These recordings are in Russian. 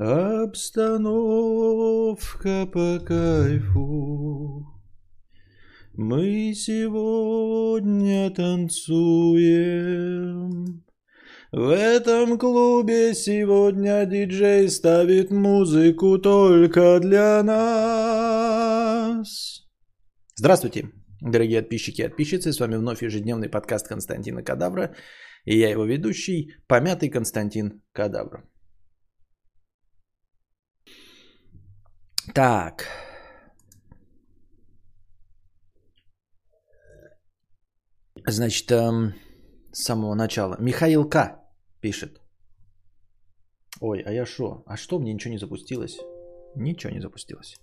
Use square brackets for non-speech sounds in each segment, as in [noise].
Обстановка по кайфу. Мы сегодня танцуем. В этом клубе сегодня диджей ставит музыку только для нас. Здравствуйте, дорогие подписчики и подписчицы. С вами вновь ежедневный подкаст Константина Кадавра. И я его ведущий, помятый Константин Кадавр. Так. Значит, эм, с самого начала. Михаил К. пишет. Ой, а я что? А что, мне ничего не запустилось? Ничего не запустилось.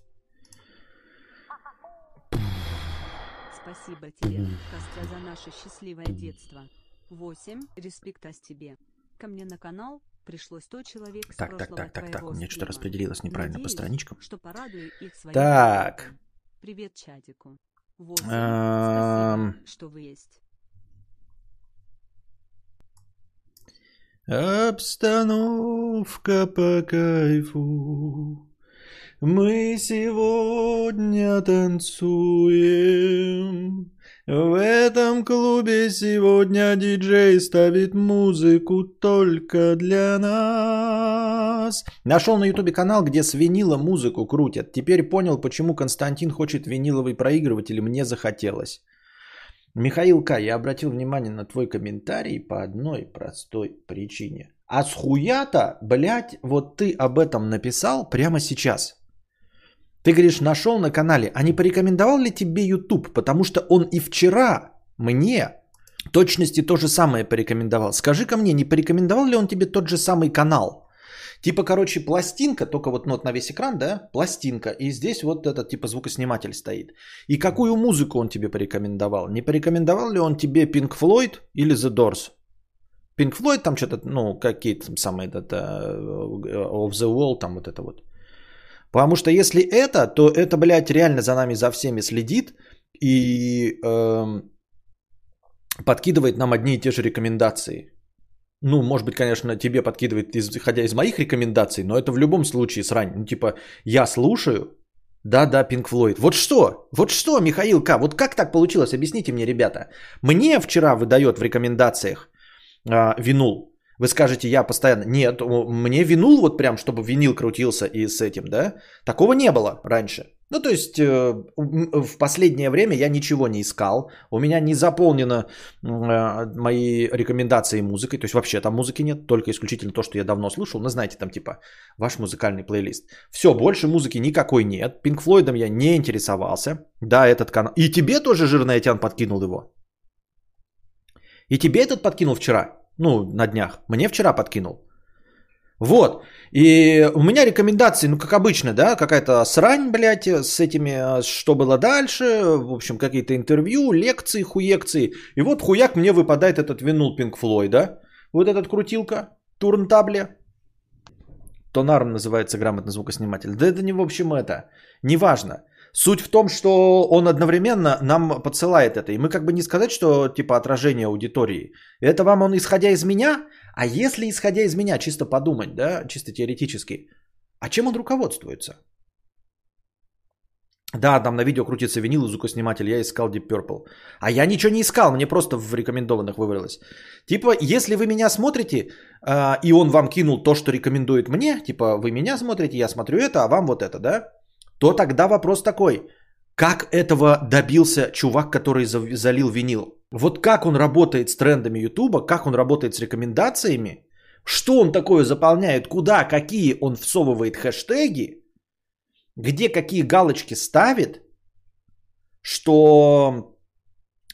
Спасибо тебе, Костя, за наше счастливое детство. 8. Респекта тебе. Ко мне на канал пришло 100 человек с Так, так, так, так, так. У меня что-то распределилось неправильно по Надеюсь, страничкам. что порадую их своим Так. контентом. Привет чатику. 8. Эм. Спасибо, что вы есть. Обстановка по кайфу. Мы сегодня танцуем. В этом клубе сегодня диджей ставит музыку только для нас. Нашел на ютубе канал, где с винила музыку крутят. Теперь понял, почему Константин хочет виниловый проигрыватель, мне захотелось. Михаил К., я обратил внимание на твой комментарий по одной простой причине. А с хуя-то, блядь, вот ты об этом написал прямо сейчас. Ты говоришь, нашел на канале, а не порекомендовал ли тебе YouTube? Потому что он и вчера мне точности то же самое порекомендовал. Скажи-ка мне, не порекомендовал ли он тебе тот же самый канал? Типа, короче, пластинка, только вот, ну, вот на весь экран, да, пластинка, и здесь вот этот типа звукосниматель стоит. И какую музыку он тебе порекомендовал? Не порекомендовал ли он тебе Pink Floyd или The Doors? Pink Floyd там что-то, ну, какие-то самые, это, uh, Of the Wall, там вот это вот. Потому что если это, то это, блядь, реально за нами, за всеми следит и эм, подкидывает нам одни и те же рекомендации. Ну, может быть, конечно, тебе подкидывает, исходя из моих рекомендаций, но это в любом случае срань. Ну, типа, я слушаю, да-да, Pink Floyd. Вот что? Вот что, Михаил К? Вот как так получилось? Объясните мне, ребята. Мне вчера выдает в рекомендациях а, винул. Вы скажете, я постоянно... Нет, мне винул вот прям, чтобы винил крутился и с этим, да? Такого не было раньше. Ну, то есть э, в последнее время я ничего не искал. У меня не заполнено э, мои рекомендации музыкой. То есть вообще там музыки нет, только исключительно то, что я давно слушал. Ну, знаете, там типа ваш музыкальный плейлист. Все, больше музыки никакой нет. Пинк Флойдом я не интересовался. Да, этот канал. И тебе тоже жирный Этян подкинул его. И тебе этот подкинул вчера. Ну, на днях. Мне вчера подкинул. Вот. И у меня рекомендации, ну, как обычно, да, какая-то срань, блядь, с этими, что было дальше, в общем, какие-то интервью, лекции, хуекции. И вот хуяк мне выпадает этот винул Пинк Флойда. Вот этот крутилка, турнтабле. Тонарм называется грамотно звукосниматель. Да это не, в общем, это. Неважно. Суть в том, что он одновременно нам подсылает это. И мы как бы не сказать, что типа отражение аудитории. Это вам он исходя из меня. А если исходя из меня, чисто подумать, да, чисто теоретически, а чем он руководствуется? Да, там на видео крутится винил и звукосниматель, я искал Deep Purple. А я ничего не искал, мне просто в рекомендованных выбралось. Типа, если вы меня смотрите, э, и он вам кинул то, что рекомендует мне, типа, вы меня смотрите, я смотрю это, а вам вот это, да? То тогда вопрос такой. Как этого добился чувак, который залил винил? Вот как он работает с трендами Ютуба, как он работает с рекомендациями, что он такое заполняет, куда, какие он всовывает хэштеги, где какие галочки ставит, что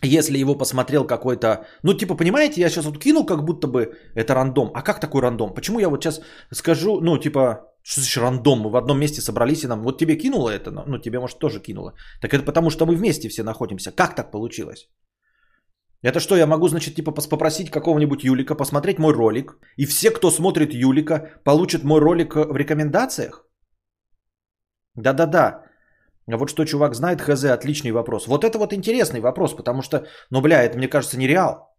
если его посмотрел какой-то... Ну, типа, понимаете, я сейчас вот кинул, как будто бы это рандом. А как такой рандом? Почему я вот сейчас скажу, ну, типа, что значит рандом? Мы в одном месте собрались и нам... Вот тебе кинуло это, ну, тебе, может, тоже кинуло. Так это потому, что мы вместе все находимся. Как так получилось? Это что, я могу, значит, типа попросить какого-нибудь Юлика посмотреть мой ролик, и все, кто смотрит Юлика, получат мой ролик в рекомендациях? Да-да-да. Вот что чувак знает, хз, отличный вопрос. Вот это вот интересный вопрос, потому что, ну, бля, это, мне кажется, нереал.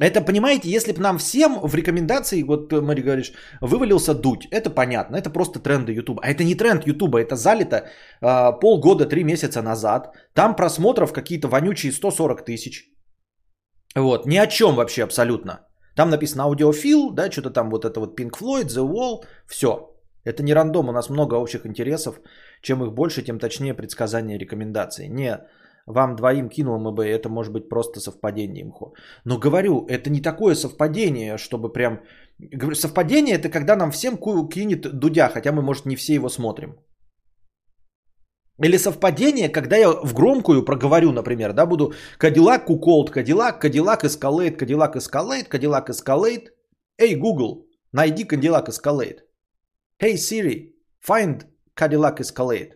Это, понимаете, если бы нам всем в рекомендации, вот э, Мэри говоришь, вывалился дуть, это понятно, это просто тренды Ютуба. А это не тренд Ютуба, это залито э, полгода, три месяца назад. Там просмотров какие-то вонючие 140 тысяч. Вот, ни о чем вообще абсолютно. Там написано аудиофил, да, что-то там вот это вот Pink Floyd, The Wall, все. Это не рандом, у нас много общих интересов. Чем их больше, тем точнее предсказания рекомендаций. Не вам двоим кинул МБ, это может быть просто совпадение имхо. Но говорю, это не такое совпадение, чтобы прям... Совпадение это когда нам всем кинет Дудя, хотя мы, может, не все его смотрим. Или совпадение, когда я в громкую проговорю, например, да, буду Кадиллак Куколд, Кадиллак, Кадиллак Эскалейт, Кадиллак Эскалейт, Кадиллак Эскалейт. Эй, Google, найди Кадиллак Эскалейт. Hey Siri, find Cadillac Escalade.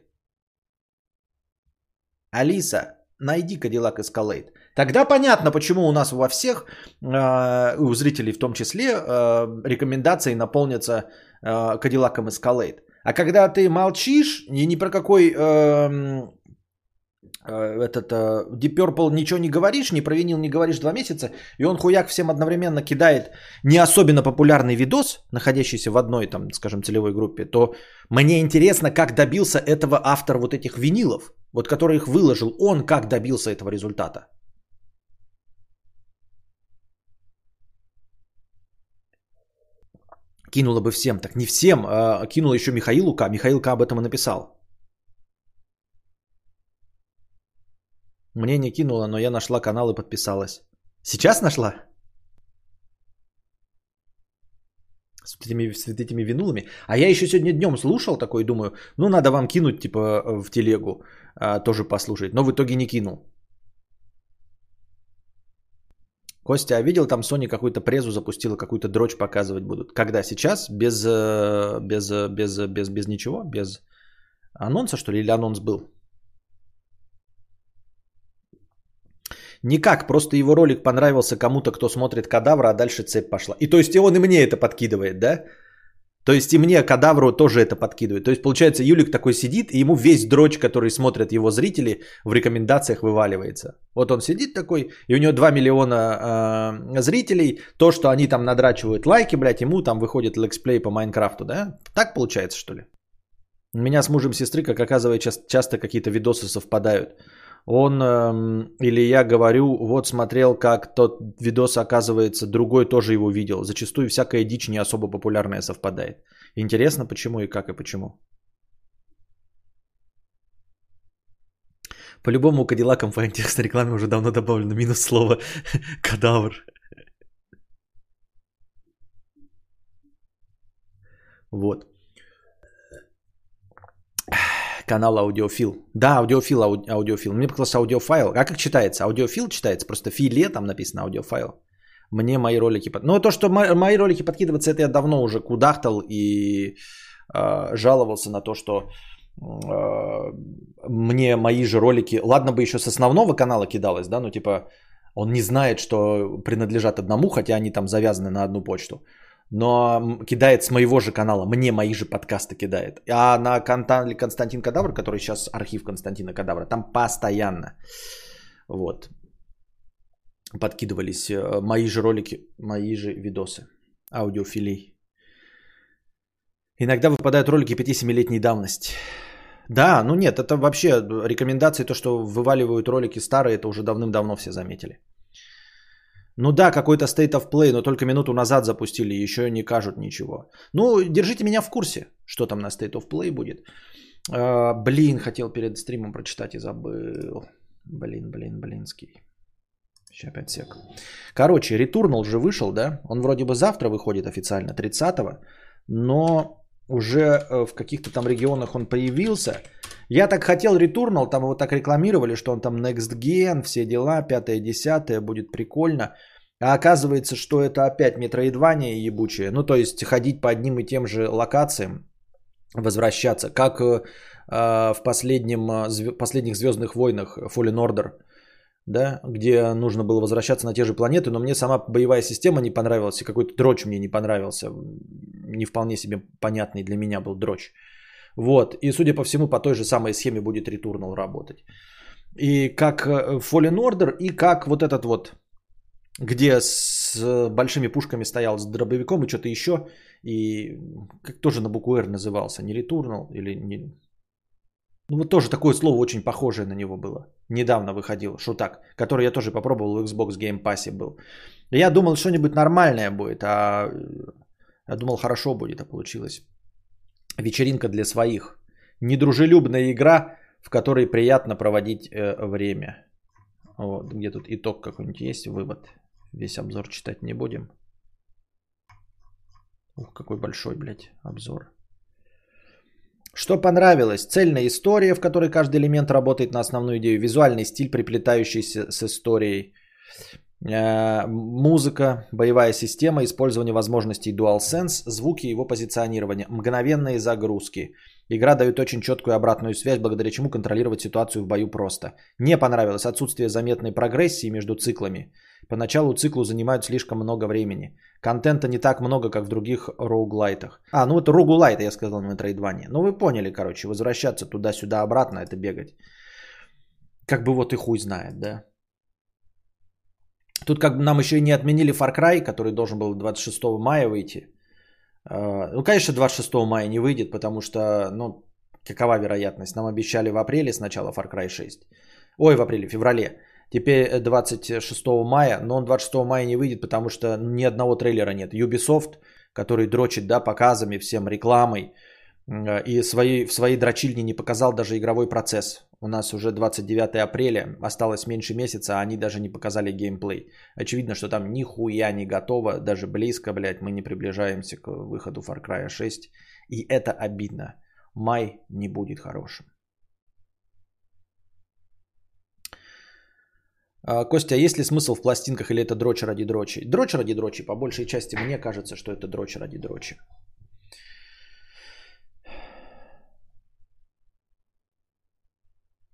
Алиса, найди Cadillac Escalade. Тогда понятно, почему у нас во всех, э, у зрителей в том числе, э, рекомендации наполнятся э, Cadillac Escalade. А когда ты молчишь и ни про какой э, этот э, Deep Purple ничего не говоришь, не провинил, не говоришь два месяца, и он хуяк всем одновременно кидает не особенно популярный видос, находящийся в одной, там, скажем, целевой группе, то мне интересно, как добился этого автор вот этих винилов, вот который их выложил, он как добился этого результата. Кинула бы всем, так не всем, а кинула еще Михаилу К. Михаил К. об этом и написал. Мне не кинула, но я нашла канал и подписалась. Сейчас нашла? С этими, с этими винулами. А я еще сегодня днем слушал такой, думаю, ну надо вам кинуть типа в телегу, а, тоже послушать. Но в итоге не кинул. Костя, а видел там Sony какую-то презу запустила, какую-то дрочь показывать будут? Когда? Сейчас? Без, э, без, э, без, без, без ничего? Без анонса, что ли? Или анонс был? Никак, просто его ролик понравился кому-то, кто смотрит кадавра, а дальше цепь пошла. И то есть и он и мне это подкидывает, да? То есть и мне, кадавру, тоже это подкидывает. То есть, получается, Юлик такой сидит, и ему весь дрочь, который смотрят его зрители, в рекомендациях вываливается. Вот он сидит такой, и у него 2 миллиона э, зрителей. То, что они там надрачивают лайки, блядь, ему там выходит лексплей по Майнкрафту, да? Так получается, что ли? У меня с мужем сестры, как оказывается, часто какие-то видосы совпадают он эм, или я говорю, вот смотрел, как тот видос оказывается, другой тоже его видел. Зачастую всякая дичь не особо популярная совпадает. Интересно, почему и как и почему. По-любому Кадиллаком в текст рекламе уже давно добавлено минус слово [laughs] кадавр. Вот. Канал аудиофил. Да, аудиофил, ауди, аудиофил. Мне показалось аудиофайл. Как читается? Аудиофил читается, просто филе там написано аудиофайл. Мне мои ролики... Под... Ну, то, что мои ролики подкидываются, это я давно уже кудахтал и э, жаловался на то, что э, мне мои же ролики... Ладно бы еще с основного канала кидалось, да, ну типа он не знает, что принадлежат одному, хотя они там завязаны на одну почту но кидает с моего же канала, мне мои же подкасты кидает. А на канале Константин Кадавр, который сейчас архив Константина Кадавра, там постоянно вот подкидывались э, мои же ролики, мои же видосы, аудиофилей. Иногда выпадают ролики 5-7-летней давности. Да, ну нет, это вообще рекомендации, то, что вываливают ролики старые, это уже давным-давно все заметили. Ну да, какой-то State of Play, но только минуту назад запустили, еще не кажут ничего. Ну, держите меня в курсе, что там на State of Play будет. А, блин, хотел перед стримом прочитать и забыл. Блин, блин, блинский. Сейчас опять сек. Короче, Returnal же вышел, да? Он вроде бы завтра выходит официально, 30-го. Но уже э, в каких-то там регионах он появился. Я так хотел Returnal, там его так рекламировали, что он там Next Gen, все дела, пятое, десятое, будет прикольно. А оказывается, что это опять метроидвание ебучее. Ну, то есть ходить по одним и тем же локациям, возвращаться. Как э, в последнем, э, последних Звездных войнах Fallen Order – да, где нужно было возвращаться на те же планеты, но мне сама боевая система не понравилась, и какой-то дрочь мне не понравился, не вполне себе понятный для меня был дрочь. Вот, и судя по всему, по той же самой схеме будет Returnal работать. И как э, Fallen Order, и как вот этот вот где с большими пушками стоял с дробовиком и что-то еще. И как тоже на букву R назывался. Не Returnal или не... Ну вот тоже такое слово очень похожее на него было. Недавно выходил, шутак, который я тоже попробовал в Xbox Game Pass был. Я думал, что-нибудь нормальное будет, а я думал, хорошо будет, а получилось. Вечеринка для своих. Недружелюбная игра, в которой приятно проводить э, время. Вот, где тут итог какой-нибудь есть, вывод. Весь обзор читать не будем. Ух, какой большой, блядь, обзор. Что понравилось? Цельная история, в которой каждый элемент работает на основную идею. Визуальный стиль, приплетающийся с историей. Э, музыка, боевая система, использование возможностей DualSense, звуки его позиционирование, мгновенные загрузки. Игра дает очень четкую обратную связь, благодаря чему контролировать ситуацию в бою просто. Не понравилось отсутствие заметной прогрессии между циклами. Поначалу циклу занимают слишком много времени. Контента не так много, как в других роуглайтах. А, ну это роуглайт, я сказал на Metroidvania. Ну вы поняли, короче, возвращаться туда-сюда обратно, это бегать. Как бы вот и хуй знает, да. Тут как бы нам еще и не отменили Far Cry, который должен был 26 мая выйти. А, ну, конечно, 26 мая не выйдет, потому что, ну, какова вероятность? Нам обещали в апреле сначала Far Cry 6. Ой, в апреле, в феврале. Теперь 26 мая, но он 26 мая не выйдет, потому что ни одного трейлера нет. Ubisoft, который дрочит, да, показами, всем рекламой, и свои, в своей дрочильне не показал даже игровой процесс. У нас уже 29 апреля, осталось меньше месяца, а они даже не показали геймплей. Очевидно, что там нихуя не готово, даже близко, блядь, мы не приближаемся к выходу Far Cry 6. И это обидно. Май не будет хорошим. А, Костя, а есть ли смысл в пластинках или это дрочь ради дрочи? Дрочь ради дрочи, по большей части, мне кажется, что это дрочь ради дрочи.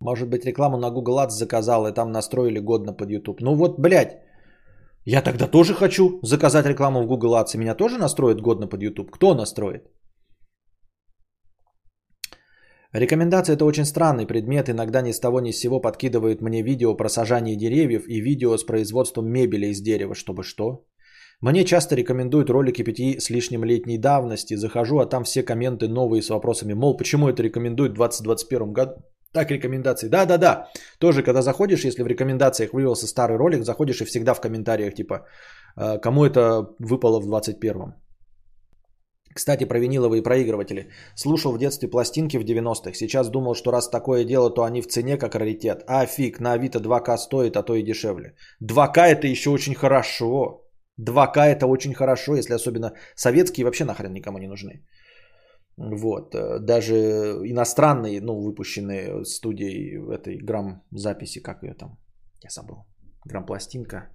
Может быть, рекламу на Google Ads заказал и там настроили годно под YouTube. Ну вот, блядь, я тогда тоже хочу заказать рекламу в Google Ads, и меня тоже настроят годно под YouTube. Кто настроит? Рекомендация – это очень странный предмет. Иногда ни с того ни с сего подкидывает мне видео про сажание деревьев и видео с производством мебели из дерева. Чтобы что? Мне часто рекомендуют ролики пяти с лишним летней давности. Захожу, а там все комменты новые с вопросами. Мол, почему это рекомендуют в 2021 году? Так, рекомендации. Да, да, да. Тоже, когда заходишь, если в рекомендациях вывелся старый ролик, заходишь и всегда в комментариях, типа, «А, кому это выпало в 21-м. Кстати, про виниловые проигрыватели. Слушал в детстве пластинки в 90-х. Сейчас думал, что раз такое дело, то они в цене как раритет. А фиг, на Авито 2К стоит, а то и дешевле. 2К это еще очень хорошо. 2К это очень хорошо, если особенно советские вообще нахрен никому не нужны. Вот. Э, даже иностранные, ну, выпущенные студией этой грамм записи, как ее там, я забыл, грамм пластинка,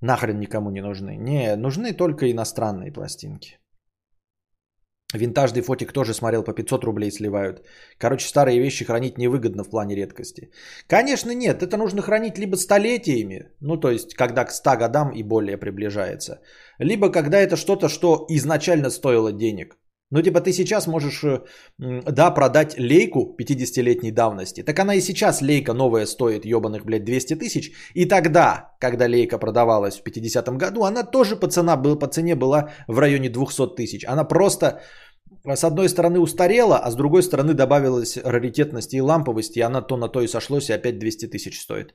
нахрен никому не нужны. Не, нужны только иностранные пластинки. Винтажный фотик тоже смотрел, по 500 рублей сливают. Короче, старые вещи хранить невыгодно в плане редкости. Конечно, нет, это нужно хранить либо столетиями, ну то есть, когда к 100 годам и более приближается, либо когда это что-то, что изначально стоило денег. Ну, типа, ты сейчас можешь, э, да, продать лейку 50-летней давности. Так она и сейчас лейка новая стоит ебаных, блядь, 200 тысяч. И тогда, когда лейка продавалась в 50-м году, она тоже по, цена, по цене была в районе 200 тысяч. Она просто э, с одной стороны устарела, а с другой стороны добавилась раритетности и ламповости, и она то на то и сошлось, и опять 200 тысяч стоит.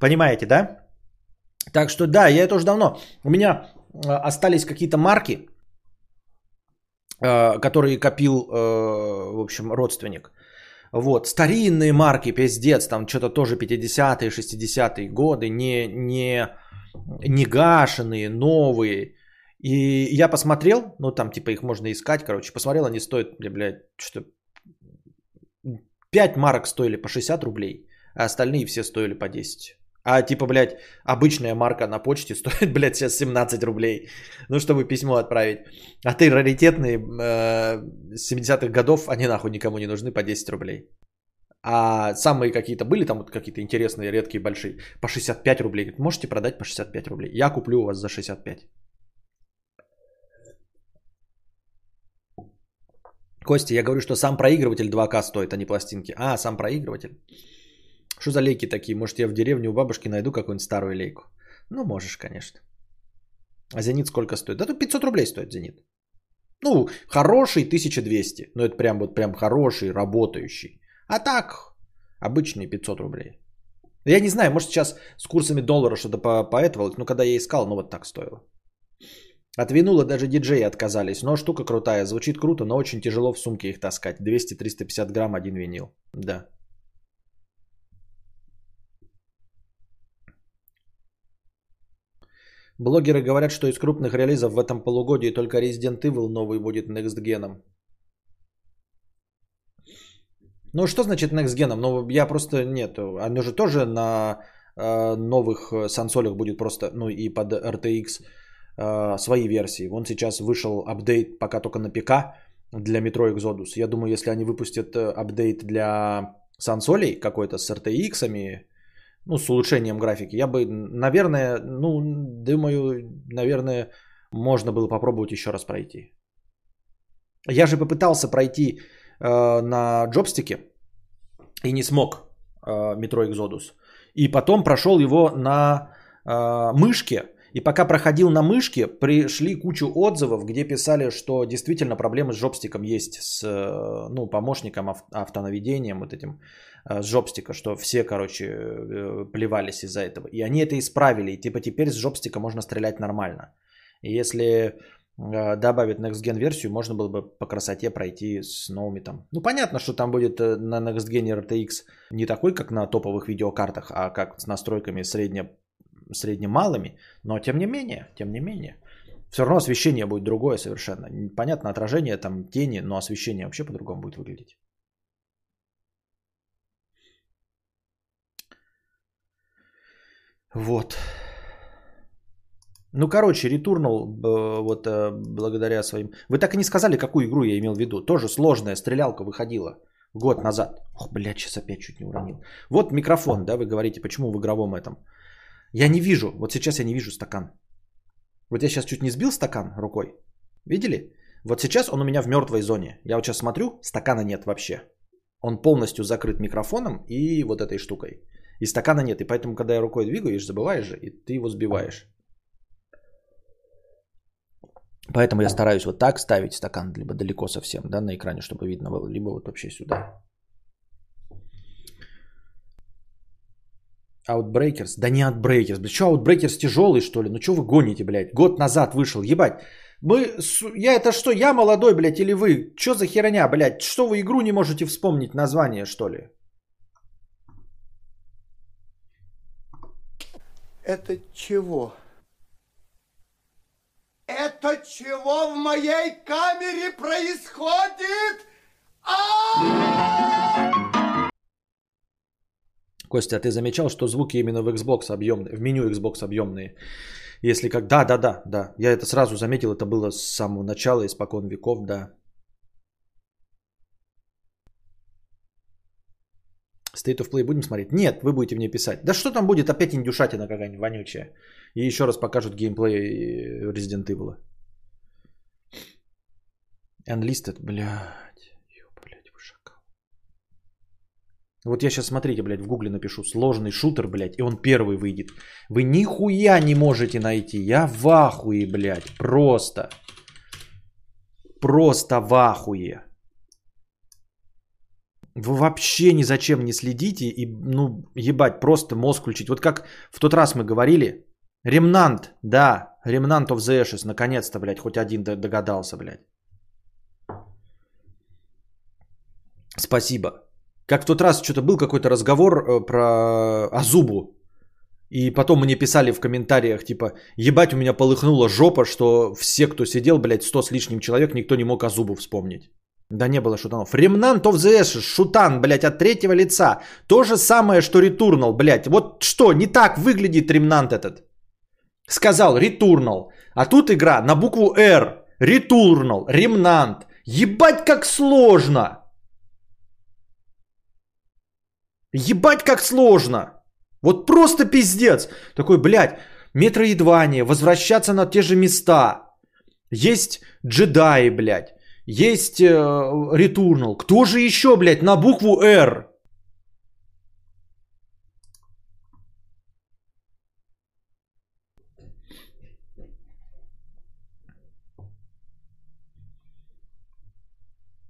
Понимаете, да? Так что да, я это уже давно. У меня э, остались какие-то марки, э, которые копил, э, в общем, родственник. Вот, старинные марки, пиздец, там что-то тоже 50-е, 60-е годы, не, не, не гашенные, новые. И я посмотрел, ну там типа их можно искать, короче, посмотрел, они стоят, блядь, что 5 марок стоили по 60 рублей, а остальные все стоили по 10. А типа, блядь, обычная марка на почте [laughs] стоит, блядь, сейчас 17 рублей. Ну, чтобы письмо отправить. А ты раритетные э, 70-х годов, они нахуй никому не нужны по 10 рублей. А самые какие-то были там вот какие-то интересные, редкие, большие, по 65 рублей. Можете продать по 65 рублей. Я куплю у вас за 65. Костя, я говорю, что сам проигрыватель 2К стоит, а не пластинки. А, сам проигрыватель. Что за лейки такие? Может, я в деревне у бабушки найду какую-нибудь старую лейку? Ну, можешь, конечно. А зенит сколько стоит? Да тут 500 рублей стоит зенит. Ну, хороший 1200. Ну, это прям вот прям хороший, работающий. А так, обычный 500 рублей. Я не знаю, может сейчас с курсами доллара что-то поэтовалось, но когда я искал, ну вот так стоило. От винула даже диджеи отказались, но штука крутая, звучит круто, но очень тяжело в сумке их таскать. 200-350 грамм один винил, да. Блогеры говорят, что из крупных релизов в этом полугодии только Resident Evil новый будет Next Gen. Ну, что значит Next Gen? Ну, я просто нет. Оно же тоже на э, новых сансолях будет просто, ну и под RTX э, свои версии. Вон сейчас вышел апдейт пока только на ПК для Metro Exodus. Я думаю, если они выпустят э, апдейт для сансолей какой-то с RTX-ами, ну, с улучшением графики, я бы, наверное, ну, думаю, наверное, можно было попробовать еще раз пройти. Я же попытался пройти э, на джобстике и не смог э, Metro Exodus. И потом прошел его на э, мышке. И пока проходил на мышке, пришли кучу отзывов, где писали, что действительно проблемы с джобстиком есть, с э, ну, помощником, автонаведением, вот этим Э, с жопстика, что все, короче, э, плевались из-за этого. И они это исправили. И типа теперь с жопстика можно стрелять нормально. И если э, добавить Next Gen версию, можно было бы по красоте пройти с новыми там. Ну, понятно, что там будет на Next Gen RTX не такой, как на топовых видеокартах, а как с настройками средне, средне-малыми, но тем не менее, тем не менее. Все равно освещение будет другое совершенно. Понятно, отражение, там тени, но освещение вообще по-другому будет выглядеть. Вот. Ну, короче, ретурнул вот э, благодаря своим... Вы так и не сказали, какую игру я имел в виду. Тоже сложная стрелялка выходила год назад. Ох, блядь, сейчас опять чуть не уронил. Вот микрофон, да, вы говорите, почему в игровом этом. Я не вижу, вот сейчас я не вижу стакан. Вот я сейчас чуть не сбил стакан рукой. Видели? Вот сейчас он у меня в мертвой зоне. Я вот сейчас смотрю, стакана нет вообще. Он полностью закрыт микрофоном и вот этой штукой. И стакана нет. И поэтому, когда я рукой двигаешь, забываешь же, и ты его сбиваешь. Поэтому я стараюсь вот так ставить стакан, либо далеко совсем, да, на экране, чтобы видно было, либо вот вообще сюда. Outbreakers? Да не Outbreakers. Блядь, что Outbreakers тяжелый, что ли? Ну что вы гоните, блядь? Год назад вышел, ебать. Мы, я это что, я молодой, блядь, или вы? Что за херня, блядь? Что вы игру не можете вспомнить название, что ли? Это чего? Это чего в моей камере происходит? Костя, а ты замечал, что звуки именно в Xbox объемные, в меню Xbox объемные? Если как... Да, да, да, да. Я это сразу заметил, это было с самого начала, испокон веков, да. State of Play будем смотреть? Нет, вы будете мне писать. Да что там будет? Опять индюшатина какая-нибудь вонючая. И еще раз покажут геймплей э, Resident Evil. Unlisted, блядь. Ё, блядь, вы. Вот я сейчас, смотрите, блядь, в гугле напишу. Сложный шутер, блядь, и он первый выйдет. Вы нихуя не можете найти. Я в ахуе, блядь. Просто. Просто в ахуе вы вообще ни зачем не следите и, ну, ебать, просто мозг включить. Вот как в тот раз мы говорили, Ремнант, да, Ремнант of the Ashes, наконец-то, блядь, хоть один догадался, блядь. Спасибо. Как в тот раз что-то был какой-то разговор э, про Азубу. И потом мне писали в комментариях, типа, ебать, у меня полыхнула жопа, что все, кто сидел, блядь, сто с лишним человек, никто не мог Азубу вспомнить. Да не было шутанов. Ремнант of the Ashes, шутан, блядь, от третьего лица. То же самое, что ретурнал, блядь. Вот что, не так выглядит ремнант этот. Сказал, ретурнал. А тут игра на букву R. Ретурнал, ремнант. Ебать, как сложно. Ебать, как сложно. Вот просто пиздец. Такой, блядь, метроидвание, возвращаться на те же места. Есть джедаи, блядь. Есть э, Returnal. Кто же еще, блядь, на букву R?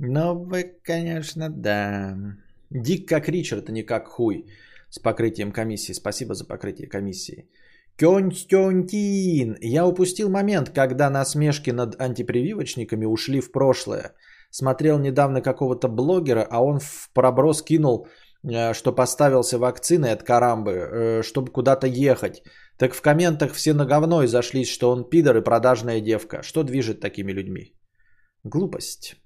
Ну, вы, конечно, да. Дик как Ричард, а не как хуй. С покрытием комиссии. Спасибо за покрытие комиссии. Константин, я упустил момент, когда насмешки над антипрививочниками ушли в прошлое. Смотрел недавно какого-то блогера, а он в проброс кинул, э, что поставился вакциной от карамбы, э, чтобы куда-то ехать. Так в комментах все на говно и зашлись, что он пидор и продажная девка. Что движет такими людьми? Глупость.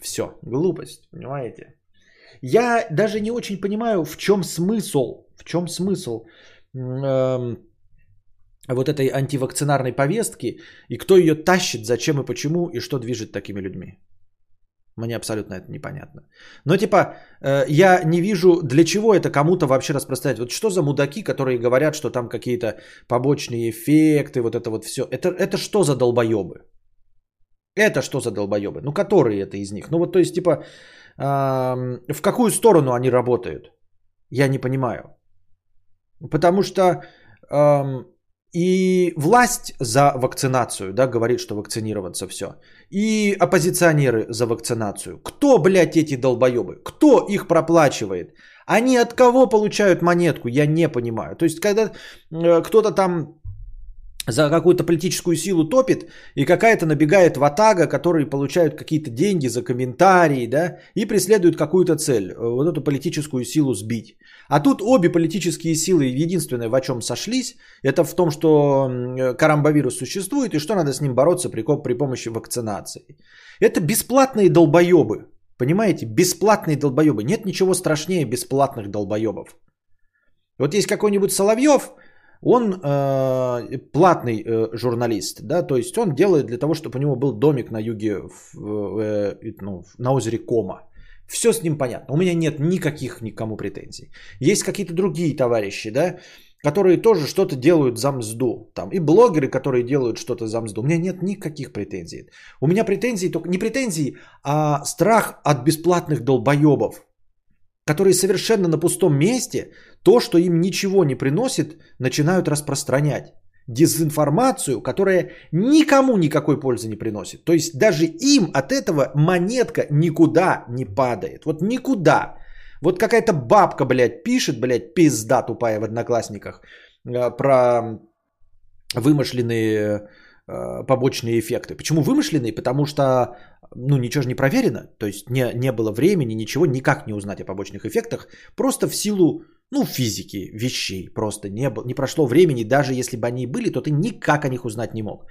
Все, глупость, понимаете? Я даже не очень понимаю, в чем смысл, в чем смысл вот этой антивакцинарной повестки и кто ее тащит, зачем и почему и что движет такими людьми. Мне абсолютно это непонятно. Но типа, э, я не вижу, для чего это кому-то вообще распространять. Вот что за мудаки, которые говорят, что там какие-то побочные эффекты, вот это вот все. Это, это что за долбоебы? Это что за долбоебы? Ну, которые это из них? Ну, вот, то есть, типа, э, в какую сторону они работают? Я не понимаю. Потому что э, и власть за вакцинацию, да, говорит, что вакцинироваться все. И оппозиционеры за вакцинацию. Кто, блядь, эти долбоебы? Кто их проплачивает? Они от кого получают монетку? Я не понимаю. То есть, когда э, кто-то там за какую-то политическую силу топит, и какая-то набегает ватага, которые получают какие-то деньги за комментарии, да, и преследуют какую-то цель, э, вот эту политическую силу сбить. А тут обе политические силы единственное, в чем сошлись, это в том, что карамбовирус существует, и что надо с ним бороться при, при помощи вакцинации. Это бесплатные долбоебы, понимаете, бесплатные долбоебы. Нет ничего страшнее бесплатных долбоебов. Вот есть какой-нибудь Соловьев – он э, платный э, журналист, да, то есть он делает для того, чтобы у него был домик на юге, в, э, ну, на озере Кома. Все с ним понятно. У меня нет никаких никому претензий. Есть какие-то другие товарищи, да, которые тоже что-то делают за мзду. Там, и блогеры, которые делают что-то за мзду. У меня нет никаких претензий. У меня претензии только не претензии, а страх от бесплатных долбоебов, которые совершенно на пустом месте то, что им ничего не приносит, начинают распространять. Дезинформацию, которая никому никакой пользы не приносит. То есть даже им от этого монетка никуда не падает. Вот никуда. Вот какая-то бабка, блядь, пишет, блядь, пизда тупая в одноклассниках э, про вымышленные э, побочные эффекты. Почему вымышленные? Потому что ну, ничего же не проверено, то есть не, не было времени, ничего, никак не узнать о побочных эффектах, просто в силу, ну, физики, вещей, просто не, было, не прошло времени, даже если бы они были, то ты никак о них узнать не мог,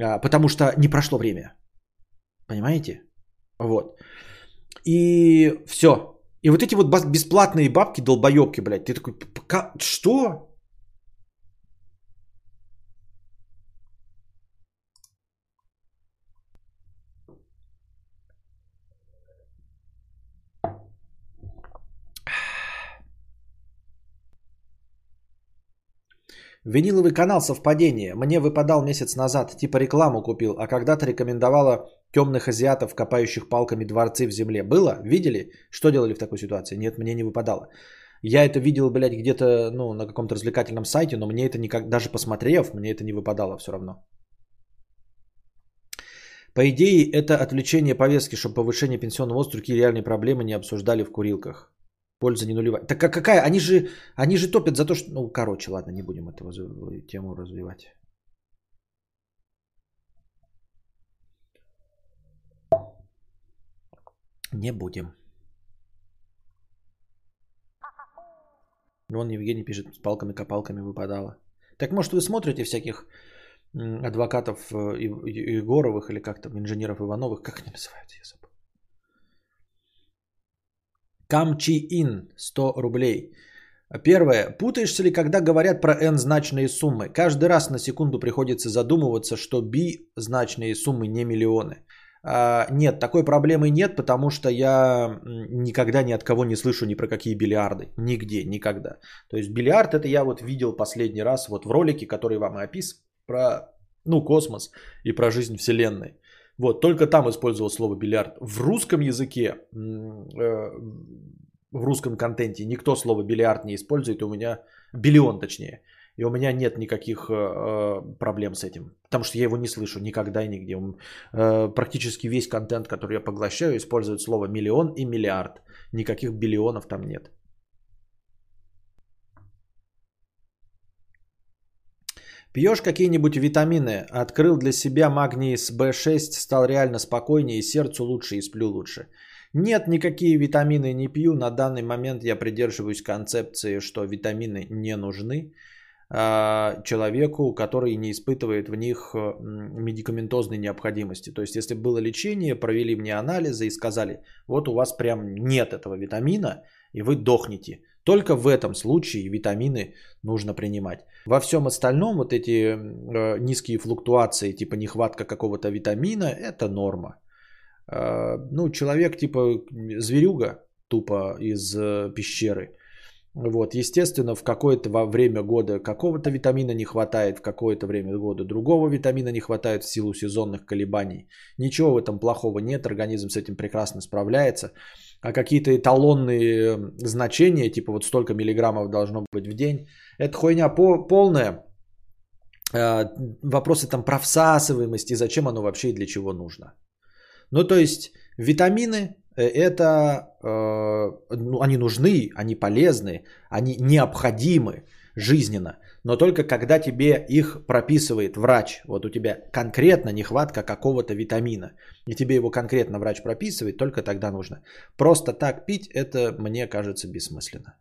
а, потому что не прошло время, понимаете? Вот. И все. И вот эти вот бесплатные бабки, долбоебки, блядь, ты такой, что? Виниловый канал совпадение. Мне выпадал месяц назад, типа рекламу купил, а когда-то рекомендовала темных азиатов, копающих палками дворцы в земле. Было? Видели? Что делали в такой ситуации? Нет, мне не выпадало. Я это видел, блядь, где-то ну, на каком-то развлекательном сайте, но мне это никак, даже посмотрев, мне это не выпадало все равно. По идее, это отвлечение повестки, чтобы повышение пенсионного возраста, другие реальные проблемы не обсуждали в курилках. Польза не нулевая. Так а какая? Они же, они же топят за то, что... Ну, короче, ладно, не будем эту тему развивать. Не будем. Вон Евгений пишет, с палками-копалками выпадало. Так может вы смотрите всяких адвокатов э, Егоровых или как там, инженеров Ивановых, как они называются, я забыл. Камчи Ин 100 рублей. Первое. Путаешься ли, когда говорят про n-значные суммы? Каждый раз на секунду приходится задумываться, что b-значные суммы не миллионы. А, нет, такой проблемы нет, потому что я никогда ни от кого не слышу ни про какие бильярды. Нигде, никогда. То есть бильярд это я вот видел последний раз вот в ролике, который вам и опис про ну, космос и про жизнь Вселенной. Вот, только там использовал слово бильярд. В русском языке, э, в русском контенте никто слово бильярд не использует. У меня, биллион точнее. И у меня нет никаких э, э, проблем с этим. Потому что я его не слышу никогда и нигде. Практически весь контент, который я поглощаю, использует слово миллион и миллиард. Никаких биллионов там нет. Пьешь какие-нибудь витамины, открыл для себя магний с B6, стал реально спокойнее, сердцу лучше, и сплю лучше. Нет, никакие витамины не пью. На данный момент я придерживаюсь концепции, что витамины не нужны а, человеку, который не испытывает в них э, медикаментозной необходимости. То есть, если было лечение, провели мне анализы и сказали, вот у вас прям нет этого витамина, и вы дохнете. Только в этом случае витамины нужно принимать. Во всем остальном вот эти э, низкие флуктуации, типа нехватка какого-то витамина, это норма. Э, ну, человек типа зверюга тупо из э, пещеры. Вот, естественно, в какое-то время года какого-то витамина не хватает, в какое-то время года другого витамина не хватает в силу сезонных колебаний. Ничего в этом плохого нет, организм с этим прекрасно справляется. А какие-то эталонные значения, типа вот столько миллиграммов должно быть в день, это хуйня полная. А, вопросы там про всасываемость и зачем оно вообще и для чего нужно. Ну, то есть витамины э, это, э, ну, они нужны, они полезны, они необходимы жизненно. Но только когда тебе их прописывает врач, вот у тебя конкретно нехватка какого-то витамина, и тебе его конкретно врач прописывает, только тогда нужно. Просто так пить, это мне кажется бессмысленно.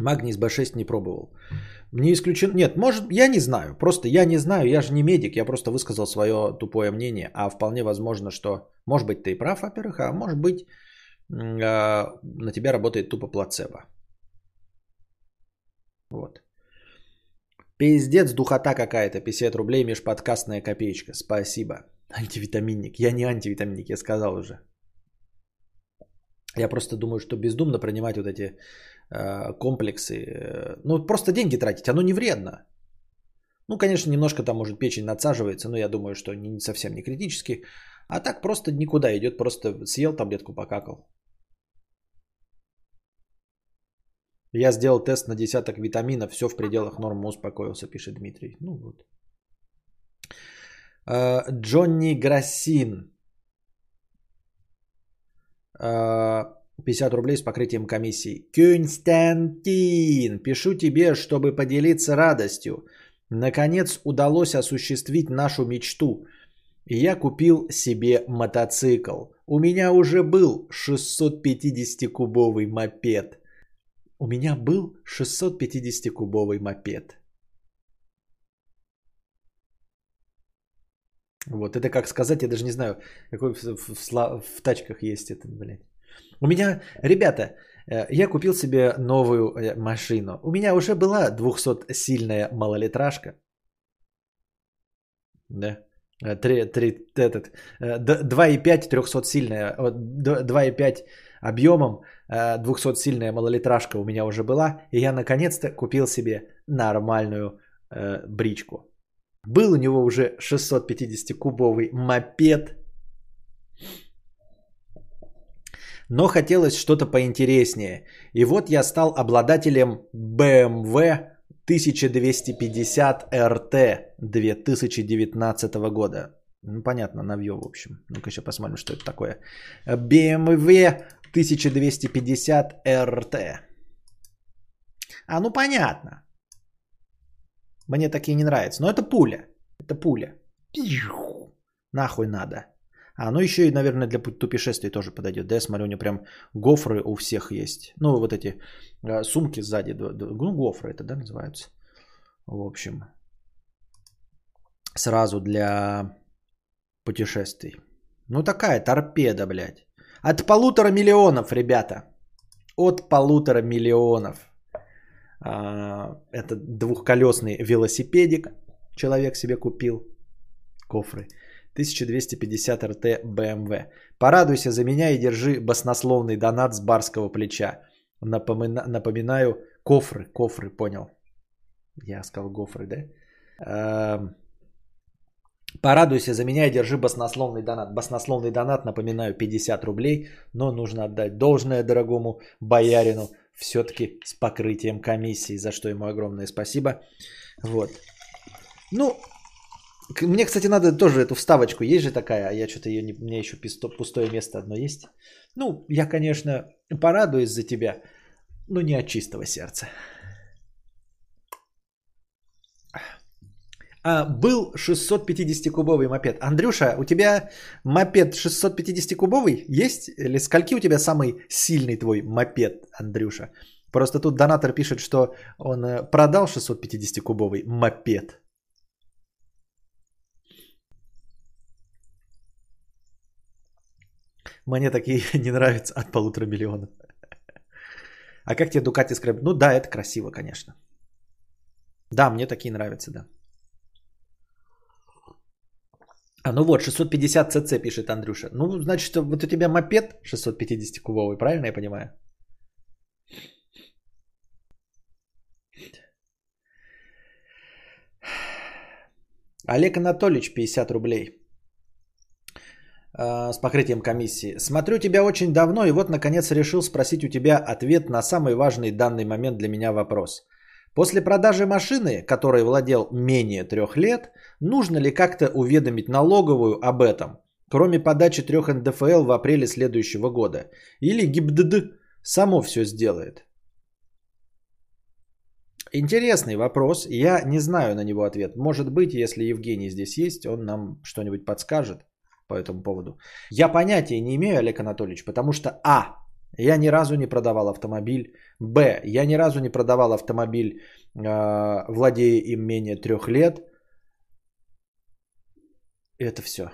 Магний с B6 не пробовал. Не исключен. Нет, может, я не знаю. Просто я не знаю, я же не медик, я просто высказал свое тупое мнение. А вполне возможно, что, может быть, ты и прав, во-первых, а может быть, а, на тебя работает тупо плацебо. Вот. Пиздец, духота какая-то. 50 рублей межподкастная копеечка. Спасибо. Антивитаминник. Я не антивитаминник, я сказал уже. Я просто думаю, что бездумно принимать вот эти комплексы. Ну, просто деньги тратить, оно не вредно. Ну, конечно, немножко там, может, печень надсаживается, но я думаю, что не, совсем не критически. А так просто никуда идет, просто съел таблетку, покакал. Я сделал тест на десяток витаминов, все в пределах нормы, успокоился, пишет Дмитрий. Ну вот. Э, Джонни Грассин 50 рублей с покрытием комиссии. Константин, пишу тебе, чтобы поделиться радостью. Наконец удалось осуществить нашу мечту. Я купил себе мотоцикл. У меня уже был 650-кубовый мопед. У меня был 650-кубовый мопед. Вот, это как сказать, я даже не знаю, какой в, в, в, в тачках есть это, блядь. У меня, ребята, э, я купил себе новую э, машину. У меня уже была 200-сильная малолитражка. Да. 3, 3, этот, 2,5 300-сильная, 2,5 объемом 200-сильная малолитражка у меня уже была. И я наконец-то купил себе нормальную э, бричку. Был у него уже 650-кубовый мопед. Но хотелось что-то поинтереснее. И вот я стал обладателем BMW 1250 RT 2019 года. Ну, понятно, навье, в общем. Ну-ка еще посмотрим, что это такое. BMW 1250 RT. А, ну понятно. Мне такие не нравятся. Но это пуля. Это пуля. Нахуй надо. А, еще и, наверное, для путешествий тоже подойдет. Да, я смотрю, у него прям гофры у всех есть. Ну, вот эти э, сумки сзади. Ну, гофры это, да, называются. В общем, сразу для путешествий. Ну, такая торпеда, блядь. От полутора миллионов, ребята. От полутора миллионов. А, это двухколесный велосипедик человек себе купил. Кофры. 1250 РТ БМВ. Порадуйся за меня и держи баснословный донат с барского плеча. Напомина- напоминаю, кофры, кофры, понял. Я сказал гофры, да? Эм, Порадуйся за меня и держи баснословный донат. Баснословный донат, напоминаю, 50 рублей, но нужно отдать должное дорогому боярину, все-таки с покрытием комиссии, за что ему огромное спасибо. Вот. Ну, мне, кстати, надо тоже эту вставочку. Есть же такая, а я что-то ее не... Мне еще писто- пустое место одно есть. Ну, я, конечно, порадуюсь за тебя, но не от чистого сердца. А, был 650-кубовый мопед. Андрюша, у тебя мопед 650-кубовый есть? Или скольки у тебя самый сильный твой мопед, Андрюша? Просто тут донатор пишет, что он э, продал 650-кубовый мопед. Мне такие [laughs] не нравятся от полутора миллионов. А как тебе Дукати Scrap? Ну да, это красиво, конечно. Да, мне такие нравятся, да. А ну вот, 650 cc пишет Андрюша. Ну, значит, вот у тебя мопед 650 кубовый, правильно я понимаю? Олег Анатольевич, 50 рублей. А, С покрытием комиссии. Смотрю тебя очень давно и вот наконец решил спросить у тебя ответ на самый важный данный момент для меня вопрос. После продажи машины, которой владел менее трех лет, нужно ли как-то уведомить налоговую об этом, кроме подачи трех НДФЛ в апреле следующего года? Или ГИБДД само все сделает? Интересный вопрос. Я не знаю на него ответ. Может быть, если Евгений здесь есть, он нам что-нибудь подскажет по этому поводу. Я понятия не имею, Олег Анатольевич, потому что А. Я ни разу не продавал автомобиль. Б. Я ни разу не продавал автомобиль, э, владея им менее трех лет. Это все.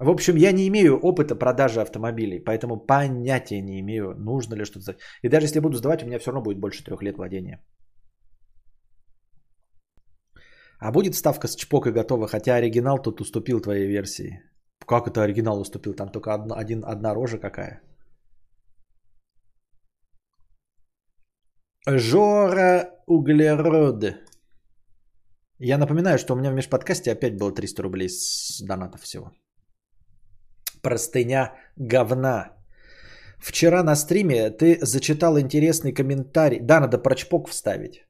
В общем, я не имею опыта продажи автомобилей, поэтому понятия не имею, нужно ли что-то. И даже если буду сдавать, у меня все равно будет больше трех лет владения. А будет ставка с чпокой готова, хотя оригинал тут уступил твоей версии. Как это оригинал уступил? Там только одна, один, одна рожа какая. Жора Углерод. Я напоминаю, что у меня в межподкасте опять было 300 рублей с донатов всего. Простыня говна. Вчера на стриме ты зачитал интересный комментарий. Да, надо про чпок вставить.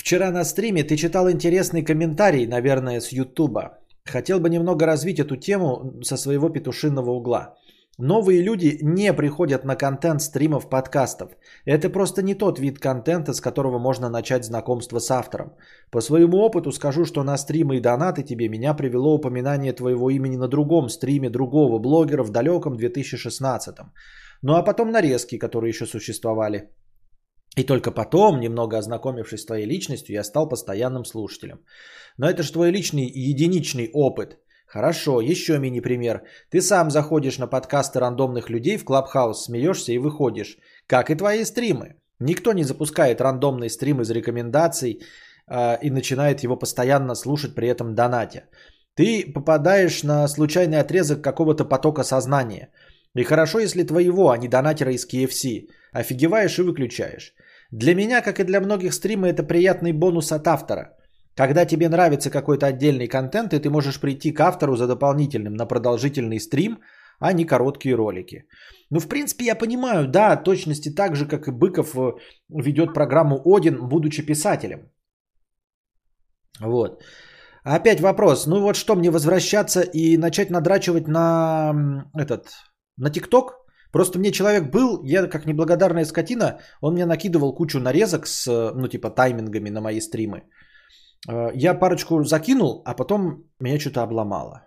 Вчера на стриме ты читал интересный комментарий, наверное, с Ютуба. Хотел бы немного развить эту тему со своего петушиного угла. Новые люди не приходят на контент стримов подкастов. Это просто не тот вид контента, с которого можно начать знакомство с автором. По своему опыту скажу, что на стримы и донаты тебе меня привело упоминание твоего имени на другом стриме другого блогера в далеком 2016. Ну а потом нарезки, которые еще существовали. И только потом, немного ознакомившись с твоей личностью, я стал постоянным слушателем. Но это же твой личный единичный опыт. Хорошо, еще мини-пример. Ты сам заходишь на подкасты рандомных людей в Клабхаус, смеешься и выходишь. Как и твои стримы. Никто не запускает рандомный стрим из рекомендаций э, и начинает его постоянно слушать при этом донате. Ты попадаешь на случайный отрезок какого-то потока сознания. И хорошо, если твоего, а не донатера из KFC. Офигеваешь и выключаешь. Для меня, как и для многих стрима, это приятный бонус от автора. Когда тебе нравится какой-то отдельный контент, и ты можешь прийти к автору за дополнительным на продолжительный стрим, а не короткие ролики. Ну, в принципе, я понимаю, да, точности так же, как и Быков э, ведет программу Один, будучи писателем. Вот. Опять вопрос. Ну вот что, мне возвращаться и начать надрачивать на этот, на ТикТок? Просто мне человек был, я как неблагодарная скотина, он мне накидывал кучу нарезок с, э, ну типа таймингами на мои стримы. Э, Я парочку закинул, а потом меня что-то обломало.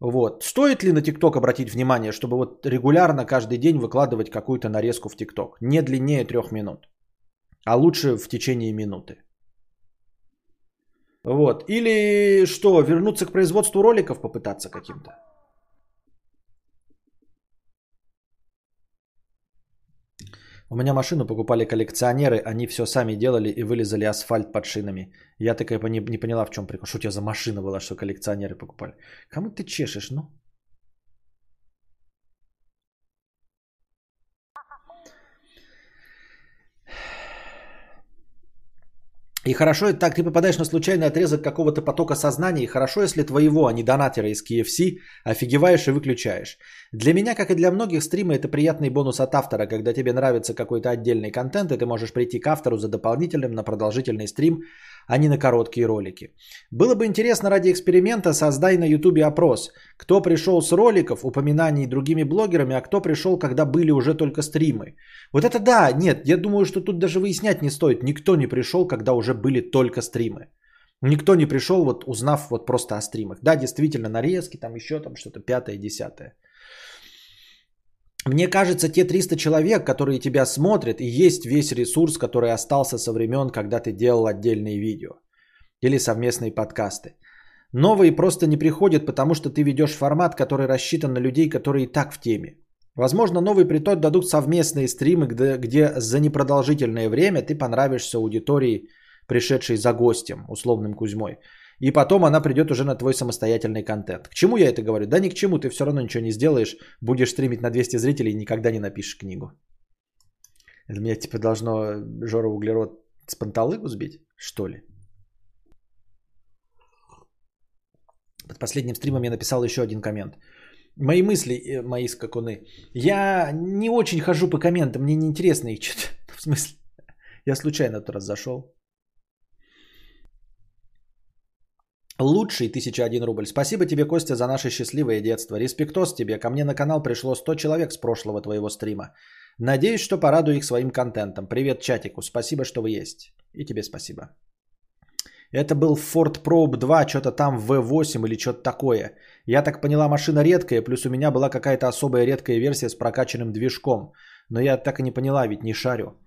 Вот. Стоит ли на ТикТок обратить внимание, чтобы вот регулярно каждый день выкладывать какую-то нарезку в ТикТок? Не длиннее трех минут, а лучше в течение минуты. Вот. Или что, вернуться к производству роликов попытаться каким-то? У меня машину покупали коллекционеры, они все сами делали и вылезали асфальт под шинами. Я такая не, не поняла, в чем прикол. Что у тебя за машина была, что коллекционеры покупали? Кому ты чешешь, ну? И хорошо, так ты попадаешь на случайный отрезок какого-то потока сознания, и хорошо, если твоего, а не донатера из KFC, офигеваешь и выключаешь. Для меня, как и для многих, стримы это приятный бонус от автора, когда тебе нравится какой-то отдельный контент, и ты можешь прийти к автору за дополнительным на продолжительный стрим, а не на короткие ролики. Было бы интересно ради эксперимента создай на ютубе опрос, кто пришел с роликов, упоминаний другими блогерами, а кто пришел, когда были уже только стримы. Вот это да, нет, я думаю, что тут даже выяснять не стоит. Никто не пришел, когда уже были только стримы. Никто не пришел, вот узнав вот просто о стримах. Да, действительно, нарезки, там еще там что-то пятое, десятое. Мне кажется, те 300 человек, которые тебя смотрят, и есть весь ресурс, который остался со времен, когда ты делал отдельные видео или совместные подкасты. Новые просто не приходят, потому что ты ведешь формат, который рассчитан на людей, которые и так в теме. Возможно, новый приток дадут совместные стримы, где, где за непродолжительное время ты понравишься аудитории, пришедшей за гостем, условным Кузьмой. И потом она придет уже на твой самостоятельный контент. К чему я это говорю? Да ни к чему, ты все равно ничего не сделаешь. Будешь стримить на 200 зрителей и никогда не напишешь книгу. Это меня типа должно Жора Углерод с панталыгу сбить? Что ли? Под последним стримом я написал еще один коммент. Мои мысли, э, мои скакуны. Я не очень хожу по комментам, мне неинтересно их читать. [laughs] В смысле? Я случайно тот раз зашел. Лучший 1001 рубль. Спасибо тебе, Костя, за наше счастливое детство. Респектос тебе. Ко мне на канал пришло 100 человек с прошлого твоего стрима. Надеюсь, что порадую их своим контентом. Привет чатику. Спасибо, что вы есть. И тебе спасибо. Это был Ford Probe 2, что-то там V8 или что-то такое. Я так поняла, машина редкая, плюс у меня была какая-то особая редкая версия с прокачанным движком. Но я так и не поняла, ведь не шарю.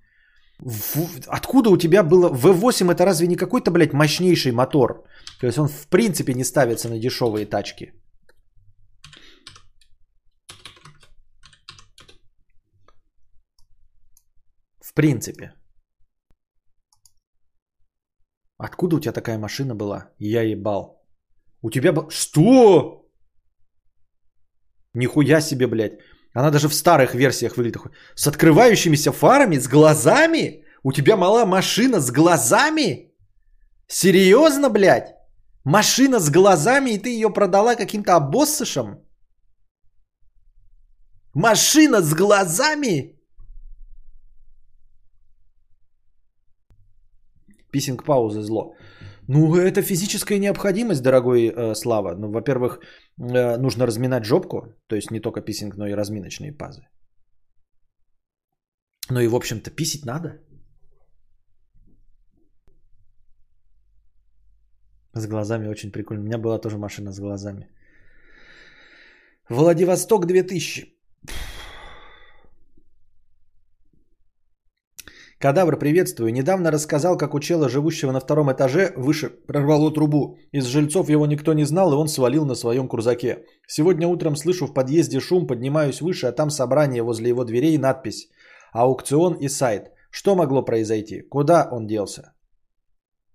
В... Откуда у тебя было... V8 это разве не какой-то, блядь, мощнейший мотор? То есть он в принципе не ставится на дешевые тачки. В принципе. Откуда у тебя такая машина была? Я ебал. У тебя был... Что? Нихуя себе, блядь. Она даже в старых версиях выглядит С открывающимися фарами, с глазами? У тебя мала машина с глазами? Серьезно, блядь? Машина с глазами, и ты ее продала каким-то обоссышам? Машина с глазами? Писинг паузы зло. Ну, это физическая необходимость, дорогой э, Слава. Ну, во-первых, э, нужно разминать жопку, то есть не только писинг, но и разминочные пазы. Ну и, в общем-то, писить надо. С глазами очень прикольно. У меня была тоже машина с глазами. Владивосток 2000. Кадавр, приветствую. Недавно рассказал, как у чела, живущего на втором этаже, выше прорвало трубу. Из жильцов его никто не знал, и он свалил на своем крузаке. Сегодня утром слышу в подъезде шум, поднимаюсь выше, а там собрание возле его дверей и надпись «Аукцион и сайт». Что могло произойти? Куда он делся?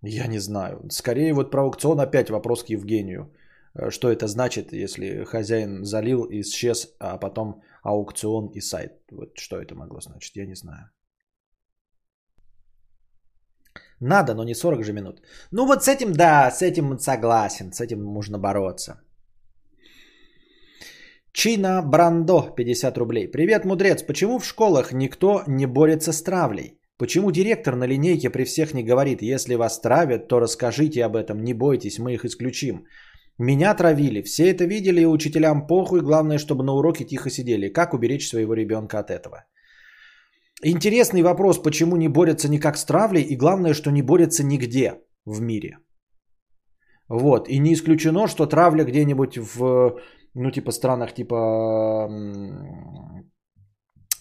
Я не знаю. Скорее вот про аукцион опять вопрос к Евгению. Э, что это значит, если хозяин залил, исчез, а потом аукцион и сайт? Вот что это могло значить, я не знаю. Надо, но не 40 же минут. Ну вот с этим, да, с этим согласен, с этим можно бороться. Чина Брандо, 50 рублей. Привет, мудрец. Почему в школах никто не борется с травлей? Почему директор на линейке при всех не говорит, если вас травят, то расскажите об этом, не бойтесь, мы их исключим. Меня травили, все это видели, и учителям похуй, главное, чтобы на уроке тихо сидели. Как уберечь своего ребенка от этого? Интересный вопрос, почему не борются никак с травлей, и главное, что не борются нигде в мире. Вот, и не исключено, что травля где-нибудь в, ну, типа, странах типа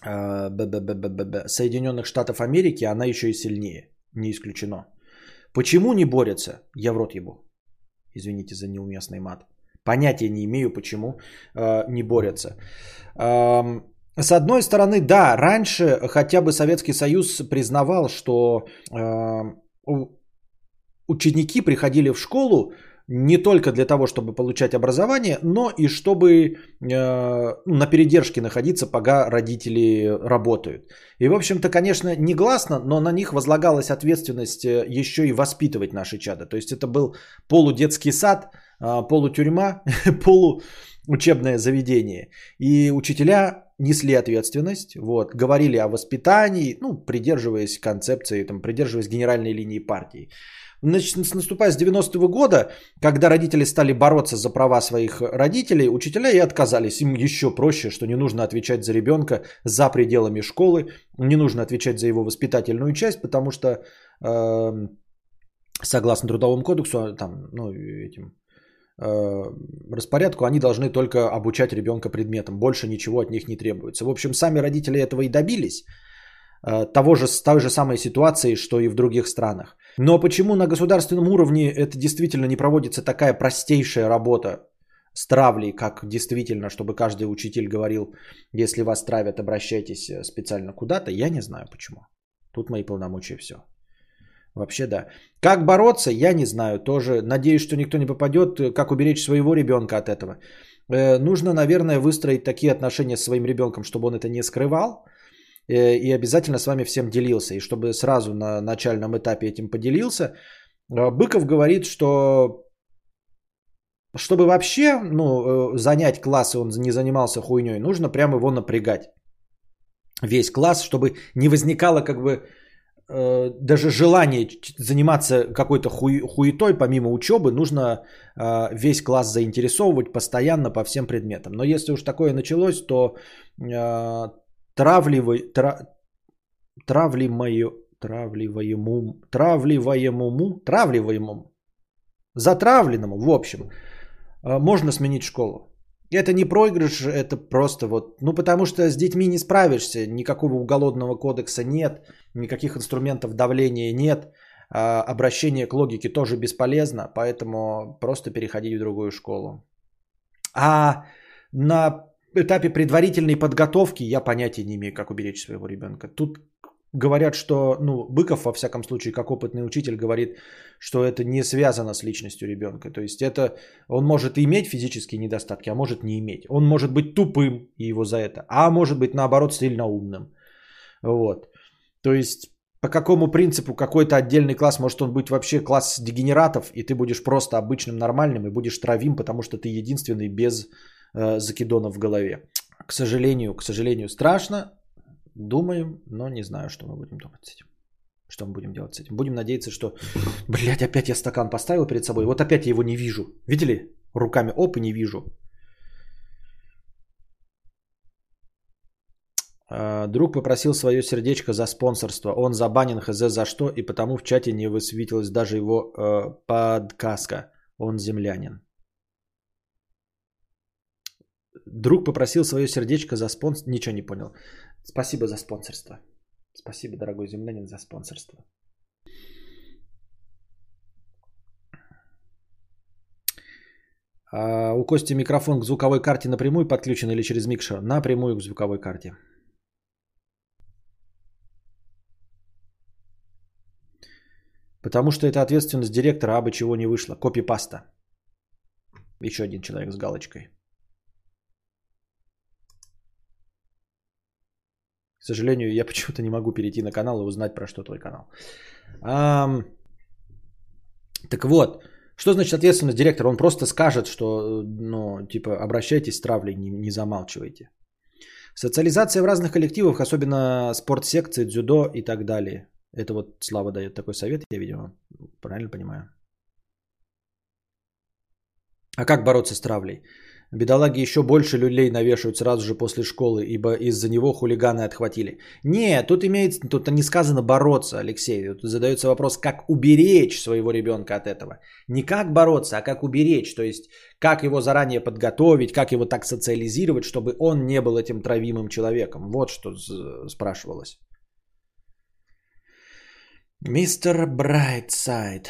э, Соединенных Штатов Америки, она еще и сильнее. Не исключено. Почему не борются? Я в рот ебу. Извините за неуместный мат. Понятия не имею, почему э, не борются. С одной стороны, да, раньше хотя бы Советский Союз признавал, что э, ученики приходили в школу не только для того, чтобы получать образование, но и чтобы э, на передержке находиться, пока родители работают. И, в общем-то, конечно, негласно, но на них возлагалась ответственность э, еще и воспитывать наши чада. То есть это был полудетский сад, э, полутюрьма, [laughs] полуучебное заведение. И учителя несли ответственность, вот, говорили о воспитании, ну, придерживаясь концепции, там, придерживаясь генеральной линии партии. Значит, наступая с 90-го года, когда родители стали бороться за права своих родителей, учителя и отказались. Им еще проще, что не нужно отвечать за ребенка за пределами школы, не нужно отвечать за его воспитательную часть, потому что э, согласно Трудовому кодексу, там, ну, этим распорядку, они должны только обучать ребенка предметам. Больше ничего от них не требуется. В общем, сами родители этого и добились. Э, того же, той же самой ситуации, что и в других странах. Но почему на государственном уровне это действительно не проводится такая простейшая работа с травлей, как действительно, чтобы каждый учитель говорил, если вас травят, обращайтесь э, специально куда-то, я не знаю почему. Тут мои полномочия все. Вообще да. Как бороться, я не знаю. Тоже надеюсь, что никто не попадет. Как уберечь своего ребенка от этого. Э, нужно, наверное, выстроить такие отношения с своим ребенком, чтобы он это не скрывал Э, и обязательно с вами всем делился. И чтобы сразу на начальном этапе этим поделился, э, Быков говорит, что чтобы вообще ну, э, занять класс, и он не занимался хуйней, нужно прямо его напрягать. Весь класс, чтобы не возникало как бы даже желание заниматься какой-то хуй, хуетой помимо учебы, нужно весь класс заинтересовывать постоянно по всем предметам. Но если уж такое началось, то травливай, тра, травливаю, травливаемому, травливаемому, травливаемому, затравленному, в общем, э, можно сменить школу. Это не проигрыш, это просто вот, ну потому что с детьми не справишься, никакого уголовного кодекса нет, никаких инструментов давления нет, а обращение к логике тоже бесполезно, поэтому просто переходить в другую школу. А на этапе предварительной подготовки я понятия не имею, как уберечь своего ребенка. Тут говорят, что, ну, Быков, во всяком случае, как опытный учитель, говорит, что это не связано с личностью ребенка. То есть это, он может иметь физические недостатки, а может не иметь. Он может быть тупым, и его за это, а может быть, наоборот, сильно умным. Вот. То есть по какому принципу какой-то отдельный класс, может он быть вообще класс дегенератов, и ты будешь просто обычным нормальным и будешь травим, потому что ты единственный без э, закидонов в голове. К сожалению, к сожалению, страшно. Думаем, но не знаю, что мы будем думать с этим. Что мы будем делать с этим? Будем надеяться, что... Блять, опять я стакан поставил перед собой. Вот опять я его не вижу. Видели? Руками оп и не вижу. А, друг попросил свое сердечко за спонсорство. Он забанен хз за что, и потому в чате не высветилась даже его э, подказка. Он землянин. Друг попросил свое сердечко за спонсор. Ничего не понял. Спасибо за спонсорство. Спасибо, дорогой землянин, за спонсорство. А у Кости микрофон к звуковой карте напрямую подключен или через микшер? Напрямую к звуковой карте. Потому что это ответственность директора, а бы чего не вышло. Копипаста. Еще один человек с галочкой. К сожалению, я [laughs] почему-то не могу перейти на канал и узнать, про что твой канал. А, так вот, что значит ответственность директора? Он просто скажет, что, ну, типа, обращайтесь с травлей, не, не замалчивайте. Социализация в разных коллективах, особенно спортсекции, дзюдо и так далее. Это вот Слава дает такой совет, я, видимо, правильно понимаю. А как бороться с травлей? Бедолаги еще больше люлей навешивают сразу же после школы, ибо из-за него хулиганы отхватили. Не, тут имеется, тут не сказано бороться, Алексей. Тут задается вопрос, как уберечь своего ребенка от этого. Не как бороться, а как уберечь. То есть, как его заранее подготовить, как его так социализировать, чтобы он не был этим травимым человеком. Вот что спрашивалось. Мистер Брайтсайд.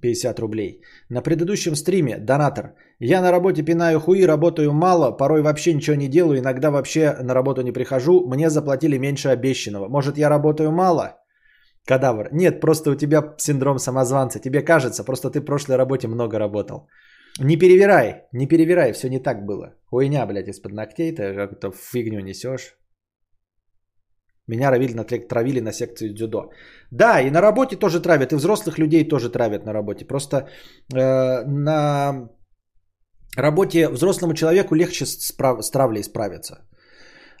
50 рублей. На предыдущем стриме, донатор, я на работе пинаю хуи, работаю мало, порой вообще ничего не делаю, иногда вообще на работу не прихожу, мне заплатили меньше обещанного. Может я работаю мало? Кадавр. Нет, просто у тебя синдром самозванца. Тебе кажется, просто ты в прошлой работе много работал. Не перевирай, не перевирай, все не так было. Хуйня, блядь, из-под ногтей, ты как-то фигню несешь. Меня травили травили на секцию дзюдо. Да, и на работе тоже травят, и взрослых людей тоже травят на работе. Просто э, на работе взрослому человеку легче с, прав- с травлей справиться.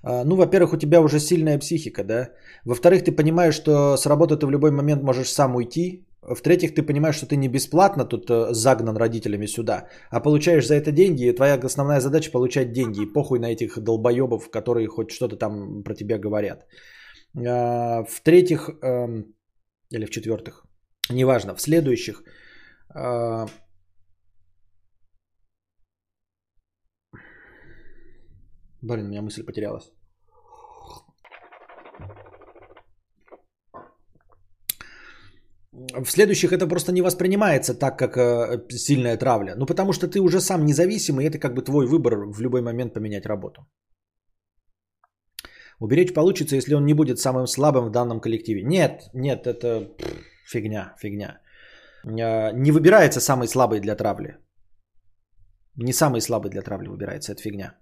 Э, ну, во-первых, у тебя уже сильная психика, да. Во-вторых, ты понимаешь, что с работы ты в любой момент можешь сам уйти. В-третьих, ты понимаешь, что ты не бесплатно тут э, загнан родителями сюда, а получаешь за это деньги, и твоя основная задача получать деньги. И похуй на этих долбоебов, которые хоть что-то там про тебя говорят. А, в-третьих, эм, или в-четвертых, неважно, в следующих, а, Блин, у меня мысль потерялась. В следующих это просто не воспринимается так, как э, сильная травля. Ну, потому что ты уже сам независимый, и это как бы твой выбор в любой момент поменять работу. Уберечь получится, если он не будет самым слабым в данном коллективе. Нет, нет, это фигня, фигня. А, не выбирается самый слабый для травли. Не самый слабый для травли выбирается, это фигня.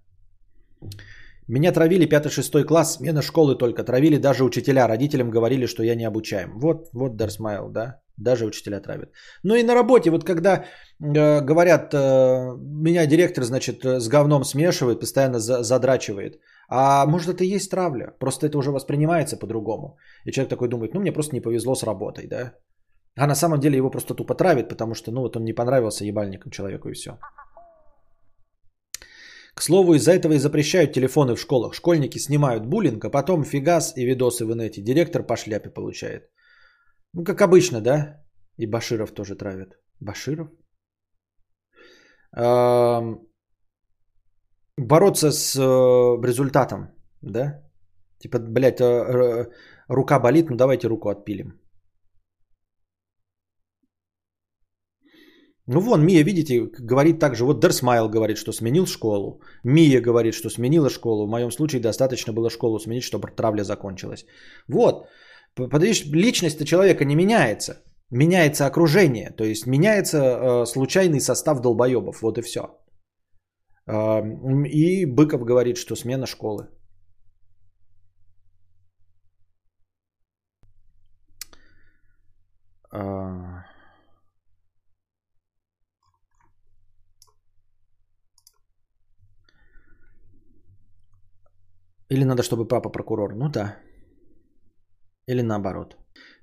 Меня травили 5-6 класс, смена школы только. Травили даже учителя. Родителям говорили, что я не обучаем. Вот, вот Дарсмайл, да? Даже учителя травят. Ну и на работе, вот когда э, говорят, э, меня директор, значит, с говном смешивает, постоянно за, задрачивает. А может это и есть травля, просто это уже воспринимается по-другому. И человек такой думает, ну мне просто не повезло с работой, да. А на самом деле его просто тупо травит, потому что, ну вот он не понравился ебальником человеку и все. К слову, из-за этого и запрещают телефоны в школах. Школьники снимают буллинг, а потом фигас и видосы в инете. Директор по шляпе получает. Ну, как обычно, да? И Баширов тоже травят. Баширов? Бороться с э, результатом, да? Типа, блядь, э, рука болит, ну давайте руку отпилим. Ну вон, Мия, видите, говорит также, вот Дерсмайл говорит, что сменил школу. Мия говорит, что сменила школу. В моем случае достаточно было школу сменить, чтобы травля закончилась. Вот, подожди, личность человека не меняется. Меняется окружение, то есть меняется э, случайный состав долбоебов, вот и все. И Быков говорит, что смена школы. А. Или надо, чтобы папа прокурор? Ну да. Или наоборот.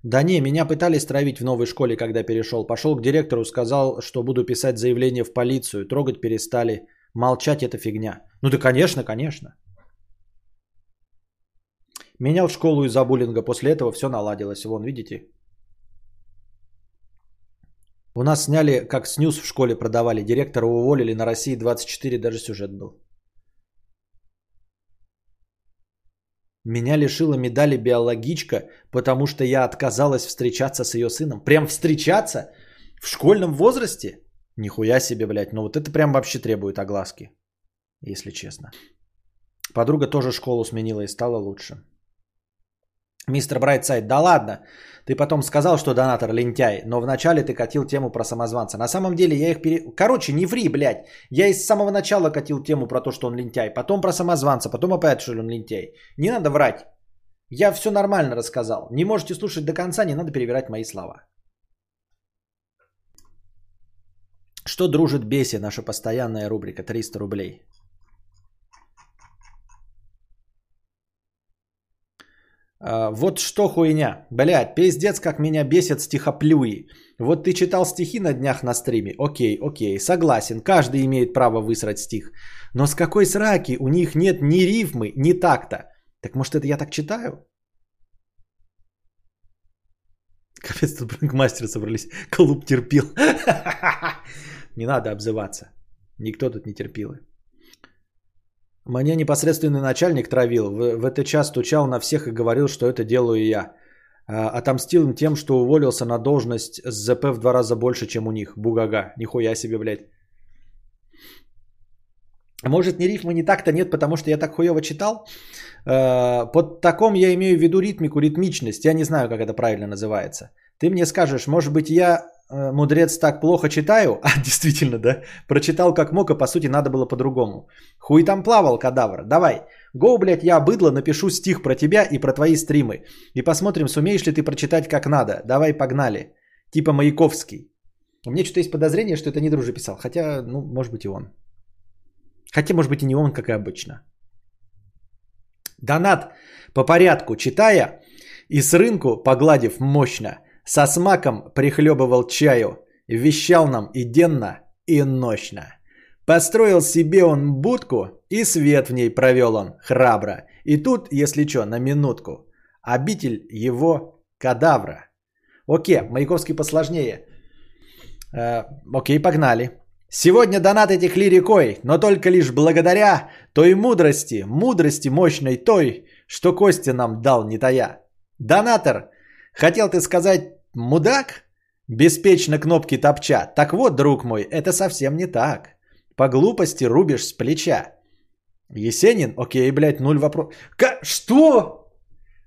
Да не, меня пытались травить в новой школе, когда перешел. Пошел к директору, сказал, что буду писать заявление в полицию. Трогать перестали. Молчать это фигня. Ну да, конечно, конечно. Менял школу из-за буллинга. После этого все наладилось. Вон, видите? У нас сняли, как снюс в школе продавали. Директора уволили. На России 24 даже сюжет был. Меня лишила медали биологичка, потому что я отказалась встречаться с ее сыном. Прям встречаться? В школьном возрасте? Нихуя себе, блядь. Ну вот это прям вообще требует огласки. Если честно. Подруга тоже школу сменила и стала лучше. Мистер Брайтсайд, да ладно. Ты потом сказал, что донатор лентяй, но вначале ты катил тему про самозванца. На самом деле я их пере... Короче, не ври, блядь. Я из самого начала катил тему про то, что он лентяй. Потом про самозванца, потом опять, что он лентяй. Не надо врать. Я все нормально рассказал. Не можете слушать до конца, не надо перевирать мои слова. Что дружит Беси, наша постоянная рубрика, 300 рублей. А, вот что хуйня. Блядь, пиздец, как меня бесит стихоплюи. Вот ты читал стихи на днях на стриме. Окей, окей, согласен. Каждый имеет право высрать стих. Но с какой сраки у них нет ни рифмы, ни такта? Так может это я так читаю? Капец, тут брэнкмастеры собрались. Клуб терпил. [laughs] Не надо обзываться. Никто тут не терпилы. Мне непосредственный начальник травил. В, в этот час стучал на всех и говорил, что это делаю я. А, отомстил им тем, что уволился на должность с ЗП в два раза больше, чем у них. Бугага. Нихуя себе, блядь. Может, не рифмы не так-то нет, потому что я так хуево читал. А, под таком я имею в виду ритмику, ритмичность. Я не знаю, как это правильно называется. Ты мне скажешь, может быть, я мудрец так плохо читаю? [laughs] А, действительно, да. Прочитал как мог, а по сути надо было по-другому. Хуй там плавал, кадавр. Давай. Гоу, блядь, я быдло, напишу стих про тебя и про твои стримы. И посмотрим, сумеешь ли ты прочитать как надо. Давай, погнали. Типа Маяковский. У меня что-то есть подозрение, что это не друже писал. Хотя, ну, может быть и он. Хотя, может быть и не он, как и обычно. Донат по порядку читая и с рынку, погладив мощно, со смаком прихлебывал чаю, вещал нам и денно, и ночно. Построил себе он будку, и свет в ней провел он храбро. И тут, если что, на минутку, обитель его кадавра. Окей, Маяковский посложнее. Э, окей, погнали. Сегодня донат этих лирикой, но только лишь благодаря той мудрости, мудрости мощной той, что Костя нам дал не тая. Донатор, хотел ты сказать мудак? Беспечно кнопки топча. Так вот, друг мой, это совсем не так. По глупости рубишь с плеча. Есенин? Окей, блядь, нуль вопрос. Что?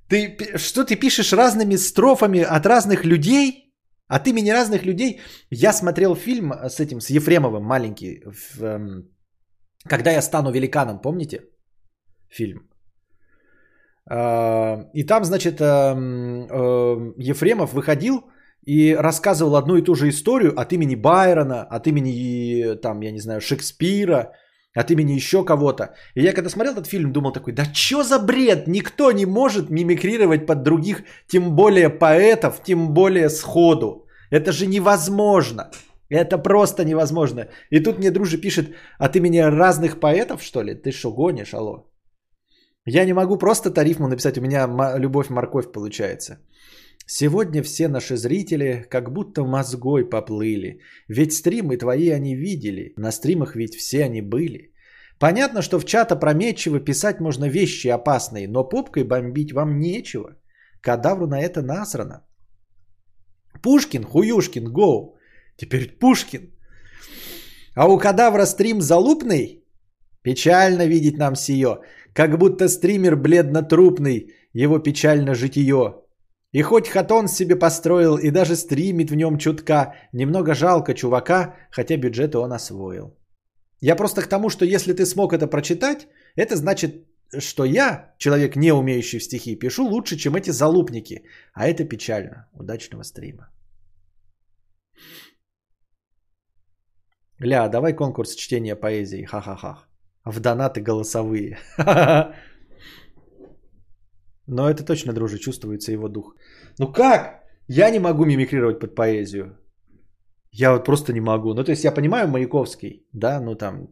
Ты, что ты пишешь разными строфами от разных людей? От имени разных людей? Я смотрел фильм с этим, с Ефремовым, маленький, в, эм, «Когда я стану великаном», помните? Фильм. Э, и там, значит, эм, э, Ефремов выходил и рассказывал одну и ту же историю от имени Байрона, от имени, там, я не знаю, Шекспира, от имени еще кого-то. И я когда смотрел этот фильм, думал такой, да что за бред? Никто не может мимикрировать под других, тем более поэтов, тем более сходу. Это же невозможно. Это просто невозможно. И тут мне дружи пишет от имени разных поэтов, что ли? Ты что, гонишь, алло? Я не могу просто тарифму написать, у меня любовь-морковь получается. Сегодня все наши зрители как будто мозгой поплыли. Ведь стримы твои они видели, на стримах ведь все они были. Понятно, что в чат опрометчиво писать можно вещи опасные, но попкой бомбить вам нечего. Кадавру на это насрано. Пушкин, Хуюшкин, гоу. Теперь Пушкин. А у кадавра стрим залупный? Печально видеть нам сие. Как будто стример бледно-трупный, его печально житие. И хоть хатон себе построил и даже стримит в нем чутка, немного жалко чувака, хотя бюджеты он освоил. Я просто к тому, что если ты смог это прочитать, это значит, что я, человек не умеющий в стихи, пишу лучше, чем эти залупники. А это печально. Удачного стрима. Ля, давай конкурс чтения поэзии. Ха-ха-ха. В донаты голосовые. Но это точно, друже, чувствуется его дух. Ну как? Я не могу мимикрировать под поэзию. Я вот просто не могу. Ну, то есть я понимаю Маяковский, да, ну там...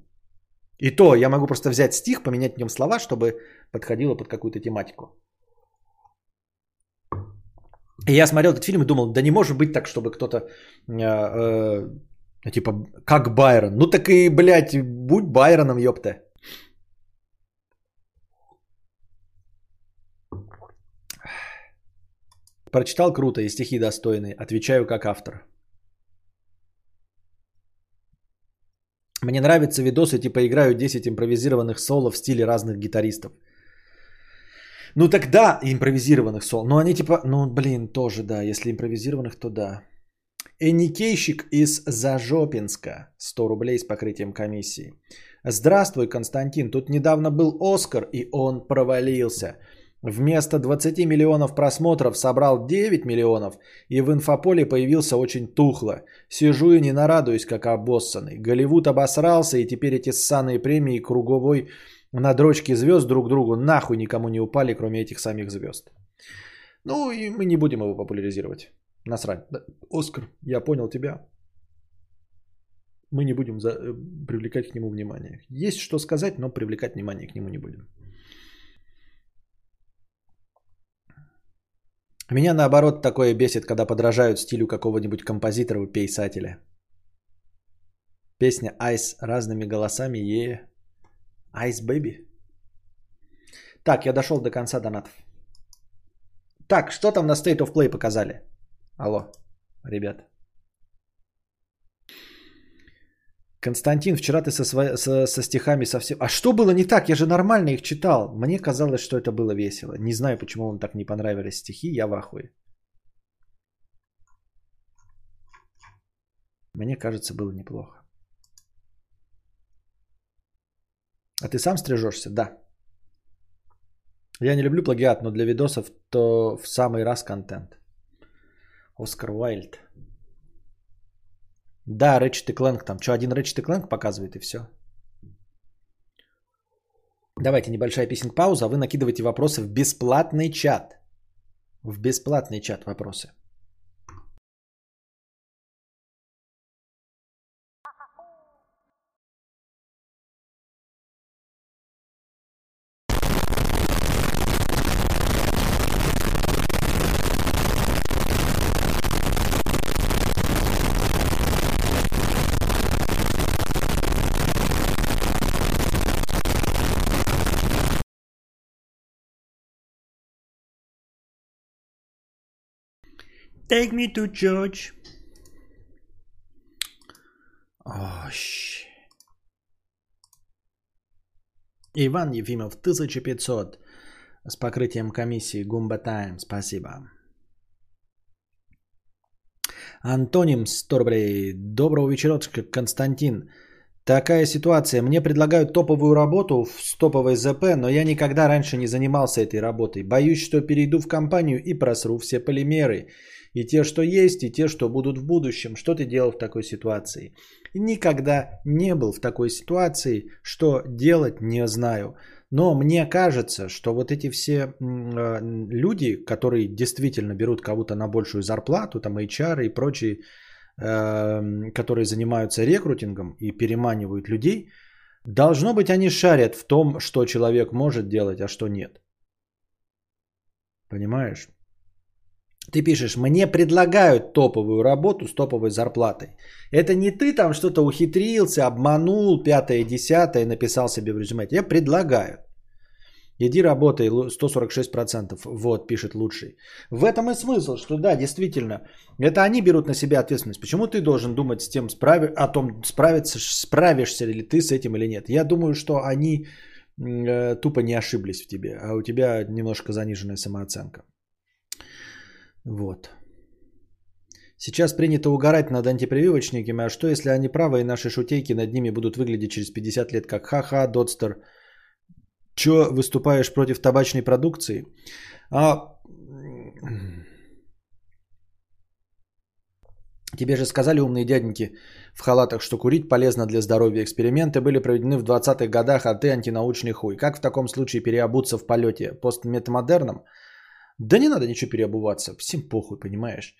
И то я могу просто взять стих, поменять в нем слова, чтобы подходило под какую-то тематику. И я смотрел этот фильм и думал, да не может быть так, чтобы кто-то, э, э, типа, как Байрон. Ну так и, блядь, будь Байроном, ёпта. Прочитал круто и стихи достойные. Отвечаю как автор. Мне нравятся видосы, типа играю 10 импровизированных соло в стиле разных гитаристов. Ну тогда импровизированных соло. Но они типа, ну блин, тоже да. Если импровизированных, то да. Эникейщик из Зажопинска. 100 рублей с покрытием комиссии. Здравствуй, Константин. Тут недавно был Оскар, и он провалился. Вместо 20 миллионов просмотров собрал 9 миллионов и в инфополе появился очень тухло. Сижу и не нарадуюсь, как обоссанный. Голливуд обосрался и теперь эти ссаные премии круговой на дрочке звезд друг другу нахуй никому не упали, кроме этих самих звезд. Ну и мы не будем его популяризировать. Насрать. Оскар, я понял тебя. Мы не будем за... Э, привлекать к нему внимание. Есть что сказать, но привлекать внимание к нему не будем. Меня наоборот такое бесит, когда подражают стилю какого-нибудь композитора и писателя. Песня Ice разными голосами. Е. Ice Baby. Так, я дошел до конца донатов. Так, что там на State of Play показали? Алло, ребят. Константин, вчера ты со, сво... со, со стихами совсем... А что было не так? Я же нормально их читал. Мне казалось, что это было весело. Не знаю, почему вам так не понравились стихи. Я в ахуе. Мне кажется, было неплохо. А ты сам стрижешься? Да. Я не люблю плагиат, но для видосов то в самый раз контент. Оскар Уайльд. Да, Ratchet Clank там. Что, один Ratchet Clank показывает и все. Давайте небольшая песенка пауза, а вы накидывайте вопросы в бесплатный чат. В бесплатный чат вопросы. Take me to church. Ощ. Иван Ефимов, 1500 с покрытием комиссии Гумба Тайм. Спасибо. Антоним 100 рублей. Доброго вечерочка, Константин. Такая ситуация. Мне предлагают топовую работу в топовой ЗП, но я никогда раньше не занимался этой работой. Боюсь, что перейду в компанию и просру все полимеры. И те, что есть, и те, что будут в будущем. Что ты делал в такой ситуации? Никогда не был в такой ситуации, что делать не знаю. Но мне кажется, что вот эти все э, люди, которые действительно берут кого-то на большую зарплату, там HR и прочие, э, которые занимаются рекрутингом и переманивают людей, должно быть они шарят в том, что человек может делать, а что нет. Понимаешь? Ты пишешь, мне предлагают топовую работу с топовой зарплатой. Это не ты там что-то ухитрился, обманул, пятое, десятое, написал себе в резюме. Тебе предлагают. Иди работай 146%. Вот, пишет лучший. В этом и смысл, что да, действительно, это они берут на себя ответственность. Почему ты должен думать с тем, справи, о том, справиться, справишься ли ты с этим или нет? Я думаю, что они э, тупо не ошиблись в тебе, а у тебя немножко заниженная самооценка. Вот. Сейчас принято угорать над антипрививочниками, а что если они правы и наши шутейки над ними будут выглядеть через 50 лет как ха-ха, Додстер, Чё, выступаешь против табачной продукции? А... Тебе же сказали умные дяденьки в халатах, что курить полезно для здоровья. Эксперименты были проведены в 20-х годах, а ты антинаучный хуй. Как в таком случае переобуться в полете? Постметамодерном? Да не надо ничего переобуваться, всем похуй, понимаешь.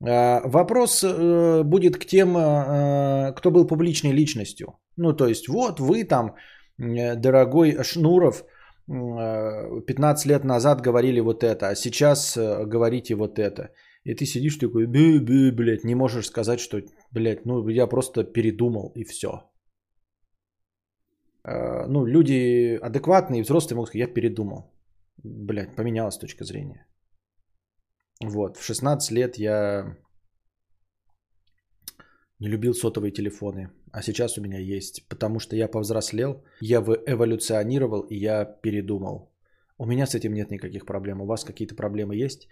А, вопрос э, будет к тем, э, кто был публичной личностью. Ну, то есть, вот вы там, э, дорогой Шнуров, 15 лет назад говорили вот это, а сейчас говорите вот это. И ты сидишь такой, бе бе блядь, не можешь сказать, что, блядь, ну я просто передумал и все. Ну, люди адекватные, взрослые могут сказать, я передумал блядь, поменялась точка зрения. Вот, в 16 лет я не любил сотовые телефоны, а сейчас у меня есть, потому что я повзрослел, я эволюционировал и я передумал. У меня с этим нет никаких проблем, у вас какие-то проблемы есть?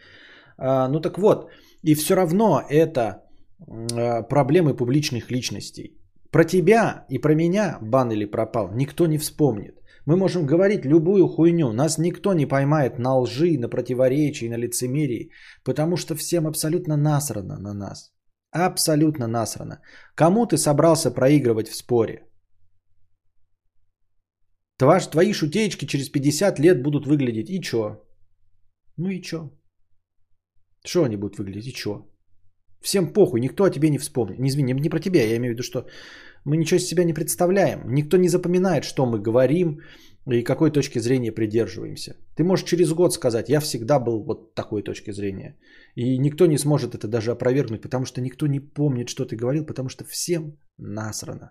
А, ну так вот, и все равно это а, проблемы публичных личностей. Про тебя и про меня, бан или пропал, никто не вспомнит. Мы можем говорить любую хуйню. Нас никто не поймает на лжи, на противоречии, на лицемерии. Потому что всем абсолютно насрано на нас. Абсолютно насрано. Кому ты собрался проигрывать в споре? Твои, твои шутеечки через 50 лет будут выглядеть. И чё? Ну и чё? Что они будут выглядеть? И чё? Всем похуй, никто о тебе не вспомнит. Не извини, не про тебя, я имею в виду, что мы ничего из себя не представляем. Никто не запоминает, что мы говорим и какой точки зрения придерживаемся. Ты можешь через год сказать, я всегда был вот такой точки зрения. И никто не сможет это даже опровергнуть, потому что никто не помнит, что ты говорил, потому что всем насрано.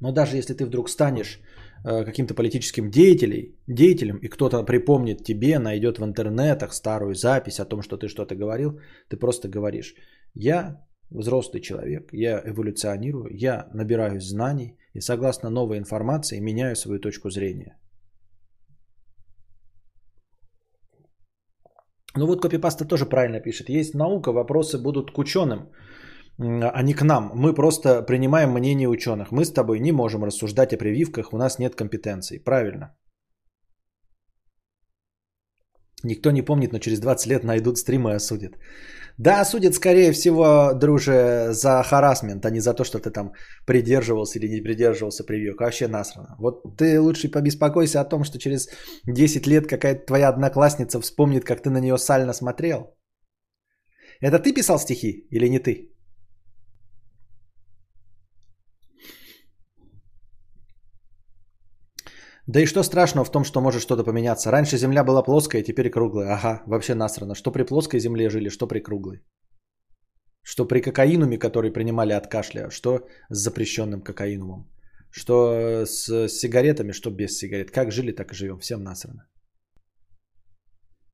Но даже если ты вдруг станешь э, каким-то политическим деятелей, деятелем, и кто-то припомнит тебе, найдет в интернетах старую запись о том, что ты что-то говорил, ты просто говоришь, я взрослый человек, я эволюционирую, я набираюсь знаний и согласно новой информации меняю свою точку зрения. Ну вот копипаста тоже правильно пишет. Есть наука, вопросы будут к ученым, а не к нам. Мы просто принимаем мнение ученых. Мы с тобой не можем рассуждать о прививках, у нас нет компетенций. Правильно. Никто не помнит, но через 20 лет найдут стримы и осудят. Да, осудят, скорее всего, друже, за харасмент, а не за то, что ты там придерживался или не придерживался прививок. Вообще насрано. Вот ты лучше побеспокойся о том, что через 10 лет какая-то твоя одноклассница вспомнит, как ты на нее сально смотрел. Это ты писал стихи или не ты? Да и что страшного в том, что может что-то поменяться? Раньше Земля была плоская, теперь круглая. Ага, вообще насрано. Что при плоской Земле жили, что при круглой. Что при кокаинуме, который принимали от кашля, что с запрещенным кокаинумом. Что с сигаретами, что без сигарет. Как жили, так и живем. Всем насрано.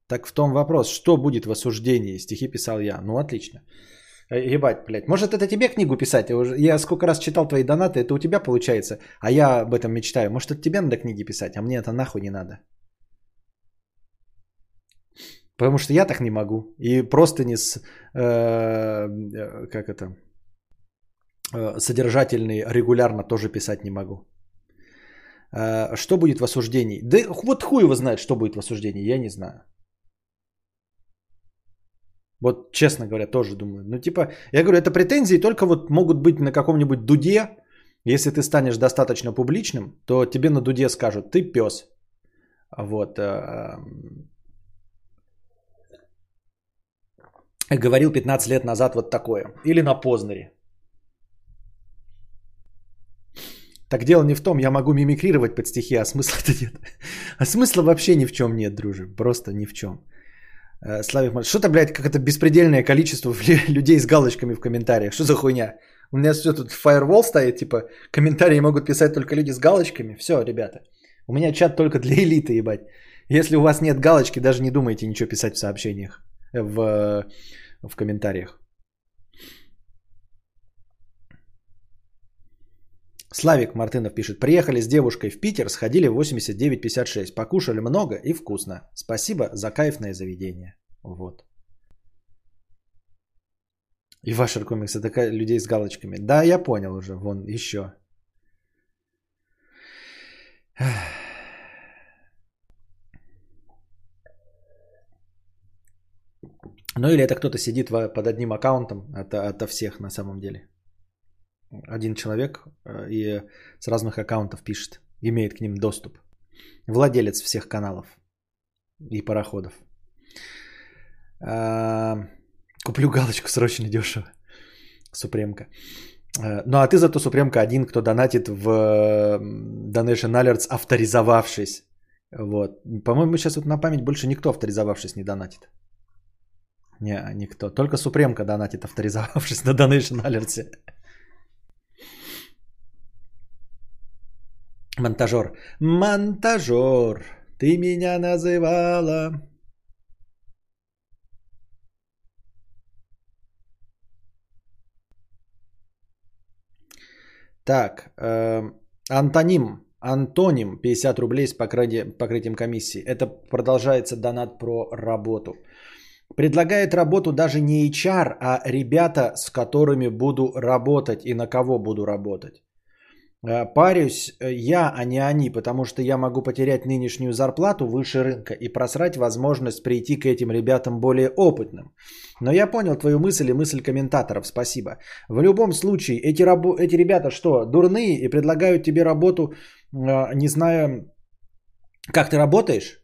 Так в том вопрос, что будет в осуждении? Стихи писал я. Ну, отлично. Э, ебать, блядь. Может, это тебе книгу писать? Я, уже, я сколько раз читал твои донаты, это у тебя получается. А я об этом мечтаю. Может, это тебе надо книги писать, а мне это нахуй не надо. Потому что я так не могу. И просто не с... Э, э, как это? Э, содержательный регулярно тоже писать не могу. Э, что будет в осуждении? Да вот хуй его знает, что будет в осуждении. Я не знаю. Вот, честно говоря, тоже думаю. Ну, типа, я говорю, это претензии только вот могут быть на каком-нибудь дуде. Если ты станешь достаточно публичным, то тебе на дуде скажут, ты пес. Вот. Э, говорил 15 лет назад вот такое. Или на Познере. Так дело не в том, я могу мимикрировать под стихи, а смысла-то нет. [laughs] А смысла вообще ни в чем нет, дружи. Просто ни в чем. Э, Славик, что-то, блядь, как это беспредельное количество [laughs] людей с галочками в комментариях. Что за хуйня? У меня все тут фаервол стоит, типа, комментарии могут писать только люди с галочками. Все, ребята. У меня чат только для элиты, ебать. Если у вас нет галочки, даже не думайте ничего писать в сообщениях, э, в, в комментариях. Славик Мартынов пишет. Приехали с девушкой в Питер, сходили в 89.56. Покушали много и вкусно. Спасибо за кайфное заведение. Вот. И ваш комикс это людей с галочками. Да, я понял уже. Вон еще. Ну или это кто-то сидит под одним аккаунтом, это ото всех на самом деле один человек э, и с разных аккаунтов пишет, имеет к ним доступ. Владелец всех каналов и пароходов. А, куплю галочку срочно дешево. Супремка. А, ну а ты зато Супремка один, кто донатит в Donation Alerts, авторизовавшись. Вот. По-моему, сейчас вот на память больше никто авторизовавшись не донатит. Не, никто. Только Супремка донатит, авторизовавшись на Donation Alerts. Монтажер. Монтажер, ты меня называла. Так, э, антоним, антоним 50 рублей с покрытием, покрытием комиссии. Это продолжается донат про работу. Предлагает работу даже не HR, а ребята, с которыми буду работать и на кого буду работать. Э, парюсь э, я, а не они, потому что я могу потерять нынешнюю зарплату выше рынка и просрать возможность прийти к этим ребятам более опытным. Но я понял твою мысль и мысль комментаторов, спасибо. В любом случае, эти, рабо- эти ребята что, дурные и предлагают тебе работу, э, не зная, как ты работаешь?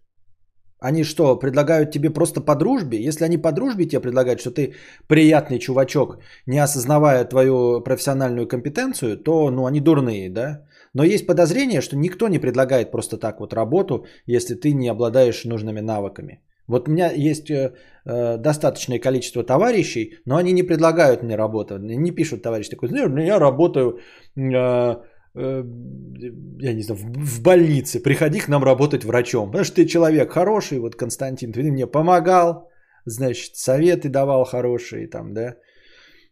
Они что, предлагают тебе просто по дружбе? Если они по дружбе тебе предлагают, что ты приятный чувачок, не осознавая твою профессиональную компетенцию, то ну, они дурные, да? Но есть подозрение, что никто не предлагает просто так вот работу, если ты не обладаешь нужными навыками. Вот у меня есть э, э достаточное количество товарищей, но они не предлагают мне работу. Не пишут товарищ такой, знаешь, я работаю э, я не знаю, в, в больнице, приходи к нам работать врачом. Потому что ты человек хороший, вот Константин, ты мне помогал, значит, советы давал хорошие там, да.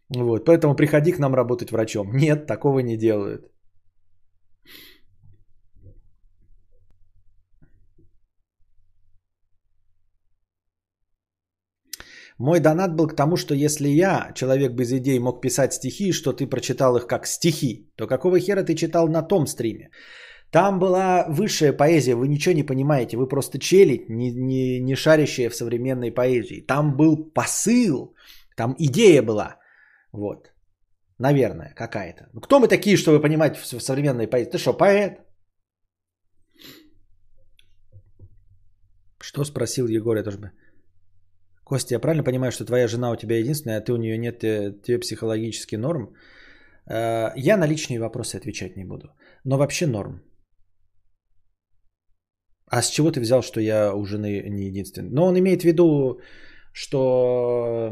Вот, поэтому приходи к нам работать врачом. Нет, такого не делают. Мой донат был к тому, что если я, человек без идей, мог писать стихи, что ты прочитал их как стихи, то какого хера ты читал на том стриме? Там была высшая поэзия, вы ничего не понимаете, вы просто чели, не, не, не шарящие в современной поэзии. Там был посыл, там идея была. Вот. Наверное, какая-то. Ну, кто мы такие, чтобы понимать в современной поэзии? Ты что, поэт? Что спросил Егор? Я тоже бы... Костя, я правильно понимаю, что твоя жена у тебя единственная, а ты у нее нет, э, тебе психологический норм? Э, я на личные вопросы отвечать не буду. Но вообще норм. А с чего ты взял, что я у жены не единственный? Но он имеет в виду, что...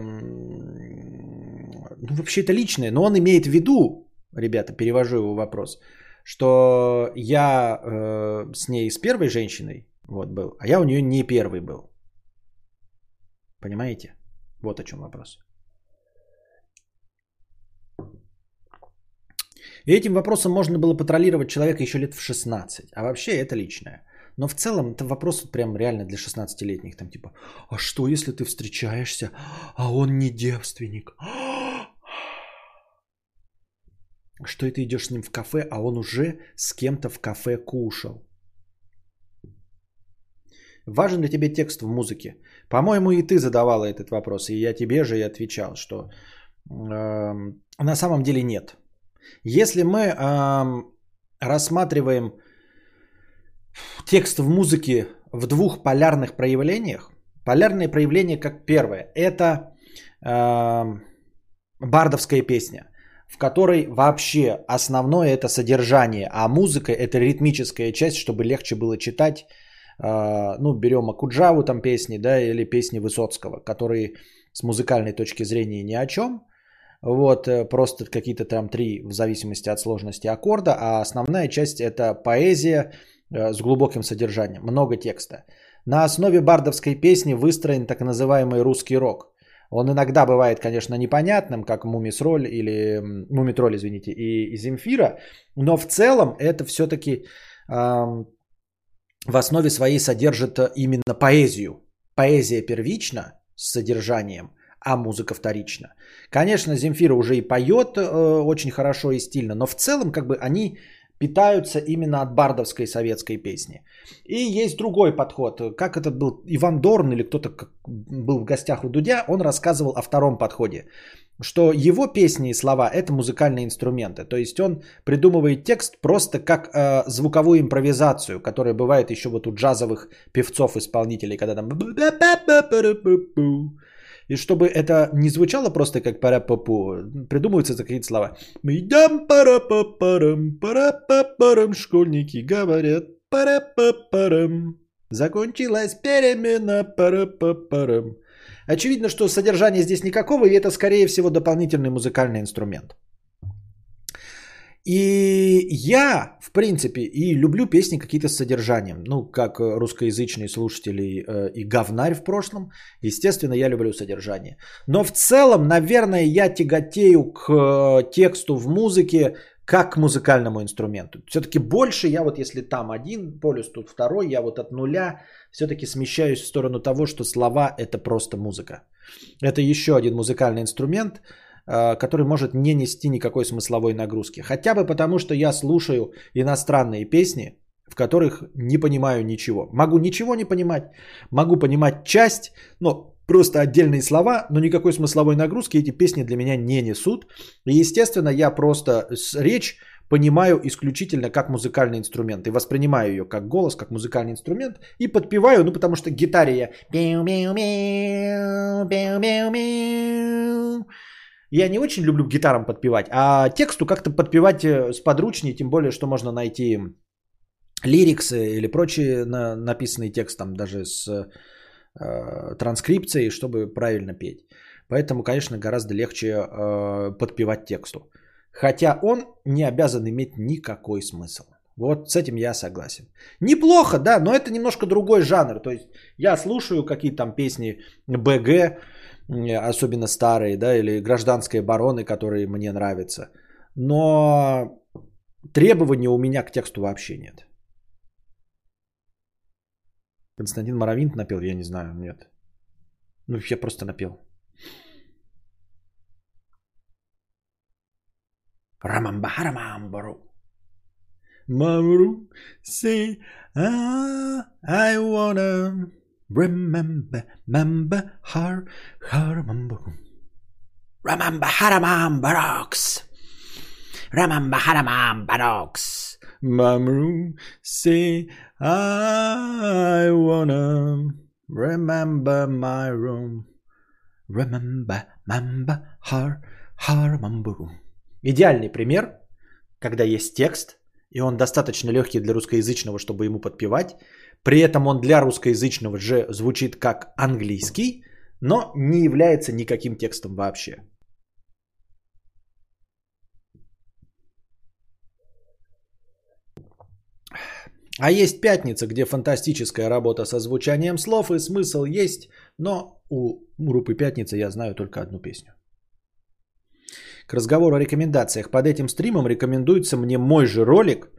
Ну, вообще это личное. Но он имеет в виду, ребята, перевожу его вопрос, что я э, с ней с первой женщиной вот был, а я у нее не первый был. Понимаете? Вот о чем вопрос. И этим вопросом можно было патрулировать человека еще лет в 16. А вообще это личное. Но в целом это вопрос вот прям реально для 16-летних. Там типа, а что если ты встречаешься, а он не девственник? Что это идешь с ним в кафе, а он уже с кем-то в кафе кушал? Важен ли тебе текст в музыке? По-моему, и ты задавала этот вопрос, и я тебе же и отвечал, что э, на самом деле нет. Если мы э, рассматриваем текст в музыке в двух полярных проявлениях, полярные проявления как первое, это э, бардовская песня, в которой вообще основное это содержание, а музыка это ритмическая часть, чтобы легче было читать ну, берем Акуджаву там песни, да, или песни Высоцкого, которые с музыкальной точки зрения ни о чем, вот, э, просто какие-то там три в зависимости от сложности аккорда, а основная часть это поэзия э, с глубоким содержанием, много текста. На основе бардовской песни выстроен так называемый русский рок. Он иногда бывает, конечно, непонятным, как Мумисроль или Мумитроль, извините, и, Земфира, но в целом это все-таки в основе своей содержит э, именно поэзию. Поэзия первична с содержанием, а музыка вторична. Конечно, Земфира уже и поет э, очень хорошо и стильно, но в целом как бы они питаются именно от бардовской советской песни. И есть другой подход. Как это был Иван Дорн или кто-то был в гостях у Дудя, он рассказывал о втором подходе что его песни и слова это музыкальные инструменты. То есть он придумывает текст просто как э, звуковую импровизацию, которая бывает еще вот у джазовых певцов-исполнителей, когда там... И чтобы это не звучало просто как пара-папу, придумываются какие-то слова. Мы идем пара-папарам, пара-папарам, школьники говорят пара-папарам. Закончилась перемена пара-папарам. Очевидно, что содержания здесь никакого, и это, скорее всего, дополнительный музыкальный инструмент. И я, в принципе, и люблю песни какие-то с содержанием. Ну, как русскоязычные слушатели э, и говнарь в прошлом. Естественно, я люблю содержание. Но в целом, наверное, я тяготею к э, тексту в музыке как к музыкальному инструменту. Все-таки больше я вот, если там один полюс, тут второй, я вот от нуля все-таки смещаюсь в сторону того, что слова это просто музыка. Это еще один музыкальный инструмент, который может не нести никакой смысловой нагрузки. Хотя бы потому, что я слушаю иностранные песни, в которых не понимаю ничего. Могу ничего не понимать, могу понимать часть, но просто отдельные слова, но никакой смысловой нагрузки эти песни для меня не несут. И, естественно, я просто речь понимаю исключительно как музыкальный инструмент. И воспринимаю ее как голос, как музыкальный инструмент. И подпеваю, ну потому что гитаре я... Я не очень люблю гитарам подпевать, а тексту как-то подпевать э, сподручнее, тем более, что можно найти лириксы или прочие на, написанный текст, там даже с э, транскрипцией, чтобы правильно петь. Поэтому, конечно, гораздо легче э, подпевать тексту. хотя он не обязан иметь никакой смысл. Вот с этим я согласен. Неплохо, да, но это немножко другой жанр. То есть я слушаю какие-то там песни БГ, особенно старые, да, или гражданские бароны, которые мне нравятся. Но требований у меня к тексту вообще нет. Константин Моровинт напел, я не знаю, нет. Ну, я просто напел. Рамамбарамамбару. Мамру, say, I wanna remember, remember her, her, mambaru. Ramamba haramam barox. Ramamba haramam barox. Mamru, say, I wanna remember my room. Remember, mamba, har, har, mambaru. Идеальный пример, когда есть текст, и он достаточно легкий для русскоязычного, чтобы ему подпевать. При этом он для русскоязычного же звучит как английский, но не является никаким текстом вообще. А есть пятница, где фантастическая работа со звучанием слов и смысл есть, но у группы пятница я знаю только одну песню. К разговору о рекомендациях. Под этим стримом рекомендуется мне мой же ролик.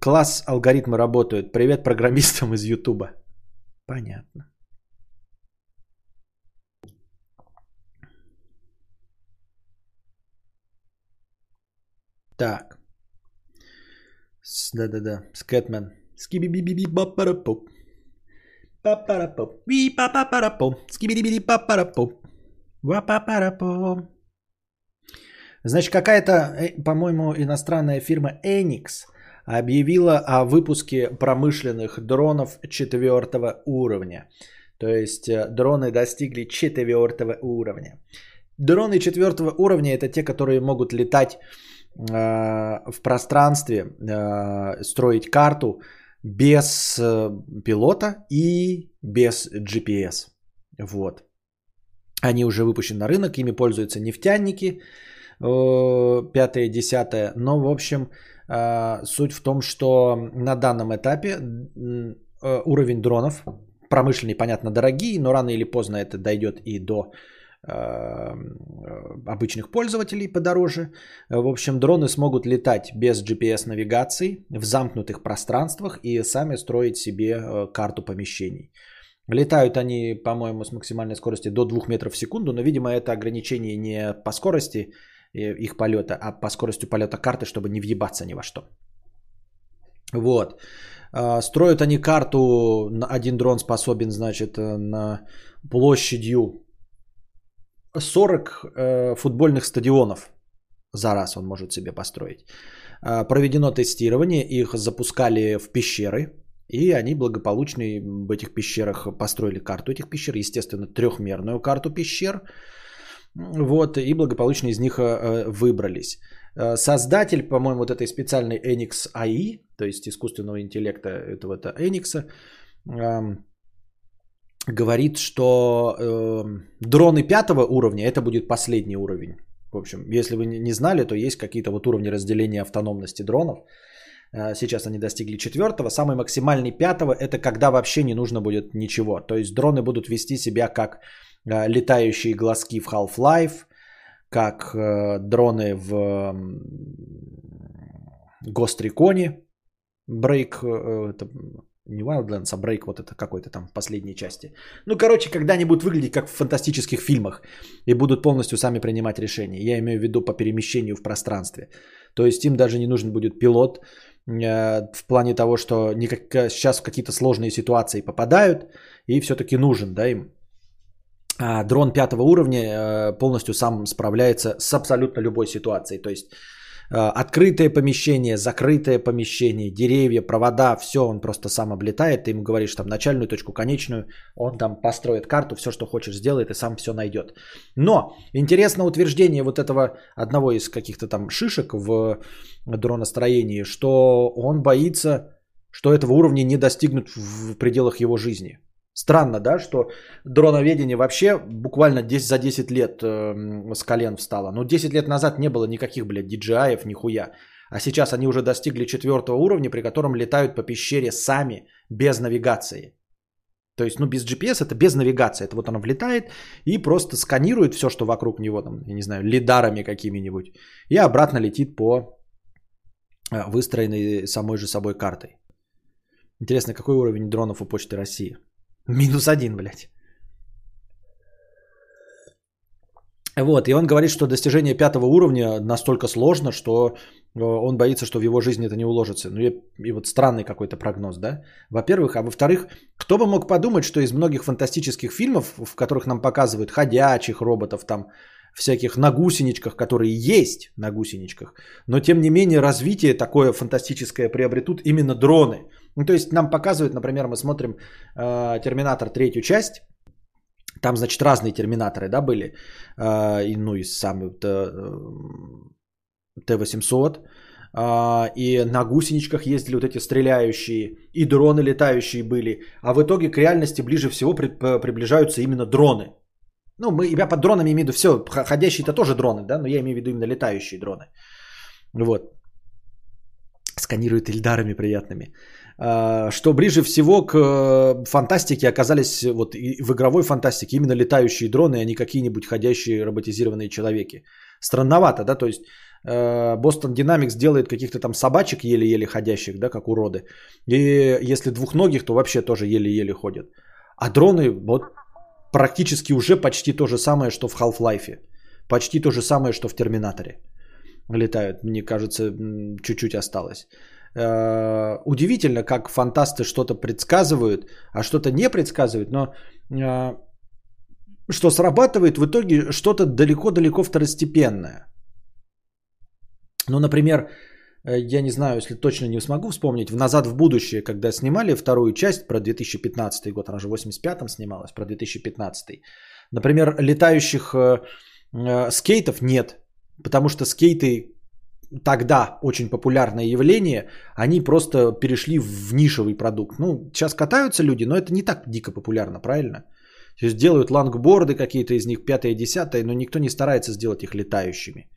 Класс алгоритмы работают. Привет программистам из Ютуба. Понятно. Так. Да-да-да. Scatman. Скиби-би-би-би бапарапоп. Папарапоп. Ви папарапоп. Скиби-би-би папарапоп. Ва-папарапоп. Значит, какая-то, э, по-моему, иностранная фирма Enix объявила о выпуске промышленных дронов четвертого уровня. То есть э, дроны достигли четвертого уровня. Дроны четвертого уровня это те, которые могут летать э, в пространстве, э, строить карту без э, пилота и без GPS. Вот. Они уже выпущены на рынок, ими пользуются нефтяники, пятое, десятое. Но, в общем, э, суть в том, что на данном этапе э, уровень дронов, промышленные, понятно, дорогие, но рано или поздно это дойдет и до обычных пользователей подороже. В общем, дроны смогут летать без GPS-навигации в замкнутых пространствах и сами строить себе карту помещений. Летают они, по-моему, с максимальной скоростью до 2 метров в секунду, но, видимо, это ограничение не по скорости их полета, а по скорости полета карты, чтобы не въебаться ни во что. Вот. А, строят они карту, один дрон способен, значит, э, на площадью 40 э, футбольных стадионов за раз он может себе построить. А, проведено тестирование, их запускали в пещеры, и они благополучно в этих пещерах построили карту этих пещер, естественно, трехмерную карту пещер, вот, и благополучно из них э, выбрались. Э, создатель, по-моему, вот этой специальной Enix AI, то есть искусственного интеллекта этого-то Enix, говорит, что э, дроны пятого уровня это будет последний уровень. В общем, если вы не знали, то есть какие-то вот уровни разделения автономности дронов. Э, сейчас они достигли четвертого. Самый максимальный пятого это когда вообще не нужно будет ничего. То есть дроны будут вести себя как Э, летающие глазки в Half-Life, как э, дроны в Ghost Recon, Break, это не Wildlands, а Break, вот это какой-то там в последней части. Ну, короче, когда-нибудь выглядеть как в фантастических фильмах и будут полностью сами принимать решения. Я имею в виду по перемещению в пространстве. То есть им даже не нужен будет пилот в плане того, что никак, сейчас в какие-то сложные ситуации попадают и все-таки нужен, да, им а, дрон пятого уровня э, полностью сам справляется с абсолютно любой ситуацией. То есть э, открытое помещение, закрытое помещение, деревья, провода, все он просто сам облетает. Ты ему говоришь там начальную точку, конечную, он там построит карту, все, что хочешь, сделает и сам все найдет. Но интересно утверждение вот этого одного из каких-то там шишек в дроностроении, что он боится, что этого уровня не достигнут в пределах его жизни. Странно, да, что дроноведение вообще буквально 10, за 10 лет э, с колен встало. Но 10 лет назад не было никаких, блядь, DJI-ев, нихуя. А сейчас они уже достигли четвертого уровня, при котором летают по пещере сами, без навигации. То есть, ну, без GPS это без навигации. Это вот оно влетает и просто сканирует все, что вокруг него, там, я не знаю, лидарами какими-нибудь. И обратно летит по э, выстроенной самой же собой картой. Интересно, какой уровень дронов у Почты России? Минус один, блядь. Вот, и он говорит, что достижение пятого уровня настолько сложно, что э, он боится, что в его жизни это не уложится. Ну и, и вот странный какой-то прогноз, да? Во-первых, а во-вторых, кто бы мог подумать, что из многих фантастических фильмов, в которых нам показывают ходячих роботов, там всяких на гусеничках, которые есть на гусеничках, но тем не менее развитие такое фантастическое приобретут именно дроны. Ну то есть нам показывают, например, мы смотрим э, Терминатор третью часть, там, значит, разные терминаторы, да, были. Э, и, ну, и сам э, Т-800. Э, и на гусеничках ездили вот эти стреляющие. И дроны летающие были. А в итоге к реальности ближе всего при, приближаются именно дроны. Ну, мы, я под дронами имею в виду все. Ходящие-то тоже дроны, да, но я имею в виду именно летающие дроны. Вот. Сканируют ильдарами приятными. А, что ближе всего к э, фантастике оказались вот в игровой фантастике именно летающие дроны, а не какие-нибудь ходящие роботизированные человеки. Странновато, да, то есть э, Boston Dynamics делает каких-то там собачек еле-еле ходящих, да, как уроды. И если двухногих, то вообще тоже еле-еле ходят. А дроны вот практически уже почти то же самое, что в Half-Life. Почти то же самое, что в Терминаторе летают. Мне кажется, чуть-чуть осталось. Э, удивительно, как фантасты что-то предсказывают, а что-то не предсказывают, но э, что срабатывает в итоге что-то далеко-далеко второстепенное. Ну, например, я не знаю, если точно не смогу вспомнить, в «Назад в будущее», когда снимали вторую часть про 2015 год, она же в 85-м снималась, про 2015. Например, летающих скейтов нет, потому что скейты тогда очень популярное явление, они просто перешли в нишевый продукт. Ну, сейчас катаются люди, но это не так дико популярно, правильно? То есть делают лангборды какие-то из них, пятое, десятое, но никто не старается сделать их летающими.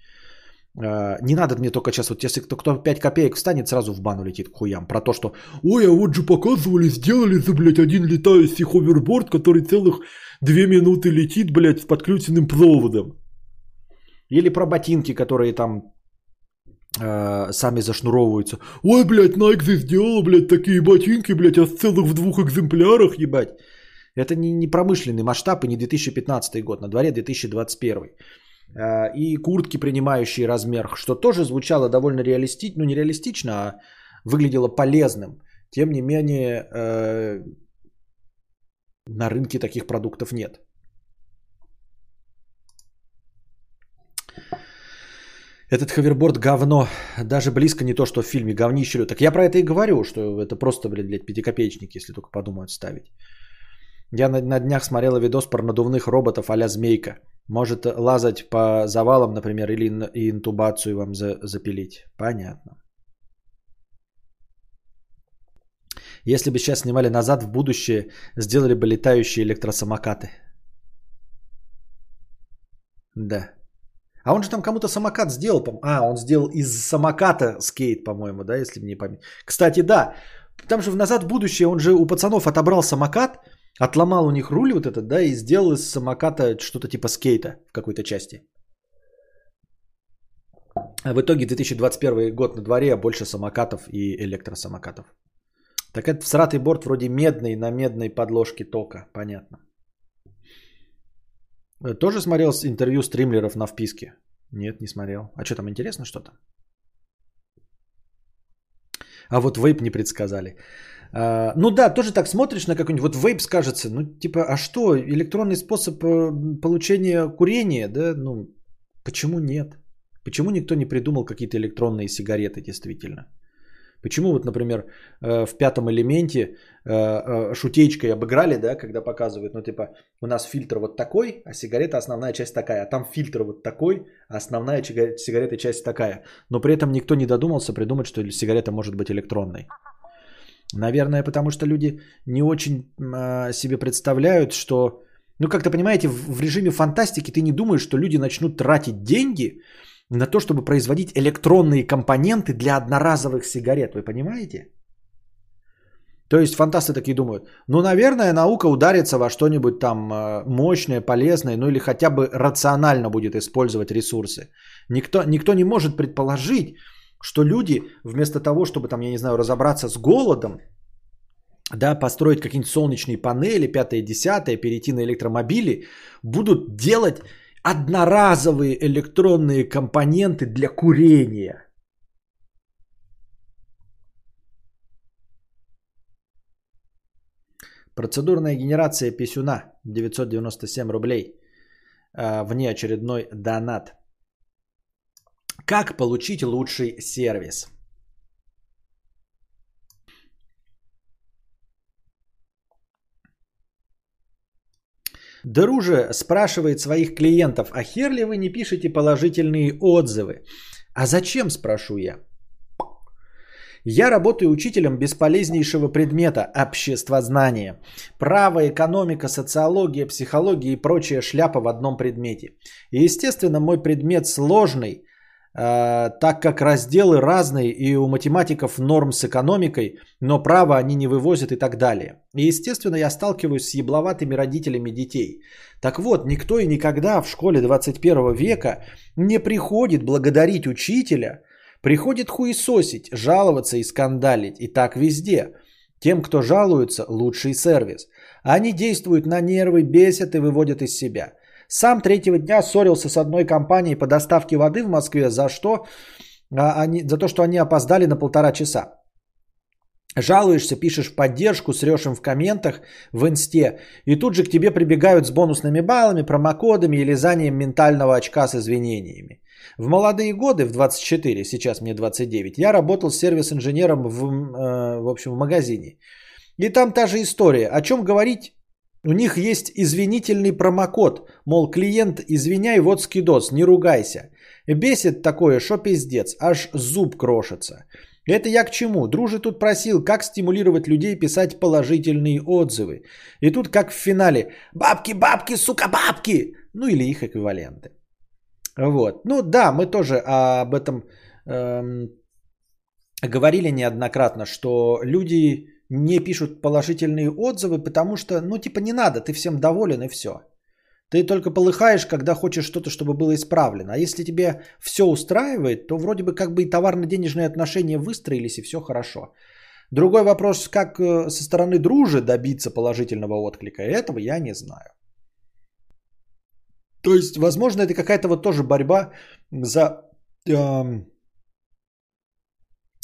А, не надо мне только сейчас, вот если кто, кто 5 копеек встанет, сразу в бану летит к хуям. Про то, что «Ой, а вот же показывали, сделали за, блядь, один летающий ховерборд, который целых 2 минуты летит, блядь, с подключенным проводом». Или про ботинки, которые там э, сами зашнуровываются. Ой, блядь, Nike сделала, блядь, такие ботинки, блядь, а целых в двух экземплярах, ебать. Это не, не промышленный масштаб и не 2015 год, на дворе 2021. Э, и куртки, принимающие размер, что тоже звучало довольно реалистично, ну не реалистично, а выглядело полезным. Тем не менее, э, на рынке таких продуктов нет. Этот ховерборд говно. Даже близко не то, что в фильме говнище. Так я про это и говорю, что это просто, блядь, блядь пятикопеечник, если только подумают ставить. Я на, на днях смотрела видос про надувных роботов а змейка. Может лазать по завалам, например, или интубацию вам за, запилить. Понятно. Если бы сейчас снимали назад в будущее, сделали бы летающие электросамокаты. Да. А он же там кому-то самокат сделал. А, он сделал из самоката скейт, по-моему, да, если мне память. Кстати, да, там же в «Назад в будущее» он же у пацанов отобрал самокат, отломал у них руль вот этот, да, и сделал из самоката что-то типа скейта в какой-то части. А в итоге 2021 год на дворе, а больше самокатов и электросамокатов. Так это всратый борт вроде медный на медной подложке тока, понятно. Тоже смотрел интервью стримлеров на вписке? Нет, не смотрел. А что там, интересно что-то? А вот вейп не предсказали. А, ну да, тоже так смотришь на какой-нибудь, вот вейп скажется, ну типа, а что, электронный способ э, получения курения, да, ну почему нет? Почему никто не придумал какие-то электронные сигареты действительно? Почему вот, например, э, в пятом элементе э, шутеечкой обыграли, да, когда показывают, ну типа у нас фильтр вот такой, а сигарета основная часть такая, а там фильтр вот такой, а основная сигарета часть такая. Но при этом никто не додумался придумать, что сигарета может быть электронной. Наверное, потому что люди не очень э, себе представляют, что... Ну, как-то понимаете, в, в режиме фантастики ты не думаешь, что люди начнут тратить деньги на то, чтобы производить электронные компоненты для одноразовых сигарет. Вы понимаете? То есть фантасты такие думают, ну, наверное, наука ударится во что-нибудь там э, мощное, полезное, ну или хотя бы рационально будет использовать ресурсы. Никто, никто не может предположить, что люди вместо того, чтобы там, я не знаю, разобраться с голодом, да, построить какие-нибудь солнечные панели, пятое, десятое, перейти на электромобили, будут делать одноразовые электронные компоненты для курения – Процедурная генерация писюна 997 рублей. Э, внеочередной донат. Как получить лучший сервис? Друже спрашивает своих клиентов, а хер ли вы не пишете положительные отзывы? А зачем, спрошу я? Я работаю учителем бесполезнейшего предмета – обществознание. Право, экономика, социология, психология и прочая шляпа в одном предмете. И, естественно, мой предмет сложный, так как разделы разные и у математиков норм с экономикой, но право они не вывозят и так далее. И, естественно, я сталкиваюсь с ебловатыми родителями детей. Так вот, никто и никогда в школе 21 века не приходит благодарить учителя – Приходит хуесосить, жаловаться и скандалить. И так везде. Тем, кто жалуется, лучший сервис. Они действуют на нервы, бесят и выводят из себя. Сам третьего дня ссорился с одной компанией по доставке воды в Москве, за что а, они, за то, что они опоздали на полтора часа. Жалуешься, пишешь в поддержку, срешь им в комментах в инсте, и тут же к тебе прибегают с бонусными баллами, промокодами и лизанием ментального очка с извинениями. В молодые годы, в 24, сейчас мне 29, я работал сервис-инженером в, э, в общем, в магазине. И там та же история. О чем говорить? У них есть извинительный промокод. Мол, клиент, извиняй, вот скидос, не ругайся. Бесит такое, что пиздец, аж зуб крошится. Это я к чему? Друже тут просил, как стимулировать людей писать положительные отзывы. И тут как в финале «Бабки, бабки, сука, бабки!» Ну или их эквиваленты. Вот. Ну да, мы тоже об этом эм, говорили неоднократно, что люди не пишут положительные отзывы, потому что, ну типа не надо, ты всем доволен и все. Ты только полыхаешь, когда хочешь что-то, чтобы было исправлено. А если тебе все устраивает, то вроде бы как бы и товарно-денежные отношения выстроились, и все хорошо. Другой вопрос, как э, со стороны дружи добиться положительного отклика, этого я не знаю. То есть, возможно, это какая-то вот тоже борьба за... Э,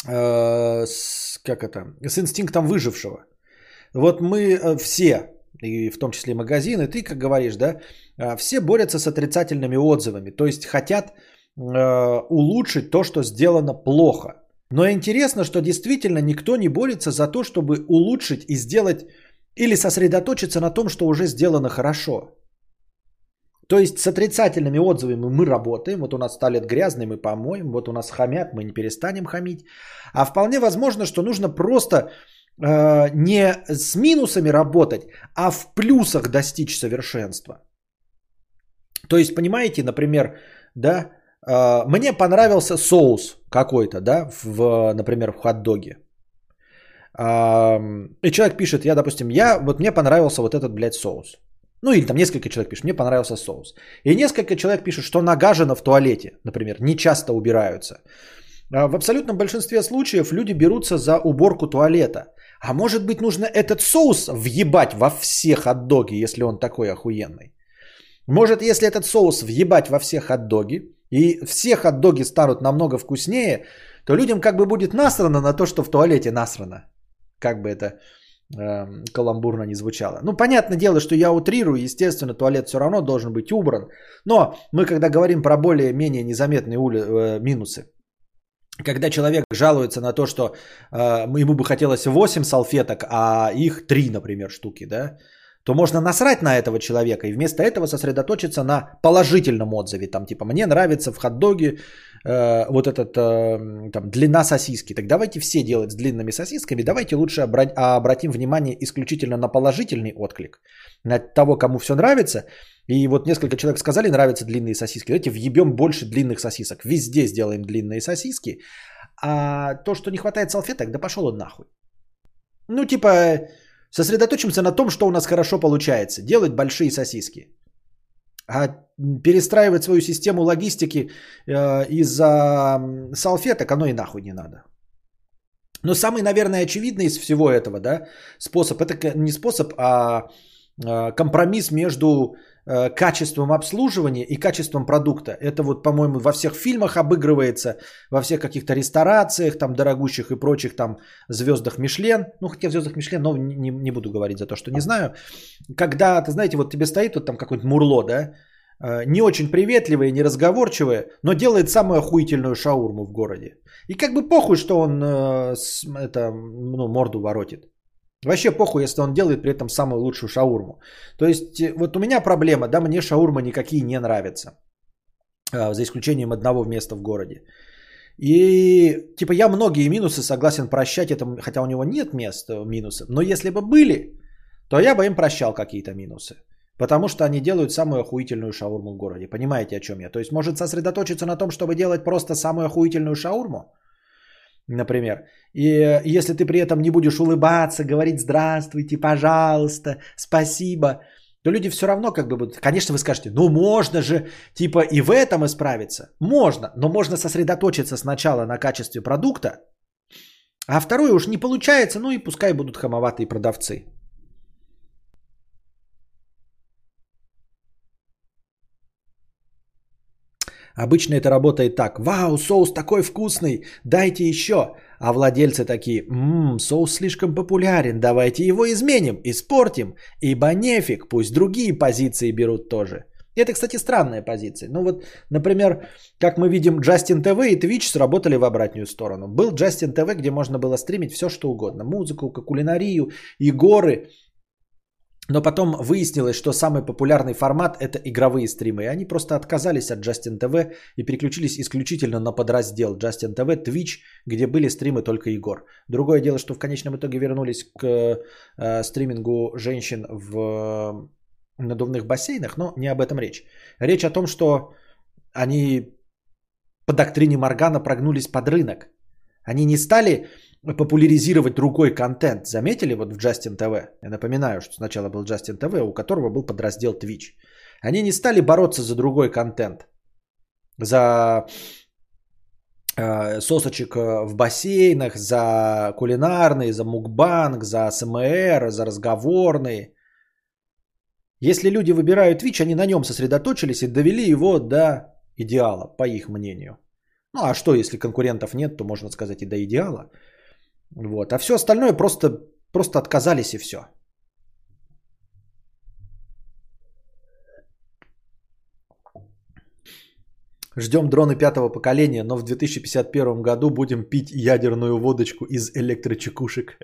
э, с, как это? С инстинктом выжившего. Вот мы э, все, и в том числе магазины, ты как говоришь, да, э, все борются с отрицательными отзывами. То есть хотят улучшить то, что сделано плохо. Но интересно, что действительно никто не борется за то, чтобы улучшить и сделать или сосредоточиться на том, что уже сделано хорошо. То есть с отрицательными отзывами мы работаем, вот у нас туалет грязный, мы помоем, вот у нас хамят, мы не перестанем хамить. А вполне возможно, что нужно просто э, не с минусами работать, а в плюсах достичь совершенства. То есть, понимаете, например, да, э, мне понравился соус какой-то, да, в, например, в хот-доге. Э, и человек пишет, я, допустим, я, вот мне понравился вот этот, блядь, соус. Ну или там несколько человек пишет, мне понравился соус. И несколько человек пишут, что нагажено в туалете, например, не часто убираются. А в абсолютном большинстве случаев люди берутся за уборку туалета. А может быть нужно этот соус въебать во все хот-доги, если он такой охуенный. Может, если этот соус въебать во все хот-доги, и все хот-доги станут намного вкуснее, то людям как бы будет насрано на то, что в туалете насрано. Как бы это каламбурно не звучало. Ну, понятное дело, что я утрирую, естественно, туалет все равно должен быть убран. Но мы, когда говорим про более-менее незаметные ули- э, минусы, когда человек жалуется на то, что э, ему бы хотелось 8 салфеток, а их 3, например, штуки, да, то можно насрать на этого человека и вместо этого сосредоточиться на положительном отзыве. Там типа мне нравится в хот-доге э, вот этот э, там длина сосиски. Так давайте все делать с длинными сосисками. Давайте лучше обра- обратим внимание исключительно на положительный отклик. На того, кому все нравится. И вот несколько человек сказали, нравятся длинные сосиски. Давайте въебем больше длинных сосисок. Везде сделаем длинные сосиски. А то, что не хватает салфеток, да пошел он нахуй. Ну, типа, сосредоточимся на том, что у нас хорошо получается. Делать большие сосиски. А перестраивать свою систему логистики э, из-за салфеток, оно и нахуй не надо. Но самый, наверное, очевидный из всего этого, да, способ, это не способ, а э, компромисс между качеством обслуживания и качеством продукта. Это вот, по-моему, во всех фильмах обыгрывается, во всех каких-то ресторациях, там, дорогущих и прочих, там, звездах Мишлен. Ну, хотя в звездах Мишлен, но не, не буду говорить за то, что не знаю. Когда, ты знаете, вот тебе стоит вот там какой-то мурло, да, э, не очень приветливое, неразговорчивое, но делает самую охуительную шаурму в городе. И как бы похуй, что он э, это, ну, морду воротит. Вообще похуй, если он делает при этом самую лучшую шаурму. То есть э, вот у меня проблема, да, мне шаурма никакие не нравятся. А, За исключением одного места в городе. И типа я многие минусы согласен прощать, это, хотя у него нет мест э, минусов. Но если бы были, то я бы им прощал какие-то минусы. Потому что они делают самую охуительную шаурму в городе. Понимаете, о чем я? То есть может сосредоточиться на том, чтобы делать просто самую охуительную шаурму? Например. И э, если ты при этом не будешь улыбаться, говорить здравствуйте, пожалуйста, спасибо, то люди все равно как бы будут... Конечно, вы скажете, ну можно же типа и в этом исправиться. Можно, но можно сосредоточиться сначала на качестве продукта, а второе уж не получается, ну и пускай будут хамоватые продавцы. Обычно это работает так. Вау, соус такой вкусный, дайте еще. А владельцы такие, ммм, соус слишком популярен, давайте его изменим, испортим. Ибо нефиг, пусть другие позиции берут тоже. Это, кстати, странная позиция. Ну вот, например, как мы видим, Justin TV и Twitch сработали в обратную сторону. Был Justin TV, где можно было стримить все, что угодно. Музыку, кулинарию, игры. Но потом выяснилось, что самый популярный формат это игровые стримы. И они просто отказались от Justin TV и переключились исключительно на подраздел Justin TV, Twitch, где были стримы только игр. Другое дело, что в конечном итоге вернулись к э, стримингу женщин в надувных бассейнах, но не об этом речь. Речь о том, что они по доктрине Моргана прогнулись под рынок. Они не стали популяризировать другой контент. Заметили вот в Justin TV? Я напоминаю, что сначала был Justin TV, у которого был подраздел Twitch. Они не стали бороться за другой контент. За э, сосочек в бассейнах, за кулинарный, за мукбанг, за СМР, за разговорный. Если люди выбирают Twitch, они на нем сосредоточились и довели его до идеала, по их мнению. Ну а что, если конкурентов нет, то можно сказать и до идеала. Вот. А все остальное просто, просто отказались и все. Ждем дроны пятого поколения, но в 2051 году будем пить ядерную водочку из электрочекушек.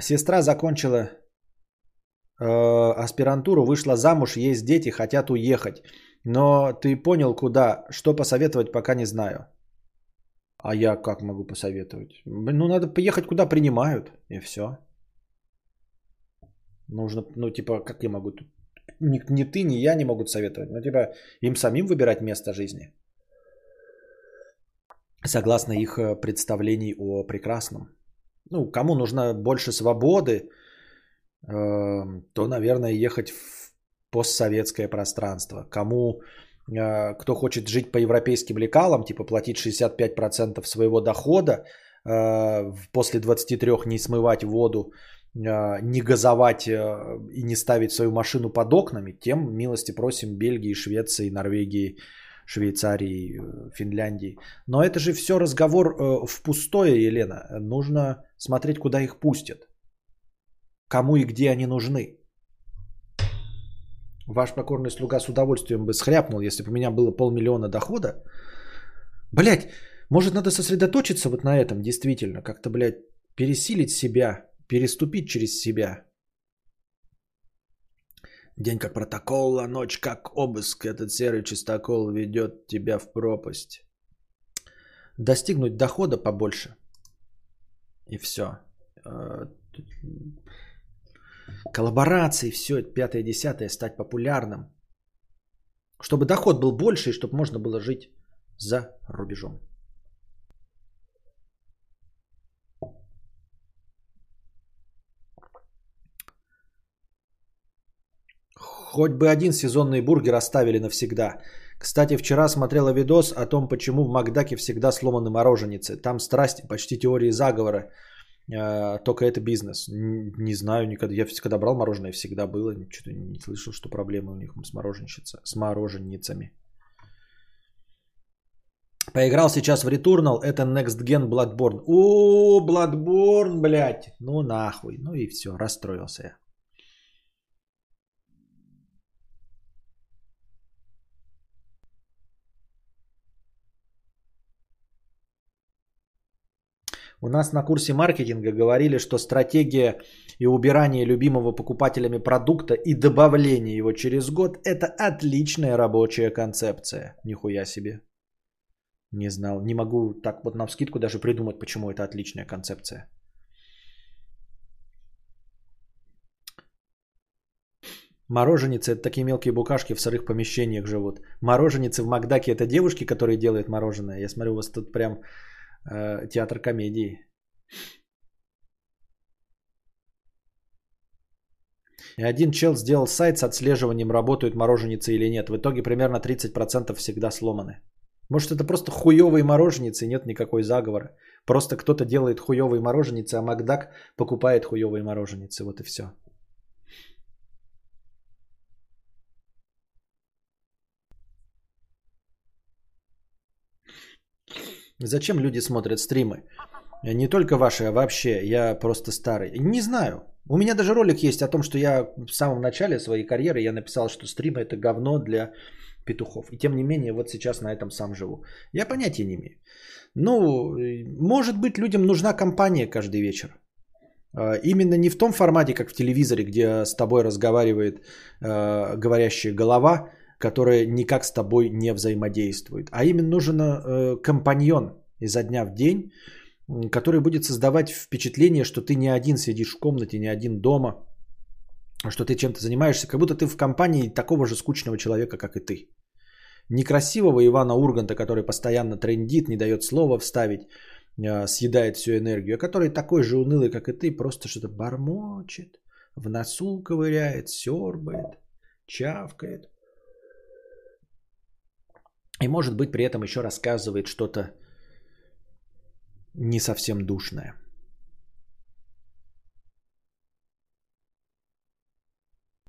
Сестра закончила э, аспирантуру, вышла замуж, есть дети, хотят уехать. Но ты понял, куда, что посоветовать, пока не знаю. А я как могу посоветовать? Ну, надо поехать, куда принимают, и все. Нужно, ну, типа, как я могу... Ни, ни ты, ни я не могут советовать. Ну, типа, им самим выбирать место жизни. Согласно их э, представлений о прекрасном. Ну, кому нужно больше свободы, э, то, наверное, ехать в постсоветское пространство. Кому кто хочет жить по европейским лекалам, типа платить 65% своего дохода, э, после 23 не смывать воду, э, не газовать и не ставить свою машину под окнами, тем милости просим Бельгии, Швеции, Норвегии, Швейцарии, Финляндии. Но это же все разговор в пустое, Елена. Нужно смотреть, куда их пустят. Кому и где они нужны. Ваш покорный слуга с удовольствием бы схряпнул, если бы у меня было полмиллиона дохода. Блять, может надо сосредоточиться вот на этом действительно, как-то, блядь, пересилить себя, переступить через себя. День как протокол, а ночь как обыск. Этот серый чистокол ведет тебя в пропасть. Достигнуть дохода побольше. И все. Коллаборации, все, пятое, десятое, стать популярным. Чтобы доход был больше и чтобы можно было жить за рубежом. Хоть бы один сезонный бургер оставили навсегда. Кстати, вчера смотрела видос о том, почему в Макдаке всегда сломаны мороженицы. Там страсть, почти теории заговора. Э, только это бизнес. Не знаю никогда. Я когда брал мороженое, всегда было. Что-то не слышал, что проблемы у них с, мороженщица, с мороженницами. Поиграл сейчас в Returnal. Это Next Gen Bloodborne. О, Bloodborne, блядь. Ну нахуй. Ну и все, расстроился я. У нас на курсе маркетинга говорили, что стратегия и убирание любимого покупателями продукта и добавление его через год – это отличная рабочая концепция. Нихуя себе. Не знал. Не могу так вот на вскидку даже придумать, почему это отличная концепция. Мороженицы – это такие мелкие букашки в сырых помещениях живут. Мороженицы в Макдаке – это девушки, которые делают мороженое. Я смотрю, у вас тут прям э, театр комедии. И один чел сделал сайт с отслеживанием, работают мороженицы или нет. В итоге примерно 30% всегда сломаны. Может это просто хуевые мороженицы, нет никакой заговора. Просто кто-то делает хуевые мороженицы, а Макдак покупает хуевые мороженицы. Вот и все. Зачем люди смотрят стримы? Не только ваши, а вообще. Я просто старый. Не знаю. У меня даже ролик есть о том, что я в самом начале своей карьеры я написал, что стримы это говно для петухов. И тем не менее, вот сейчас на этом сам живу. Я понятия не имею. Ну, может быть, людям нужна компания каждый вечер. А, именно не в том формате, как в телевизоре, где с тобой разговаривает э, говорящая голова, которая никак с тобой не взаимодействует. А именно нужен э, компаньон изо дня в день, который будет создавать впечатление, что ты не один сидишь в комнате, не один дома, что ты чем-то занимаешься, как будто ты в компании такого же скучного человека, как и ты. Некрасивого Ивана Урганта, который постоянно трендит, не дает слова вставить, э, съедает всю энергию, а который такой же унылый, как и ты, просто что-то бормочет, в носу ковыряет, сербает, чавкает. И может быть при этом еще рассказывает что-то не совсем душное.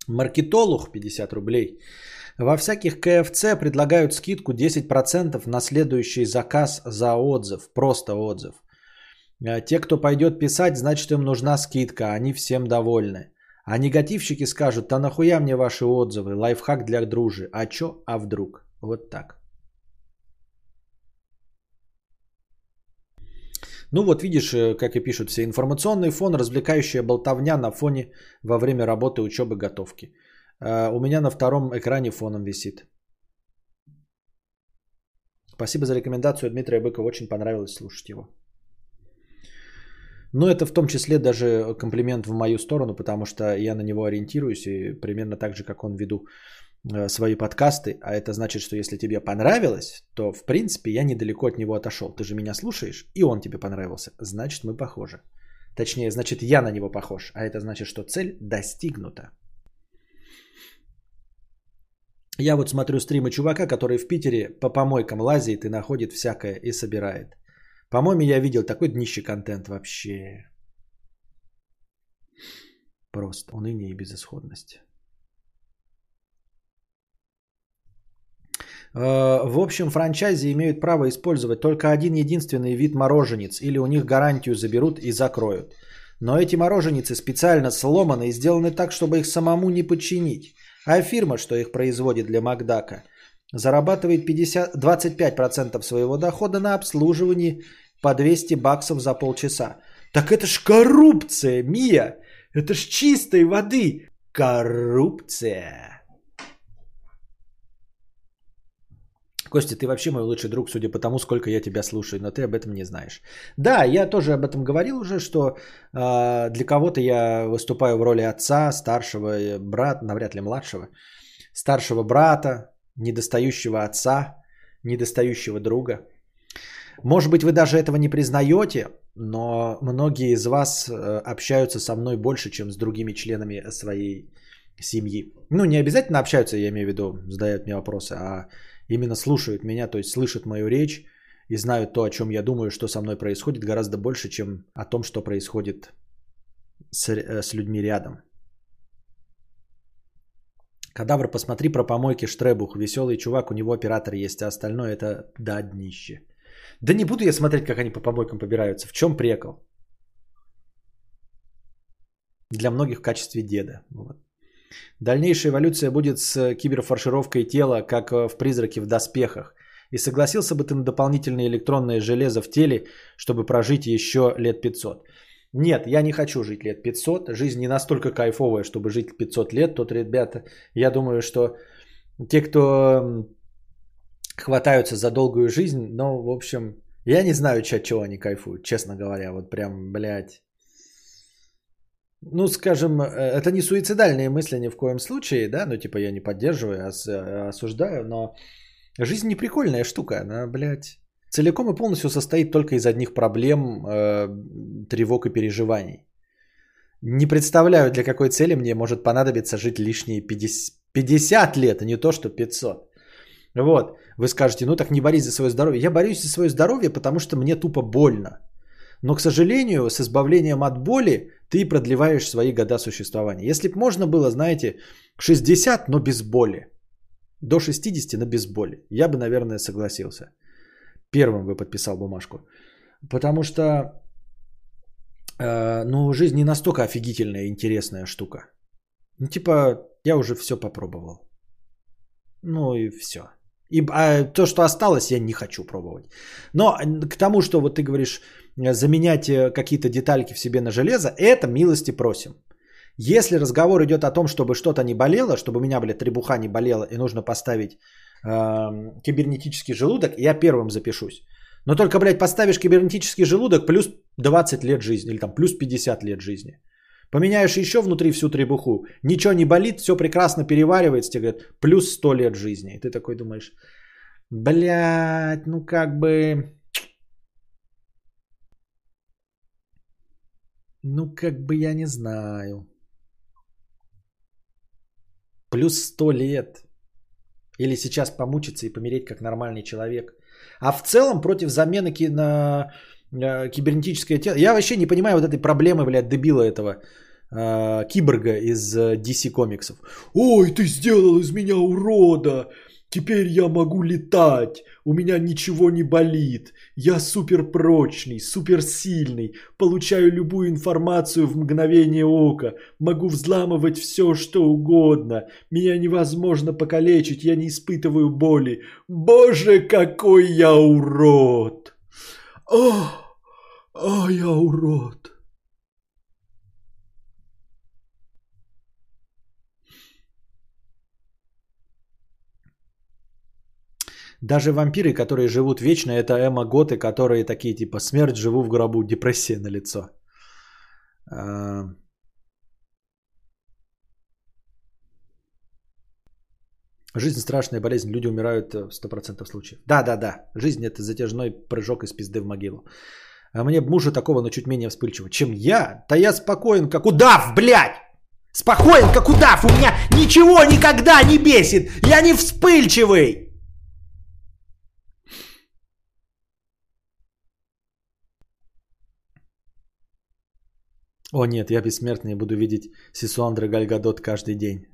Маркетолог 50 рублей. Во всяких КФЦ предлагают скидку 10% на следующий заказ за отзыв. Просто отзыв. Э, те, кто пойдет писать, значит им нужна скидка. Они всем довольны. А негативщики скажут, да нахуя мне ваши отзывы? Лайфхак для дружи. А чё? А вдруг? Вот так. Ну вот видишь, э, как и пишут все, информационный фон, развлекающая болтовня на фоне во время работы, учебы, готовки. Э, у меня на втором экране фоном висит. Спасибо за рекомендацию Дмитрия Быкова, очень понравилось слушать его. Но это в том числе даже комплимент в мою сторону, потому что я на него ориентируюсь и примерно так же, как он веду свои подкасты, а это значит, что если тебе понравилось, то в принципе я недалеко от него отошел. Ты же меня слушаешь, и он тебе понравился. Значит, мы похожи. Точнее, значит, я на него похож, а это значит, что цель достигнута. Я вот смотрю стримы чувака, который в Питере по помойкам лазит и находит всякое и собирает. По-моему, я видел такой днище контент вообще. Просто уныние и безысходность. В общем, франчайзи имеют право использовать только один единственный вид мороженец, или у них гарантию заберут и закроют. Но эти мороженицы специально сломаны и сделаны так, чтобы их самому не подчинить. А фирма, что их производит для Макдака, зарабатывает 50, 25% своего дохода на обслуживании по 200 баксов за полчаса. Так это ж коррупция, Мия! Это ж чистой воды Коррупция. Костя, ты вообще мой лучший друг, судя по тому, сколько я тебя слушаю, но ты об этом не знаешь. Да, я тоже об этом говорил уже, что э, для кого-то я выступаю в роли отца, старшего брата, навряд ли младшего, старшего брата, недостающего отца, недостающего друга. Может быть, вы даже этого не признаете, но многие из вас э, общаются со мной больше, чем с другими членами своей семьи. Ну, не обязательно общаются, я имею в виду, задают мне вопросы, а именно слушают меня, то есть слышат мою речь и знают то, о чем я думаю, что со мной происходит, гораздо больше, чем о том, что происходит с, э, с людьми рядом. Кадавр, посмотри про помойки Штребух. Веселый чувак, у него оператор есть, а остальное это да, днище. Да не буду я смотреть, как они по помойкам побираются. В чем прекол? Для многих в качестве деда. Вот. Дальнейшая эволюция будет с киберфаршировкой тела, как в «Призраке в доспехах». И согласился бы ты на дополнительное электронное железо в теле, чтобы прожить еще лет 500. Нет, я не хочу жить лет 500. Жизнь не настолько кайфовая, чтобы жить 500 лет. Тут, ребята, я думаю, что те, кто хватаются за долгую жизнь, но, в общем, я не знаю, от чего они кайфуют, честно говоря. Вот прям, блядь. Ну, скажем, э, это не суицидальные мысли ни в коем случае, да, ну, типа я не поддерживаю, а осуждаю, но жизнь не прикольная штука, она, блядь, целиком и полностью состоит только из одних проблем, э, тревог и переживаний. Не представляю, для какой цели мне может понадобиться жить лишние 50, 50 лет, а не то, что 500. Вот, вы скажете, ну так не борись за свое здоровье. Я борюсь за свое здоровье, потому что мне тупо больно. Но, к сожалению, с избавлением от боли ты продлеваешь свои года существования. Если бы можно было, знаете, 60, но без боли. До 60, но без боли. Я бы, наверное, согласился. Первым бы подписал бумажку. Потому что, э, ну, жизнь не настолько офигительная интересная штука. Ну, типа, я уже все попробовал. Ну и все. И а то, что осталось, я не хочу пробовать. Но к тому, что вот ты говоришь, заменять э, какие-то детальки в себе на железо, это милости просим. Если разговор идет о том, чтобы что-то не болело, чтобы у меня, блядь, требуха не болела и нужно поставить э, кибернетический желудок, я первым запишусь. Но только, блядь, поставишь кибернетический желудок плюс 20 лет жизни или там плюс 50 лет жизни. Поменяешь еще внутри всю требуху, ничего не болит, все прекрасно переваривается, тебе говорят, плюс 100 лет жизни. И ты такой думаешь, блядь, ну как бы... Ну как бы я не знаю. Плюс 100 лет. Или сейчас помучиться и помереть как нормальный человек. А в целом против замены на э, кибернетическое тело. Я вообще не понимаю вот этой проблемы, блядь, дебила этого э, киборга из э, DC комиксов. Ой, ты сделал из меня урода. Теперь я могу летать, у меня ничего не болит, я супер прочный, супер сильный, получаю любую информацию в мгновение ока, могу взламывать все, что угодно, меня невозможно покалечить, я не испытываю боли. Боже, какой я урод! О, о я урод! Даже вампиры, которые живут вечно, это эмо-готы, которые такие типа смерть, живу в гробу, депрессия на лицо. А, жизнь страшная болезнь, люди умирают в 100% случаев. Да, да, да, жизнь это затяжной прыжок из пизды в могилу. А мне мужа такого, но чуть менее вспыльчивого, чем я. Да я спокоен, как удав, блядь! Спокоен, как удав, у меня ничего никогда не бесит, я не вспыльчивый. О нет, я бессмертный буду видеть Сисуандра Гальгадот каждый день.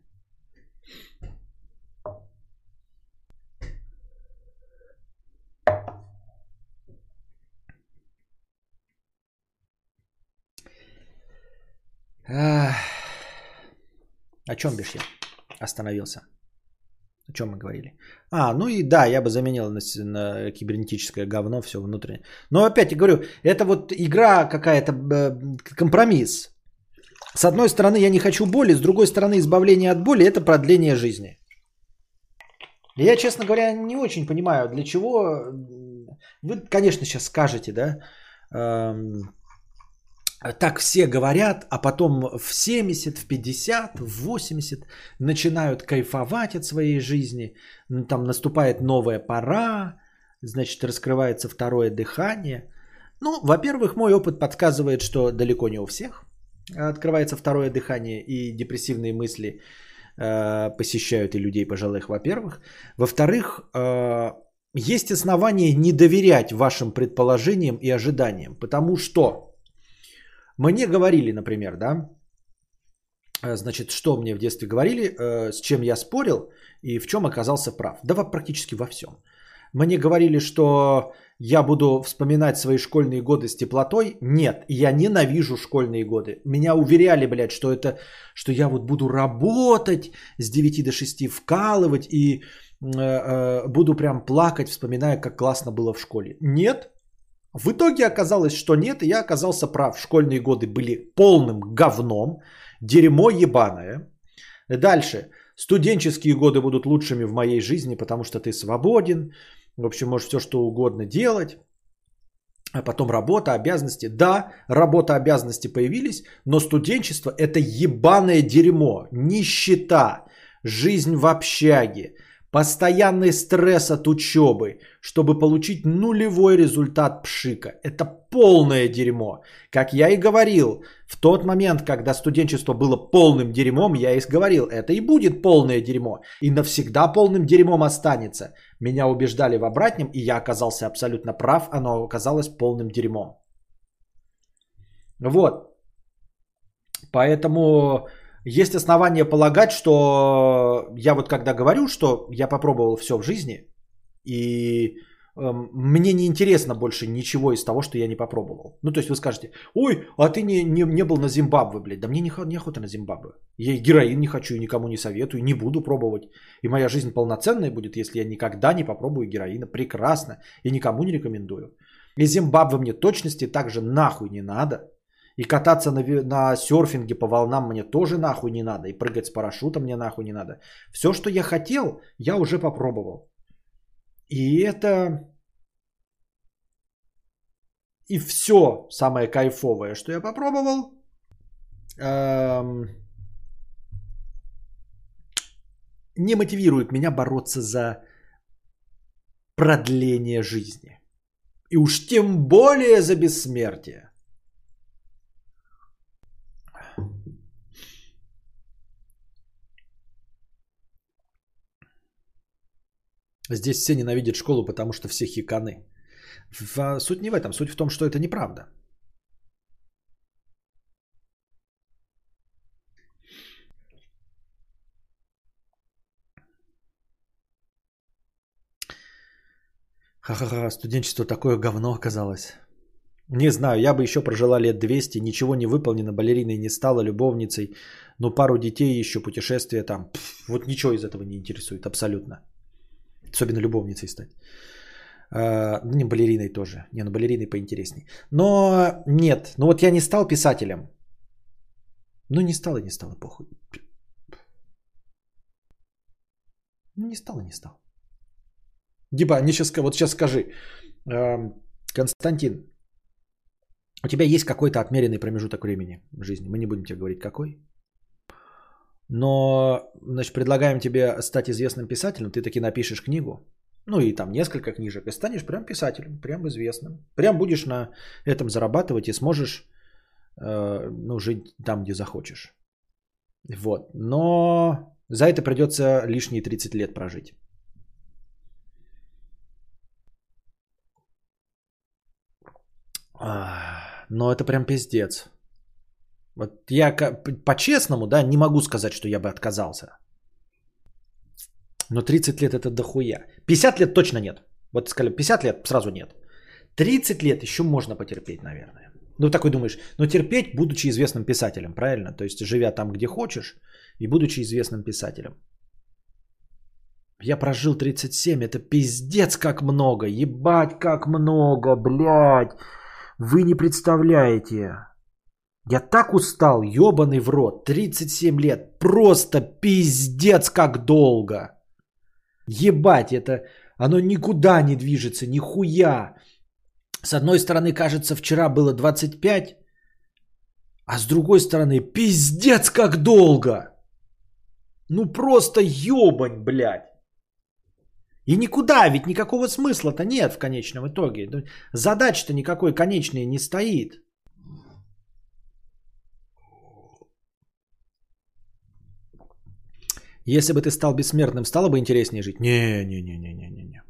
О чем бишь я остановился? О чем мы говорили? А, ну и да, я бы заменил на, на кибернетическое говно все внутреннее. Но опять я говорю, это вот игра какая-то, компромисс. С одной стороны, я не хочу боли, с другой стороны, избавление от боли – это продление жизни. Я, честно говоря, не очень понимаю, для чего... Вы, конечно, сейчас скажете, да, эм, так все говорят, а потом в 70, в 50, в 80 начинают кайфовать от своей жизни, там наступает новая пора, значит, раскрывается второе дыхание. Ну, во-первых, мой опыт подсказывает, что далеко не у всех открывается второе дыхание и депрессивные мысли э, посещают и людей пожилых, во-первых. Во-вторых, э, есть основания не доверять вашим предположениям и ожиданиям, потому что мне говорили, например, да, э, значит, что мне в детстве говорили, э, с чем я спорил и в чем оказался прав. Да практически во всем. Мне говорили, что я буду вспоминать свои школьные годы с теплотой. Нет, я ненавижу школьные годы. Меня уверяли, блядь, что это, что я вот буду работать с 9 до 6, вкалывать и э, э, буду прям плакать, вспоминая, как классно было в школе. Нет. В итоге оказалось, что нет, и я оказался прав. Школьные годы были полным говном, дерьмо ебаное. Дальше. Студенческие годы будут лучшими в моей жизни, потому что ты свободен, в общем, можешь все что угодно делать. А потом работа, обязанности. Да, работа, обязанности появились, но студенчество это ебаное дерьмо, нищета, жизнь в общаге, постоянный стресс от учебы, чтобы получить нулевой результат пшика. Это полное дерьмо. Как я и говорил, в тот момент, когда студенчество было полным дерьмом, я и говорил, это и будет полное дерьмо. И навсегда полным дерьмом останется. Меня убеждали в обратном, и я оказался абсолютно прав, оно оказалось полным дерьмом. Вот. Поэтому есть основания полагать, что я вот когда говорю, что я попробовал все в жизни, и э, мне не интересно больше ничего из того, что я не попробовал. Ну, то есть вы скажете, ой, а ты не, не, не был на Зимбабве, блядь. Да мне не, не охота на Зимбабве. Я и героин не хочу, и никому не советую, не буду пробовать. И моя жизнь полноценная будет, если я никогда не попробую героина. Прекрасно. И никому не рекомендую. И Зимбабве мне точности также нахуй не надо. И кататься на, на серфинге по волнам мне тоже нахуй не надо. И прыгать с парашютом мне нахуй не надо. Все, что я хотел, я уже попробовал. И это... И все самое кайфовое, что я попробовал, эм... не мотивирует меня бороться за продление жизни. И уж тем более за бессмертие. Здесь все ненавидят школу, потому что все хиканы. В, суть не в этом, суть в том, что это неправда. Ха-ха-ха, студенчество такое говно оказалось. Не знаю, я бы еще прожила лет 200, ничего не выполнено, балериной не стала, любовницей, но пару детей еще, путешествия там. Пф, вот ничего из этого не интересует, абсолютно. Особенно любовницей стать. А, ну, не балериной тоже. Не, ну балериной поинтересней. Но нет, ну вот я не стал писателем. Ну не стал и не стал, похуй. Ну не стал и не стал. Диба, не сейчас, вот сейчас скажи, Константин, у тебя есть какой-то отмеренный промежуток времени в жизни. Мы не будем тебе говорить какой. Но, значит, предлагаем тебе стать известным писателем, ты таки напишешь книгу, ну и там несколько книжек, и станешь прям писателем, прям известным. Прям будешь на этом зарабатывать и сможешь э, ну, жить там, где захочешь. Вот. Но за это придется лишние 30 лет прожить. Но это прям пиздец. Вот я по-честному, да, не могу сказать, что я бы отказался. Но 30 лет это дохуя. 50 лет точно нет. Вот сказали, 50 лет сразу нет. 30 лет еще можно потерпеть, наверное. Ну, такой думаешь, но терпеть, будучи известным писателем, правильно? То есть, живя там, где хочешь, и будучи известным писателем. Я прожил 37, это пиздец как много, ебать как много, блядь. Вы не представляете. Я так устал, ебаный в рот, 37 лет, просто пиздец как долго. Ебать, это, оно никуда не движется, нихуя. С одной стороны, кажется, вчера было 25, а с другой стороны, пиздец как долго. Ну просто ебань, блядь. И никуда, ведь никакого смысла-то нет в конечном итоге. Задач-то никакой конечной не стоит. Если бы ты стал бессмертным, стало бы интереснее жить? Не, не, не, не, не, не, не.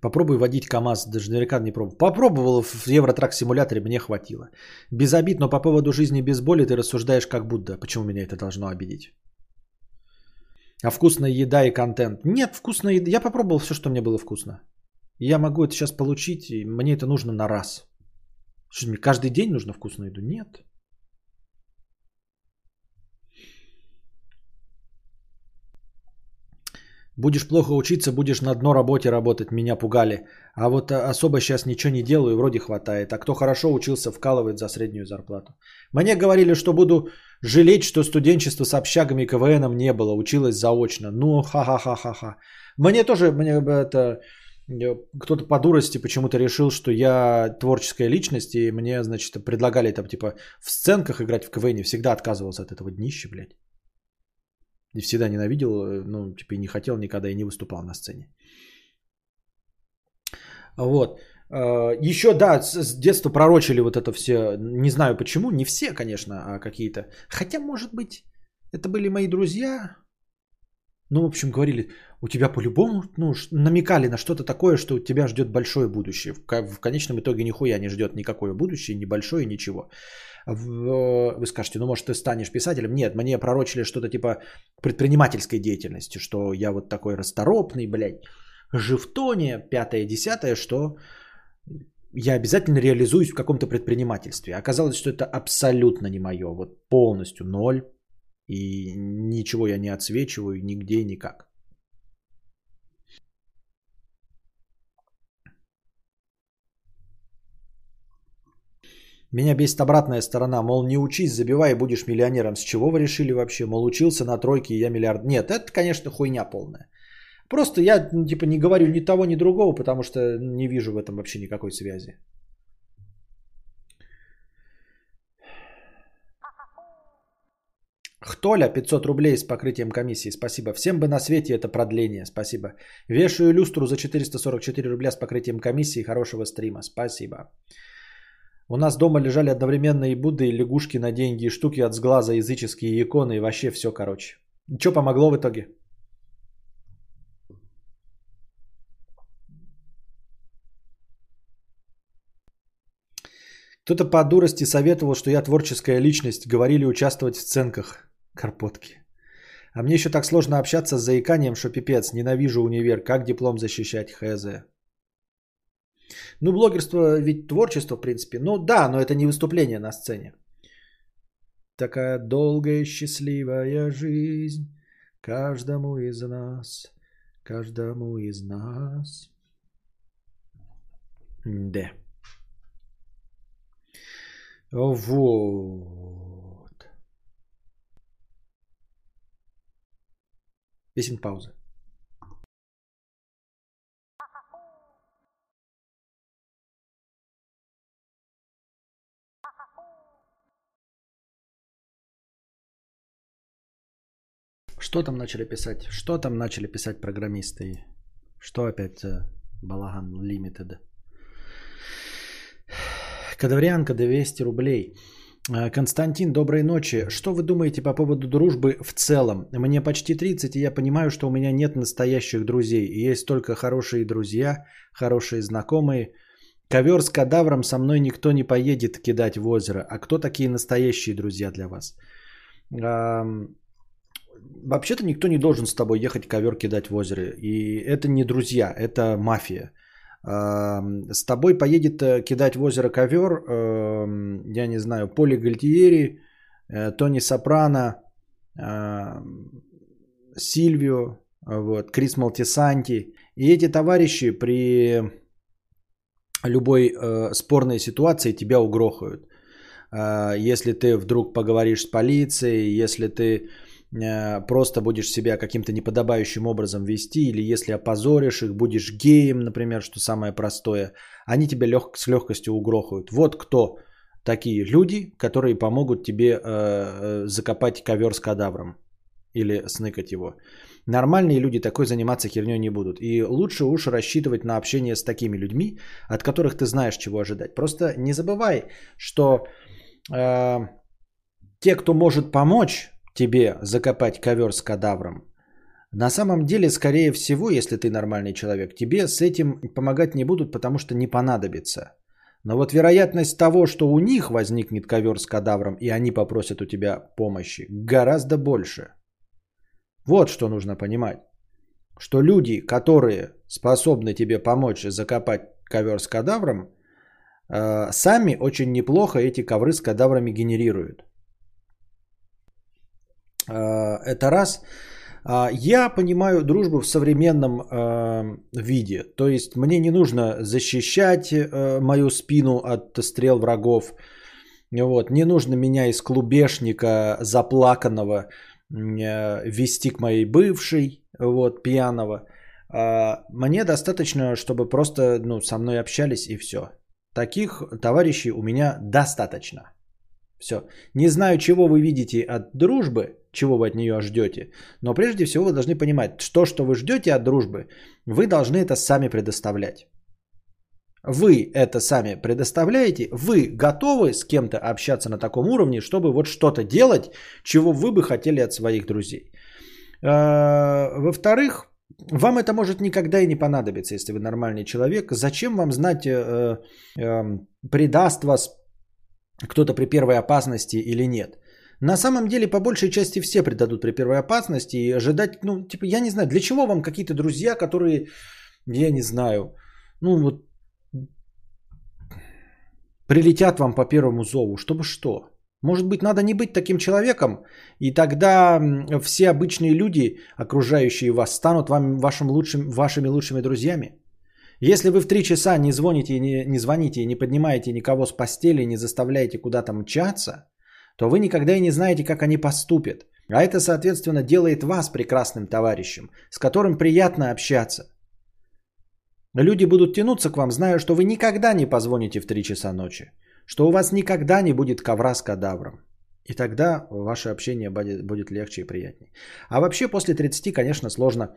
Попробуй водить КАМАЗ, даже наверняка не пробовал. Попробовал в Евротрак симуляторе, мне хватило. Без обид, но по поводу жизни без боли ты рассуждаешь как будто. Почему меня это должно обидеть? А вкусная еда и контент. Нет, вкусная еда. Я попробовал все, что мне было вкусно. Я могу это сейчас получить, и мне это нужно на раз. Что, мне каждый день нужно вкусную еду? Нет. Будешь плохо учиться, будешь на дно работе работать, меня пугали. А вот а, особо сейчас ничего не делаю, вроде хватает. А кто хорошо учился, вкалывает за среднюю зарплату. Мне говорили, что буду жалеть, что студенчество с общагами и КВНом не было, училась заочно. Ну, ха-ха-ха-ха-ха. Мне тоже, мне это, кто-то по дурости почему-то решил, что я творческая личность, и мне, значит, предлагали там, типа, в сценках играть в КВН, всегда отказывался от этого днища, блядь. И всегда ненавидел, э, ну, типа, и не хотел никогда и не выступал на сцене. Вот. Э, Еще, да, с детства пророчили вот это все. Не знаю почему, не все, конечно, а какие-то. Хотя, может быть, это были мои друзья. Ну, в общем, говорили, у тебя по-любому, ну, намекали на что-то такое, что у тебя ждет большое будущее. В конечном итоге нихуя не ждет никакое будущее, ни большое, ничего. Вы скажете, ну, может, ты станешь писателем? Нет, мне пророчили что-то типа предпринимательской деятельности, что я вот такой расторопный, блядь, живтоне, пятое, десятое, что я обязательно реализуюсь в каком-то предпринимательстве. Оказалось, что это абсолютно не мое, вот полностью ноль, и ничего я не отсвечиваю нигде никак. Меня бесит обратная сторона, мол, не учись, забивай и будешь миллионером. С чего вы решили вообще? Мол, учился на тройке, и я миллиард. Нет, это, конечно, хуйня полная. Просто я, ну, типа, не говорю ни того, ни другого, потому что не вижу в этом вообще никакой связи. Хтоля 500 рублей с покрытием комиссии. Спасибо. Всем бы на свете это продление. Спасибо. Вешаю люстру за 444 рубля с покрытием комиссии. Хорошего стрима. Спасибо. У нас дома лежали одновременно и Будды, и лягушки на деньги, и штуки от сглаза, языческие иконы, и вообще все, короче. Что помогло в итоге? Кто-то по дурости советовал, что я творческая личность, говорили участвовать в сценках. Карпотки. А мне еще так сложно общаться с заиканием, что пипец, ненавижу универ, как диплом защищать, хз. Ну, блогерство ведь творчество, в принципе. Ну да, но это не выступление на сцене. Такая долгая счастливая жизнь каждому из нас, каждому из нас. Да. Вот. Песен пауза. Что там начали писать? Что там начали писать программисты? Что опять за балаган limited? Кадаврианка 200 рублей. Э, Константин, доброй ночи. Что вы думаете по поводу дружбы в целом? Мне почти 30, и я понимаю, что у меня нет настоящих друзей. Есть только хорошие друзья, хорошие знакомые. Ковер с кадавром со мной никто не поедет кидать в озеро. А кто такие настоящие друзья для вас? Вообще-то никто не должен с тобой ехать ковер кидать в озеро. И это не друзья, это мафия. С тобой поедет э, кидать в озеро ковер, я не знаю, Поли Гальтиери, э, Тони Сопрано, Сильвио, вот, Крис Малтисанти. И эти товарищи при любой э, спорной ситуации тебя угрохают. Э, если ты вдруг поговоришь с полицией, если ты э, просто будешь себя каким-то неподобающим образом вести, или если опозоришь их, будешь геем, например, что самое простое, они тебя лег, с легкостью угрохают. Вот кто такие люди, которые помогут тебе э, э закопать ковер с кадавром или сныкать его. Нормальные люди такой заниматься херней не будут. И лучше уж рассчитывать на общение с такими людьми, от которых ты знаешь, чего ожидать. Просто не забывай, что э, те, кто может помочь тебе закопать ковер с кадавром, на самом деле, скорее всего, если ты нормальный человек, тебе с этим помогать не будут, потому что не понадобится. Но вот вероятность того, что у них возникнет ковер с кадавром, и они попросят у тебя помощи, гораздо больше – вот что нужно понимать. Что люди, которые способны тебе помочь закопать ковер с кадавром, э, сами очень неплохо эти ковры с кадаврами генерируют. Э, это раз. А, я понимаю дружбу в современном э, виде. То есть мне не нужно защищать мою спину от стрел врагов. Вот. Не нужно меня из клубешника заплаканного Э, вести к моей бывшей, вот, пьяного. А, мне достаточно, чтобы просто ну, со мной общались и все. Таких товарищей у меня достаточно. Все. Не знаю, чего вы видите от дружбы, чего вы от нее ждете, но прежде всего вы должны понимать, что, что вы ждете от дружбы, вы должны это сами предоставлять. Вы это сами предоставляете, вы готовы с кем-то общаться на таком уровне, чтобы вот что-то делать, чего вы бы хотели от своих друзей. А, во-вторых, вам это может никогда и не понадобиться, если вы нормальный человек. Зачем вам знать, э, э, предаст вас кто-то при первой опасности или нет? На самом деле, по большей части все предадут при первой опасности и ожидать, ну, типа, я не знаю, для чего вам какие-то друзья, которые, я не знаю, ну, вот прилетят вам по первому зову, чтобы что? Может быть, надо не быть таким человеком, и тогда все обычные люди, окружающие вас, станут вам, вашим лучшим, вашими лучшими друзьями. Если вы в три часа не звоните, не, не звоните не поднимаете никого с постели, не заставляете куда-то мчаться, то вы никогда и не знаете, как они поступят. А это, соответственно, делает вас прекрасным товарищем, с которым приятно общаться. Люди будут тянуться к вам, зная, что вы никогда не позвоните в 3 часа ночи, что у вас никогда не будет ковра с кадавром. И тогда ваше общение будет, легче и приятнее. А вообще после 30, конечно, сложно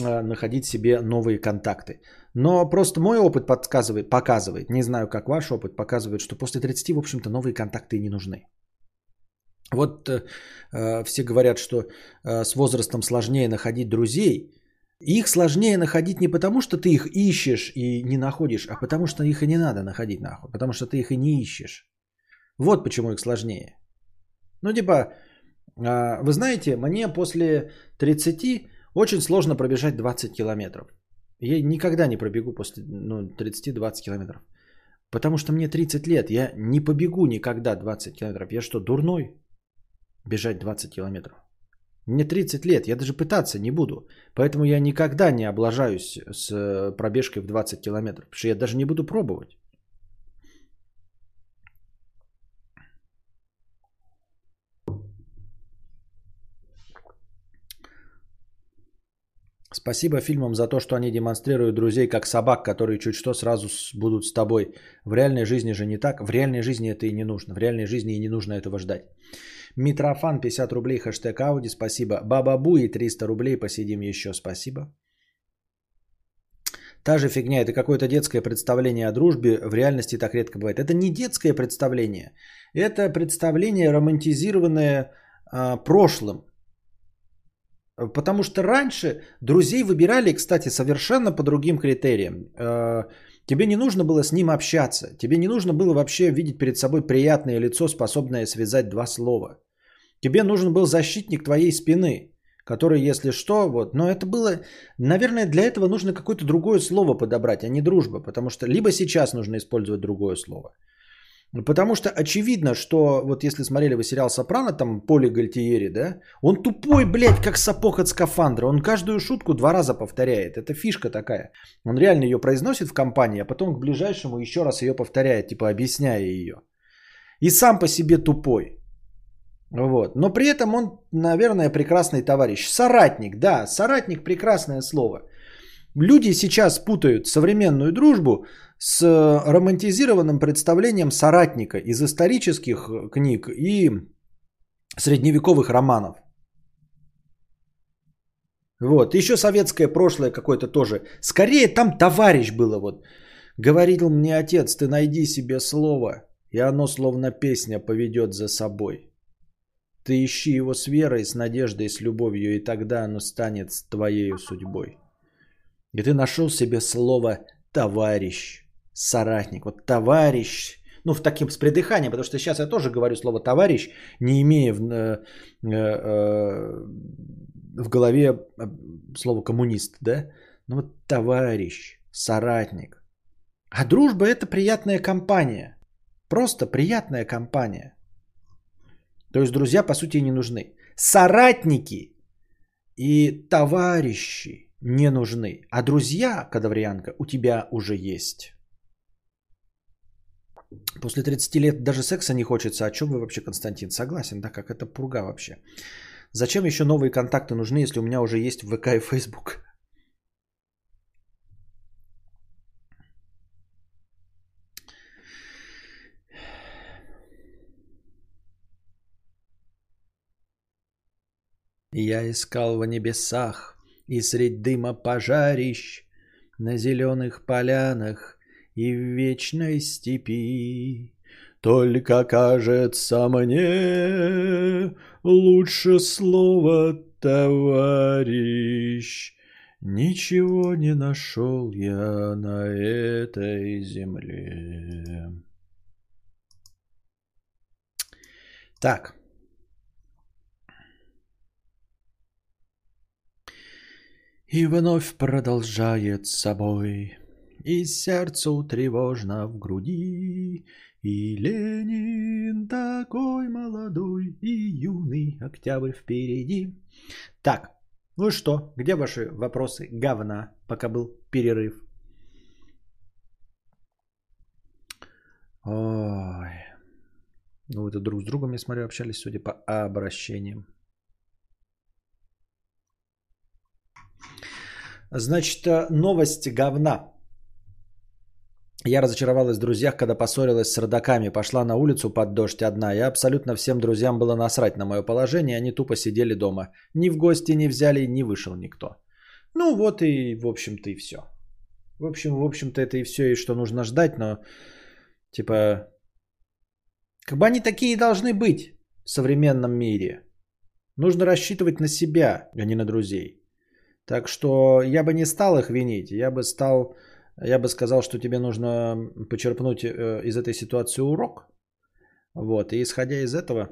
э, находить себе новые контакты. Но просто мой опыт подсказывает, показывает, не знаю, как ваш опыт, показывает, что после 30, в общем-то, новые контакты не нужны. Вот э, э все говорят, что э, с возрастом сложнее находить друзей, их сложнее находить не потому, что ты их ищешь и не находишь, а потому что их и не надо находить нахуй, потому что ты их и не ищешь. Вот почему их сложнее. Ну, типа, а, вы знаете, мне после 30 очень сложно пробежать 20 километров. Я никогда не пробегу после ну, 30-20 километров. Потому что мне 30 лет, я не побегу никогда 20 километров. Я что, дурной? Бежать 20 километров. Мне 30 лет, я даже пытаться не буду. Поэтому я никогда не облажаюсь с э, пробежкой в 20 километров. Потому что я даже не буду пробовать. Спасибо фильмам за то, что они демонстрируют друзей как собак, которые чуть что сразу будут с тобой. В реальной жизни же не так. В реальной жизни это и не нужно. В реальной жизни и не нужно этого ждать. Митрофан 50 рублей, хэштег Ауди, спасибо. Баба Буи 300 рублей, посидим еще, спасибо. Та же фигня, это какое-то детское представление о дружбе, в реальности так редко бывает. Это не детское представление, это представление романтизированное а, прошлым. Потому что раньше друзей выбирали, кстати, совершенно по другим критериям. А, тебе не нужно было с ним общаться, тебе не нужно было вообще видеть перед собой приятное лицо, способное связать два слова. Тебе нужен был защитник твоей спины, который, если что, вот, но это было, наверное, для этого нужно какое-то другое слово подобрать, а не дружба, потому что либо сейчас нужно использовать другое слово. Потому что очевидно, что вот если смотрели вы сериал «Сопрано», там Поли Гальтиери, да, он тупой, блядь, как сапог от скафандра. Он каждую шутку два раза повторяет. Это фишка такая. Он реально ее произносит в компании, а потом к ближайшему еще раз ее повторяет, типа объясняя ее. И сам по себе тупой. Вот. Но при этом он, наверное, прекрасный товарищ. Соратник, да, соратник прекрасное слово. Люди сейчас путают современную дружбу с романтизированным представлением соратника из исторических книг и средневековых романов. Вот, еще советское прошлое какое-то тоже. Скорее там товарищ было вот. Говорил мне отец, ты найди себе слово, и оно словно песня поведет за собой. Ты ищи его с верой, с надеждой, с любовью, и тогда оно станет твоей судьбой. И ты нашел себе слово «товарищ», «соратник». Вот «товарищ», ну, в таким с придыханием, потому что сейчас я тоже говорю слово «товарищ», не имея в, э, э, э в голове э, слово «коммунист», да? Ну, вот «товарищ», «соратник». А дружба – это приятная компания. Просто приятная компания. То есть друзья, по сути, не нужны. Соратники и товарищи – не нужны. А друзья, кадаврианка, у тебя уже есть. После 30 лет даже секса не хочется. О чем вы вообще, Константин? Согласен, да, как это пурга вообще. Зачем еще новые контакты нужны, если у меня уже есть ВК и Фейсбук? Я искал в небесах и средь дыма пожарищ, На зеленых полянах и в вечной степи. Только кажется мне лучше слово товарищ. Ничего не нашел я на этой земле. Так, И вновь продолжает собой, И сердцу тревожно в груди, И Ленин такой молодой, И юный октябрь впереди. Так, ну что, где ваши вопросы говна, пока был перерыв? Ой. Ну, это друг с другом, я смотрю, общались, судя по обращениям. Значит, э, новость говна. Я разочаровалась в друзьях, когда поссорилась с родаками, пошла на улицу под дождь одна. Я абсолютно всем друзьям было насрать на мое положение, они тупо сидели дома. Ни в гости не взяли, не вышел никто. Ну вот и, в общем-то, и все. В общем, в общем-то, это и все, и что нужно ждать, но, типа, как бы они такие и должны быть в современном мире. Нужно рассчитывать на себя, а не на друзей. Так что я бы не стал их винить, я бы стал, я бы сказал, что тебе нужно почерпнуть э, из этой ситуации урок. Вот, и исходя из этого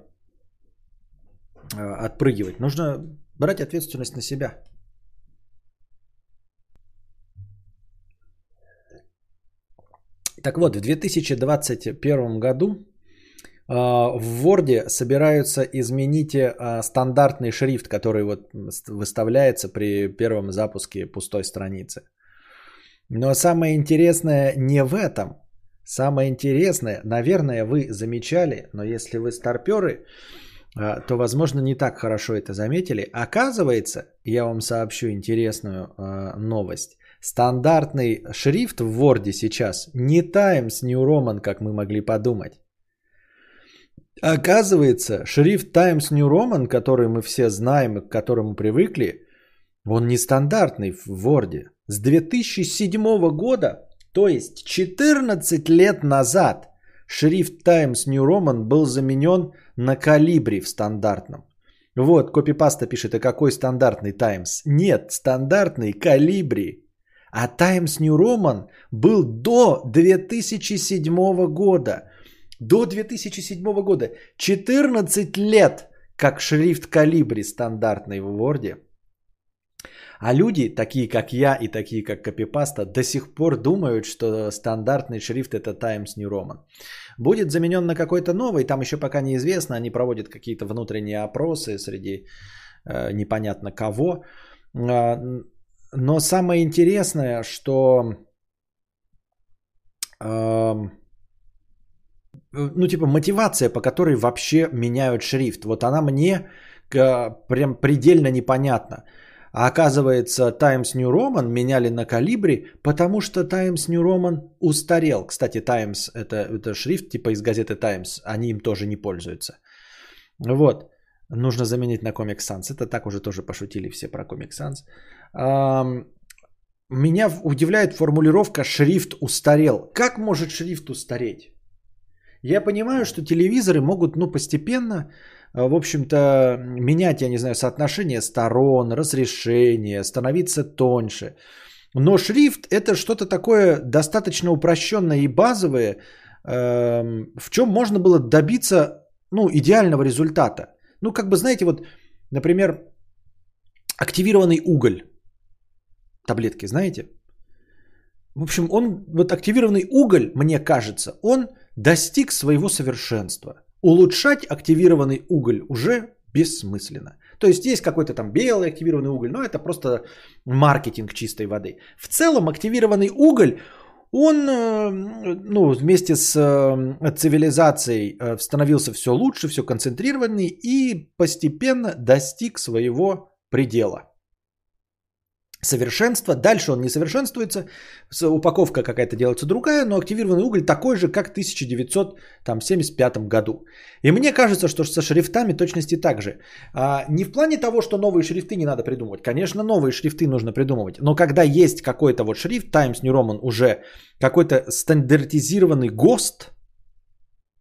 э, отпрыгивать. Нужно брать ответственность на себя. Так вот, в 2021 году в Word собираются изменить а, стандартный шрифт, который вот выставляется при первом запуске пустой страницы. Но самое интересное не в этом. Самое интересное, наверное, вы замечали, но если вы старперы, а, то, возможно, не так хорошо это заметили. Оказывается, я вам сообщу интересную новость. Стандартный шрифт в Word сейчас не Times New Roman, как мы могли подумать. Оказывается, шрифт Times New Roman, который мы все знаем и к которому привыкли, он нестандартный в Word. С 2007 года, то есть 14 лет назад, шрифт Times New Roman был заменен на калибри в стандартном. Вот, копипаста пишет, а какой стандартный Times? Нет, стандартный калибри. А Times New Roman был до 2007 года. До 2007 года 14 лет как шрифт калибри стандартный в Word А люди, такие как я и такие как Копипаста, до сих пор думают, что стандартный шрифт это Times New Roman. Будет заменен на какой-то новый, там еще пока неизвестно, они проводят какие-то внутренние опросы среди э, непонятно кого. Э, но самое интересное, что э, ну типа мотивация, по которой вообще меняют шрифт, вот она мне э, прям предельно непонятна. А оказывается, Times New Roman меняли на калибре, потому что Times New Roman устарел. Кстати, Times это, это шрифт типа из газеты Times, они им тоже не пользуются. Вот. Нужно заменить на Comic Sans. Это так уже тоже пошутили все про Comic Sans. Меня удивляет формулировка «шрифт устарел». Как может шрифт устареть? Я понимаю, что телевизоры могут ну, постепенно Э, в общем-то, менять, я не знаю, соотношение сторон, разрешение, становиться тоньше. Но шрифт это что-то такое достаточно упрощенное и базовое, эм, в чем можно было добиться ну, идеального результата. Ну, как бы, знаете, вот, например, активированный уголь. Таблетки, знаете? В общем, он, вот активированный уголь, мне кажется, он достиг своего совершенства улучшать активированный уголь уже бессмысленно. То есть есть какой-то там белый активированный уголь, но это просто маркетинг чистой воды. В целом активированный уголь, он э, ну, вместе с э, цивилизацией э, становился все лучше, все концентрированный и постепенно достиг своего предела совершенства. Дальше он не совершенствуется, упаковка какая-то делается другая, но активированный уголь такой же, как в 1975 году. И мне кажется, что со шрифтами точности так же. А, не в плане того, что новые шрифты не надо придумывать. Конечно, новые шрифты нужно придумывать. Но когда есть какой-то вот шрифт, Times New Roman уже какой-то стандартизированный ГОСТ,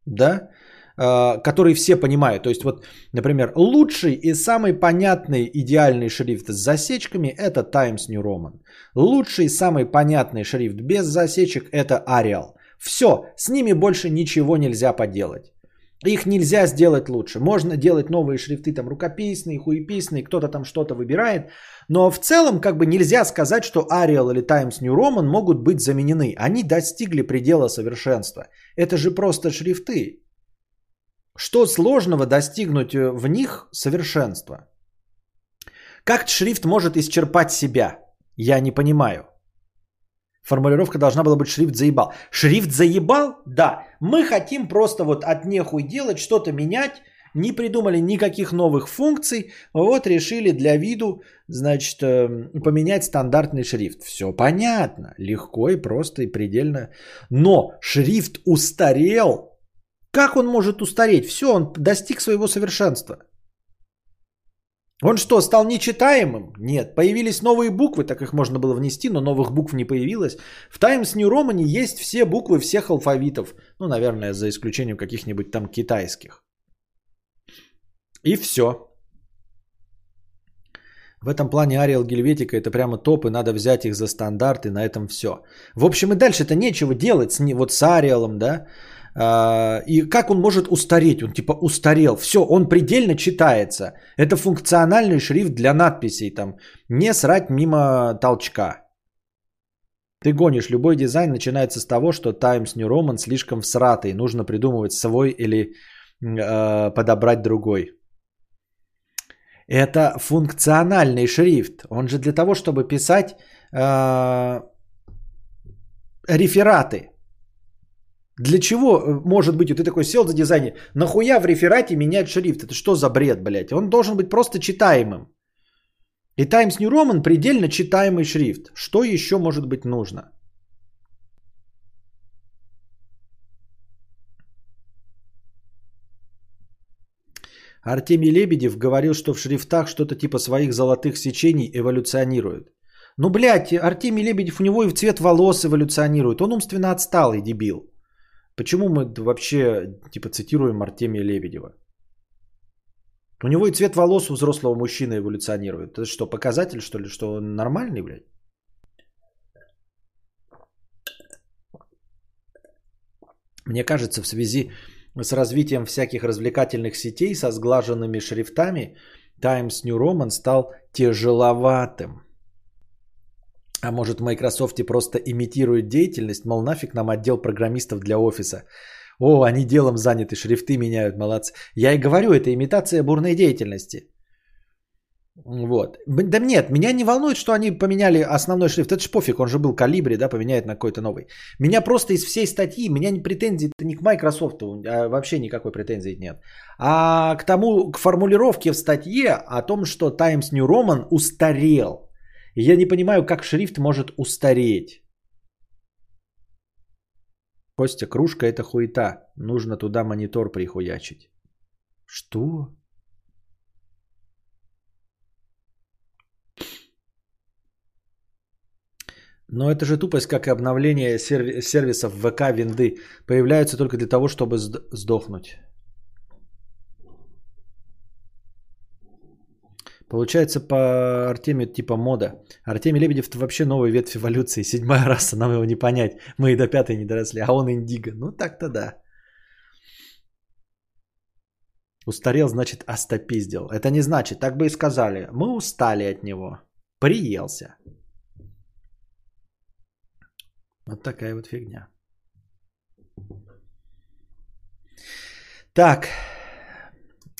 да, Э, который все понимают. То есть вот, например, лучший и самый понятный идеальный шрифт с засечками это Times New Roman. Лучший самый понятный шрифт без засечек это Arial. Все, с ними больше ничего нельзя поделать. Их нельзя сделать лучше. Можно делать новые шрифты там рукописные, хуеписные, кто-то там что-то выбирает. Но в целом как бы нельзя сказать, что Arial или Times New Roman могут быть заменены. Они достигли предела совершенства. Это же просто шрифты. Что сложного достигнуть э, в них совершенства? Как шрифт может исчерпать себя? Я не понимаю. Формулировка должна была быть шрифт заебал. Шрифт заебал? Да. Мы хотим просто вот от нехуй делать, что-то менять. Не придумали никаких новых функций. Вот решили для виду, значит, э, поменять стандартный шрифт. Все понятно. Легко и просто и предельно. Но шрифт устарел как он может устареть? Все, он достиг своего совершенства. Он что, стал нечитаемым? Нет. Появились новые буквы, так их можно было внести, но новых букв не появилось. В Times New Roman есть все буквы всех алфавитов. Ну, наверное, за исключением каких-нибудь там китайских. И все. В этом плане Ариал Гельветика это прямо топ, и надо взять их за стандарт, и на этом все. В общем, и дальше-то нечего делать с, вот с Ариалом, да. А, и как он может устареть? Он типа устарел. Все, он предельно читается. Это функциональный шрифт для надписей. Там не срать мимо толчка. Ты гонишь. Любой дизайн начинается с того, что Times New Roman слишком всратый. Нужно придумывать свой или э, подобрать другой. Это функциональный шрифт. Он же для того, чтобы писать э, рефераты. Для чего, э, может быть, ты такой сел за дизайне, нахуя в реферате менять шрифт? Это что за бред, блядь? Он должен быть просто читаемым. И Times New Roman предельно читаемый шрифт. Что еще может быть нужно? Артемий Лебедев говорил, что в шрифтах что-то типа своих золотых сечений эволюционирует. Ну, блядь, Артемий Лебедев, у него и в цвет волос эволюционирует. Он умственно отсталый дебил. Почему мы вообще типа цитируем Артемия Лебедева? У него и цвет волос у взрослого мужчины эволюционирует. Это что, показатель, что ли, что он нормальный, блядь? Мне кажется, в связи с развитием всяких развлекательных сетей со сглаженными шрифтами, Times New Roman стал тяжеловатым. А может в Microsoft просто имитирует деятельность, мол, нафиг нам отдел программистов для офиса. О, они делом заняты, шрифты меняют, молодцы. Я и говорю, это имитация бурной деятельности. Вот. Да нет, меня не волнует, что они поменяли основной шрифт. Это ж пофиг, он же был калибри, да, поменяет на какой-то новый. Меня просто из всей статьи, меня не претензии это не к Microsoft, а вообще никакой претензии нет. А к тому, к формулировке в статье о том, что Times New Roman устарел. Я не понимаю, как шрифт может устареть. Костя, кружка это хуета. Нужно туда монитор прихуячить. Что? Но это же тупость, как и обновление серви- сервисов ВК, винды. Появляются только для того, чтобы сдохнуть. Получается по Артемию типа мода. Артемий Лебедев это вообще новый ветвь эволюции. Седьмая раса, нам его не понять. Мы и до пятой не доросли, а он индиго. Ну так-то да. Устарел, значит, остопиздил. Это не значит, так бы и сказали. Мы устали от него. Приелся. Вот такая вот фигня. Так,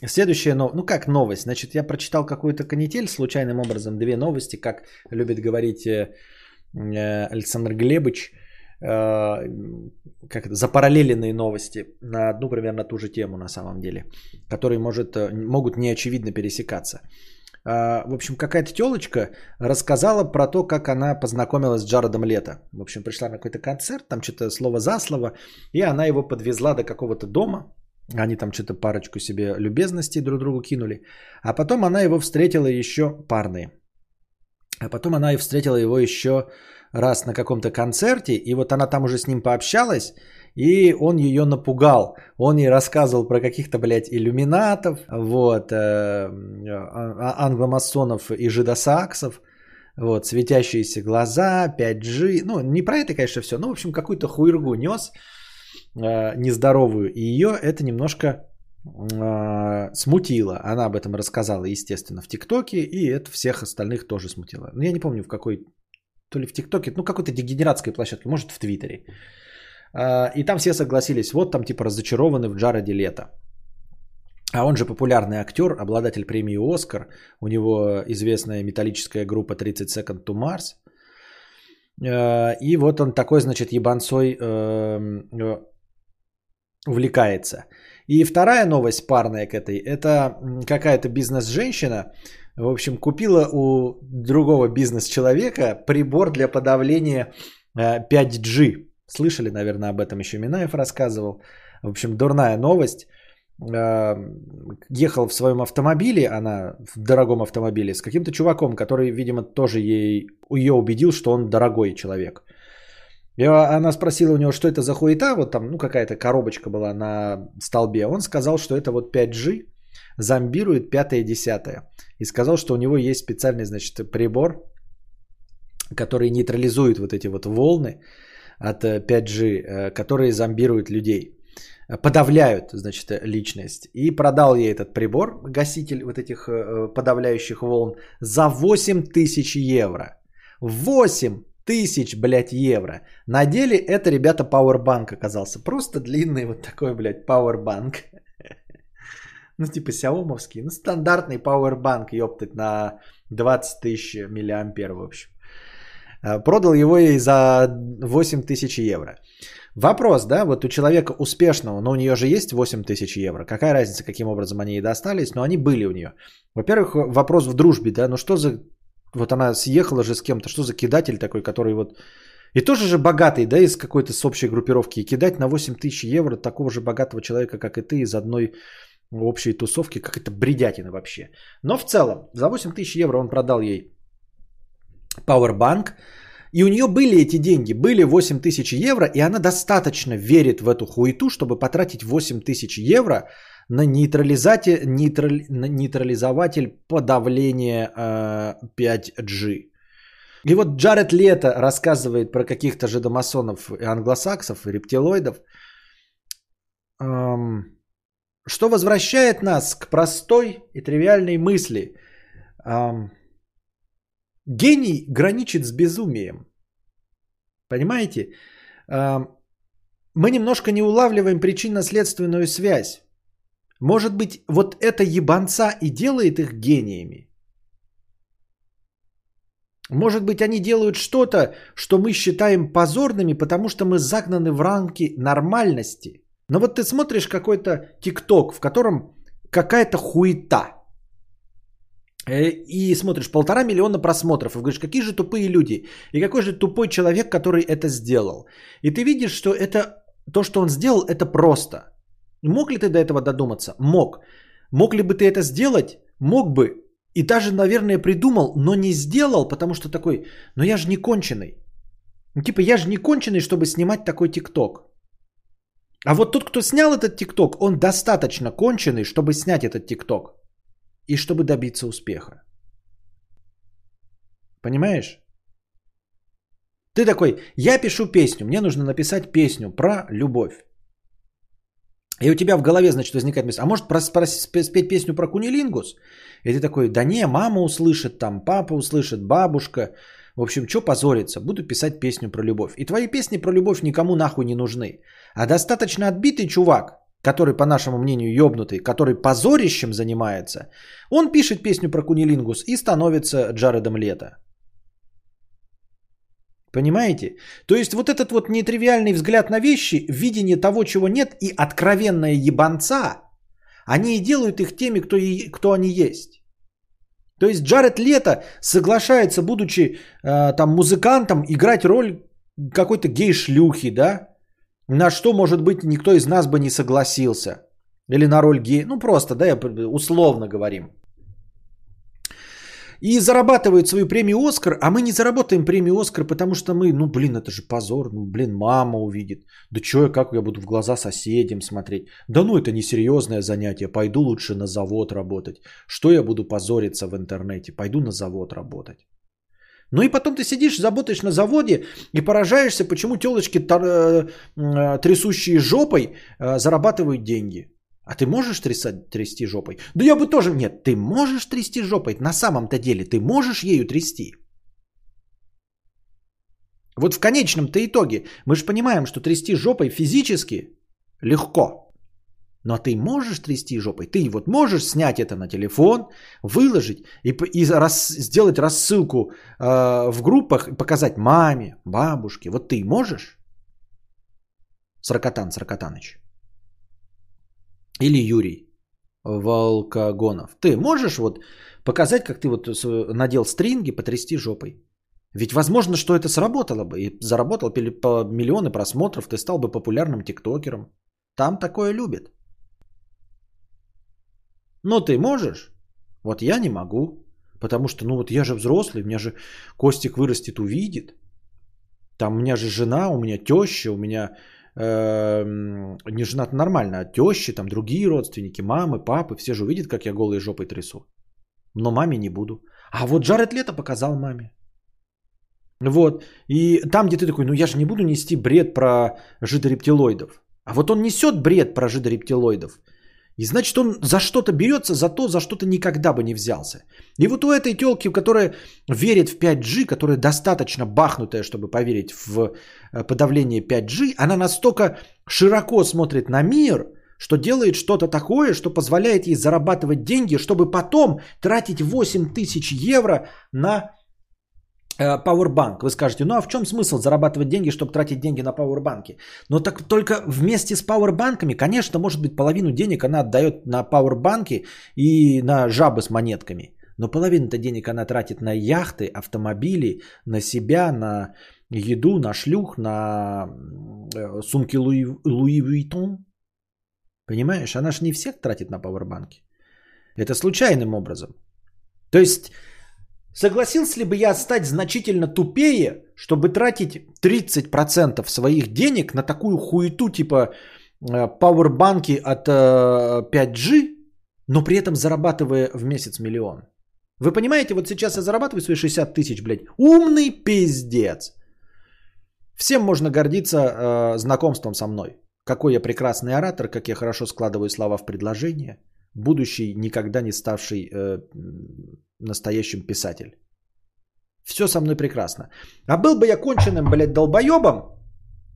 следующая новость. Ну как новость? Значит, я прочитал какую-то канитель случайным образом. Две новости, как любит говорить э, э, Александр Глебович. Э, как это, запараллеленные новости на одну примерно ту же тему на самом деле, которые может, могут неочевидно пересекаться. А, в общем, какая-то телочка рассказала про то, как она познакомилась с Джаредом Лето. В общем, пришла на какой-то концерт, там что-то слово за слово, и она его подвезла до какого-то дома. Они там что-то парочку себе любезностей друг другу кинули. А потом она его встретила еще парные. А потом она и встретила его еще раз на каком-то концерте, и вот она там уже с ним пообщалась, и он ее напугал. Он ей рассказывал про каких-то, блядь, иллюминатов, вот, э, а, англомасонов и жидосаксов, вот, светящиеся глаза, 5G. Ну, не про это, конечно, все, но, в общем, какую-то хуйргу нес э, нездоровую. И ее это немножко э, смутило. Она об этом рассказала, естественно, в ТикТоке, и это всех остальных тоже смутило. Но я не помню, в какой, то ли в ТикТоке, ну, какой-то дегенератской площадке, может, в Твиттере. А, и там все согласились, вот там типа разочарованы в Джареде Лето. А он же популярный актер, обладатель премии «Оскар». У него известная металлическая группа 30 Second to Mars. И вот он такой, значит, ебанцой эм, э, увлекается. И вторая новость парная к этой, это какая-то бизнес-женщина, в общем, купила у другого бизнес-человека прибор для подавления 5G. Э, Слышали, наверное, об этом еще Минаев рассказывал. В общем, дурная новость. А, ехал в своем автомобиле, она в дорогом автомобиле, с каким-то чуваком, который, видимо, тоже ей, ее убедил, что он дорогой человек. И она спросила у него, что это за хуета, вот там, ну, какая-то коробочка была на столбе. Он сказал, что это вот 5G, зомбирует пятое и десятое. И сказал, что у него есть специальный, значит, прибор, который нейтрализует вот эти вот волны, от 5G, э, э, которые зомбируют людей. Подавляют, значит, личность. И продал ей этот прибор, гаситель вот этих э, подавляющих волн, за 8 тысяч евро. 8 тысяч, блядь, евро. На деле это, ребята, пауэрбанк оказался. Просто длинный вот такой, блядь, пауэрбанк. [laughs] Ну, типа сяомовский. Ну, стандартный пауэрбанк, ёптать, на 20 тысяч миллиампер, в общем. Э, продал его ей за 8 тысяч евро. Вопрос, да, вот у человека успешного, но у нее же есть 8 тысяч евро. Какая разница, каким образом они ей достались, но они были у нее. Во-первых, вопрос в дружбе, да, ну что за... Вот она съехала же с кем-то, что за кидатель такой, который вот... И тоже же богатый, да, из какой-то с общей группировки. И кидать на 8 тысяч евро такого же богатого человека, как и ты, из одной общей тусовки, как это бредятина вообще. Но в целом, за 8 тысяч евро он продал ей Powerbank. И у нее были эти деньги, были 8 тысяч евро, и она достаточно верит в эту хуету, чтобы потратить 8 тысяч евро на, нейтрализатель, нейтрал, на нейтрализователь подавления э, 5G. И вот Джаред Лето рассказывает про каких-то жидомасонов англосаксов, рептилоидов, эм, что возвращает нас к простой и тривиальной мысли. Эм, гений граничит с безумием. Понимаете? Эм, мы немножко не улавливаем причинно-следственную связь. Может быть, вот это ебанца и делает их гениями. Может быть, они делают что-то, что мы считаем позорными, потому что мы загнаны в рамки нормальности. Но вот ты смотришь какой-то тикток, в котором какая-то хуета. Э, и смотришь полтора миллиона просмотров. И говоришь, какие же тупые люди. И какой же тупой человек, который это сделал. И ты видишь, что это то, что он сделал, это просто. Мог ли ты до этого додуматься? Мог. Мог ли бы ты это сделать? Мог бы. И даже, наверное, придумал, но не сделал, потому что такой, но я же не конченый. Ну, типа, я же не конченый, чтобы снимать такой тикток. А вот тот, кто снял этот тикток, он достаточно конченый, чтобы снять этот тикток. И чтобы добиться успеха. Понимаешь? Ты такой, я пишу песню, мне нужно написать песню про любовь. И у тебя в голове, значит, возникает мысль, а может спеть песню про кунилингус? И ты такой, да не, мама услышит, там папа услышит, бабушка. В общем, что позориться? Буду писать песню про любовь. И твои песни про любовь никому нахуй не нужны. А достаточно отбитый чувак, который, по нашему мнению, ёбнутый, который позорищем занимается, он пишет песню про кунилингус и становится Джаредом Лето. Понимаете? То есть вот этот вот нетривиальный взгляд на вещи, видение того, чего нет, и откровенная ебанца, они и делают их теми, кто, и, кто они есть. То есть Джаред Лето соглашается, будучи э, там музыкантом, играть роль какой-то гей-шлюхи, да? На что, может быть, никто из нас бы не согласился. Или на роль гея. Ну, просто, да, условно говорим и зарабатывают свою премию Оскар, а мы не заработаем премию Оскар, потому что мы, ну блин, это же позор, ну блин, мама увидит. Да что я, как я буду в глаза соседям смотреть? Да ну это не серьезное занятие, пойду лучше на завод работать. Что я буду позориться в интернете? Пойду на завод работать. Ну и потом ты сидишь, заботаешь на заводе и поражаешься, почему телочки э, э, трясущие жопой э, зарабатывают деньги. А ты можешь трясать, трясти жопой? Да я бы тоже... Нет, ты можешь трясти жопой. На самом-то деле ты можешь ею трясти. Вот в конечном-то итоге мы же понимаем, что трясти жопой физически легко. Но ты можешь трясти жопой. Ты вот можешь снять это на телефон, выложить и, и рас, сделать рассылку э, в группах и показать маме, бабушке. Вот ты можешь? Сракотан, Сракотаныч. Или Юрий Волкогонов. Ты можешь вот показать, как ты вот надел стринги, потрясти жопой? Ведь возможно, что это сработало бы. И заработал по миллионы просмотров, ты стал бы популярным тиктокером. Там такое любят. Но ты можешь? Вот я не могу. Потому что, ну вот я же взрослый, меня же Костик вырастет, увидит. Там у меня же жена, у меня теща, у меня не женат нормально, а тещи, там другие родственники, мамы, папы, все же увидят, как я голой жопой трясу. Но маме не буду. А вот Джаред Лето показал маме. Вот. И там, где ты такой, ну я же не буду нести бред про жидорептилоидов. А вот он несет бред про жидорептилоидов. И значит, он за что-то берется, за то, за что то никогда бы не взялся. И вот у этой телки, которая верит в 5G, которая достаточно бахнутая, чтобы поверить в э, подавление 5G, она настолько широко смотрит на мир, что делает что-то такое, что позволяет ей зарабатывать деньги, чтобы потом тратить 8 тысяч евро на Powerbank. Вы скажете, ну а в чем смысл зарабатывать деньги, чтобы тратить деньги на пауэрбанки? Но так только вместе с пауэрбанками, конечно, может быть, половину денег она отдает на пауэрбанки и на жабы с монетками. Но половину-то денег она тратит на яхты, автомобили, на себя, на еду, на шлюх, на э, сумки Луи, Луи Vuitton. Понимаешь, она же не всех тратит на пауэрбанки. Это случайным образом. То есть Согласился ли бы я стать значительно тупее, чтобы тратить 30% своих денег на такую хуету типа э, пауэрбанки от 5G, э, но при этом зарабатывая в месяц миллион? Вы понимаете, вот сейчас я зарабатываю свои 60 тысяч, блядь. Умный пиздец. Всем можно гордиться э, знакомством со мной. какой я прекрасный оратор, как я хорошо складываю слова в предложение, будущий, никогда не ставший э, настоящим писатель. Все со мной прекрасно. А был бы я конченным, блядь, долбоебом,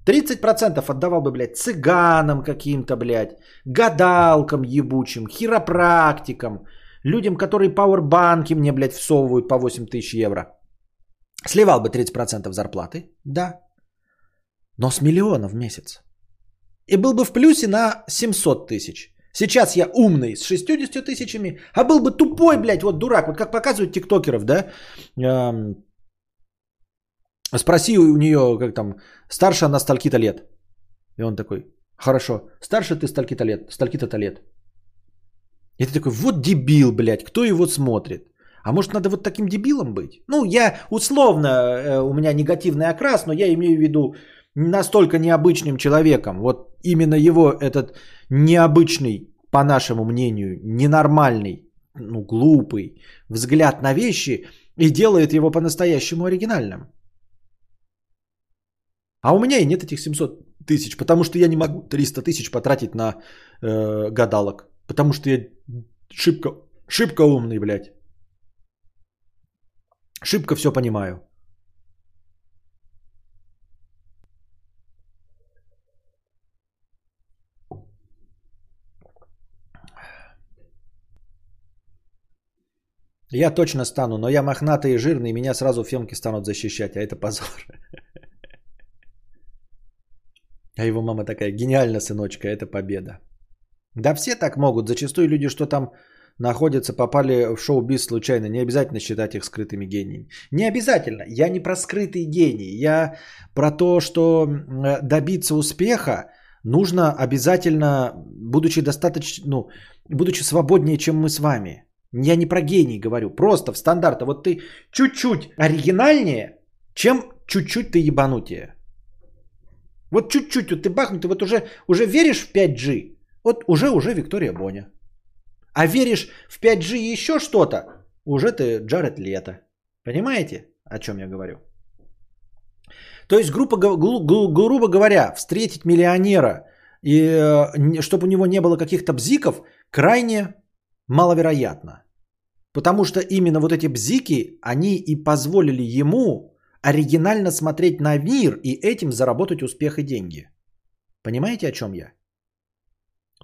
30% отдавал бы, блядь, цыганам каким-то, блядь, гадалкам ебучим, хиропрактикам, людям, которые пауэрбанки мне, блядь, всовывают по 8 тысяч евро. Сливал бы 30% зарплаты, да, но с миллиона в месяц. И был бы в плюсе на 700 тысяч. Сейчас я умный с 60 тысячами, а был бы тупой, блядь, вот дурак. Вот как показывают тиктокеров, да? Спроси у нее, как там, старше она стольки-то лет. И он такой, хорошо, старше ты стольки-то лет, стольки-то лет. И ты такой, вот дебил, блядь, кто его смотрит? А может надо вот таким дебилом быть? Ну, я условно, э, у меня негативный окрас, но я имею в виду настолько необычным человеком. Вот именно его этот необычный, по нашему мнению, ненормальный, ну, глупый взгляд на вещи и делает его по-настоящему оригинальным. А у меня и нет этих 700 тысяч, потому что я не могу 300 тысяч потратить на э, гадалок. Потому что я шибко, шибко умный, блядь. Шибко все понимаю. Я точно стану, но я мохнатый и жирный, меня сразу фемки станут защищать, а это позор. А его мама такая, гениально, сыночка, это победа. Да все так могут. Зачастую люди, что там находятся, попали в шоу-биз случайно. Не обязательно считать их скрытыми гениями. Не обязательно. Я не про скрытый гений. Я про то, что добиться успеха нужно обязательно, будучи достаточно, ну, будучи свободнее, чем мы с вами. Я не про гений говорю, просто в стандарта. Вот ты чуть-чуть оригинальнее, чем чуть-чуть ты ебанутее. Вот чуть-чуть вот ты бахнутый, вот уже, уже веришь в 5G, вот уже, уже Виктория Боня. А веришь в 5G еще что-то, уже ты Джаред Лето. Понимаете, о чем я говорю? То есть, грубо, грубо говоря, встретить миллионера, и э, чтобы у него не было каких-то бзиков, крайне маловероятно. Потому что именно вот эти бзики, они и позволили ему оригинально смотреть на мир и этим заработать успех и деньги. Понимаете, о чем я?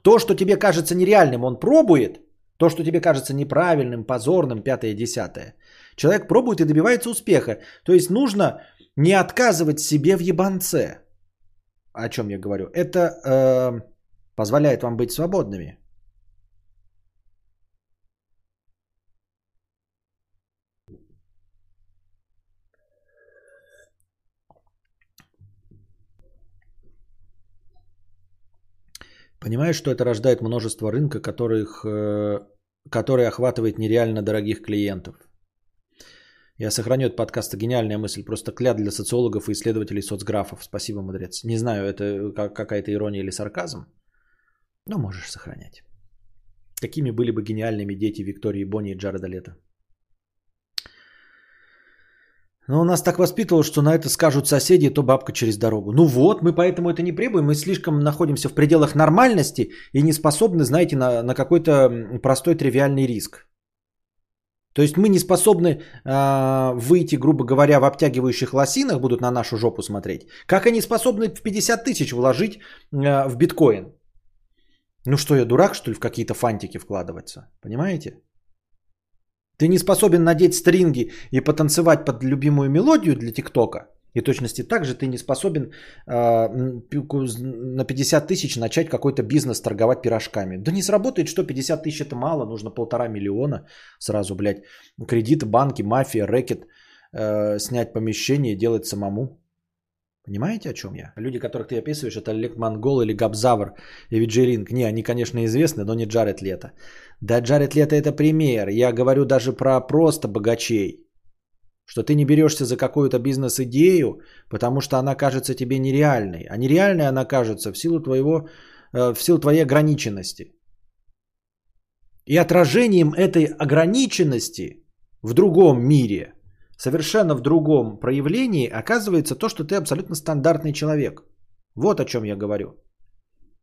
То, что тебе кажется нереальным, он пробует. То, что тебе кажется неправильным, позорным, пятое, десятое. Человек пробует и добивается успеха. То есть нужно не отказывать себе в ебанце. О чем я говорю? Это э, позволяет вам быть свободными. Понимаешь, что это рождает множество рынка, которых, э, который охватывает нереально дорогих клиентов. Я сохраню этот подкаст. Гениальная мысль. Просто кляд для социологов и исследователей соцграфов. Спасибо, мудрец. Не знаю, это какая-то ирония или сарказм. Но можешь сохранять. Какими были бы гениальными дети Виктории Бонни и Джареда Лето? Но он нас так воспитывал, что на это скажут соседи, то бабка через дорогу. Ну вот, мы поэтому это не требуем. Мы слишком находимся в пределах нормальности и не способны, знаете, на, на какой-то простой тривиальный риск. То есть мы не способны э, выйти, грубо говоря, в обтягивающих лосинах, будут на нашу жопу смотреть. Как они способны в 50 тысяч вложить э, в биткоин? Ну что, я дурак, что ли, в какие-то фантики вкладываться? Понимаете? Ты не способен надеть стринги и потанцевать под любимую мелодию для ТикТока. И точности также ты не способен э, на 50 тысяч начать какой-то бизнес торговать пирожками. Да не сработает, что 50 тысяч это мало, нужно полтора миллиона сразу, блядь. Кредиты, банки, мафия, рэкет, э, снять помещение, делать самому. Понимаете, о чем я? Люди, которых ты описываешь, это Олег Монгол или Габзавр и Виджеринг. Не, они, конечно, известны, но не Джаред Лето. Да, Джаред Лето это пример. Я говорю даже про просто богачей. Что ты не берешься за какую-то бизнес-идею, потому что она кажется тебе нереальной. А нереальной она кажется в силу, твоего, э, в силу твоей ограниченности. И отражением этой ограниченности в другом мире – совершенно в другом проявлении оказывается то, что ты абсолютно стандартный человек. Вот о чем я говорю.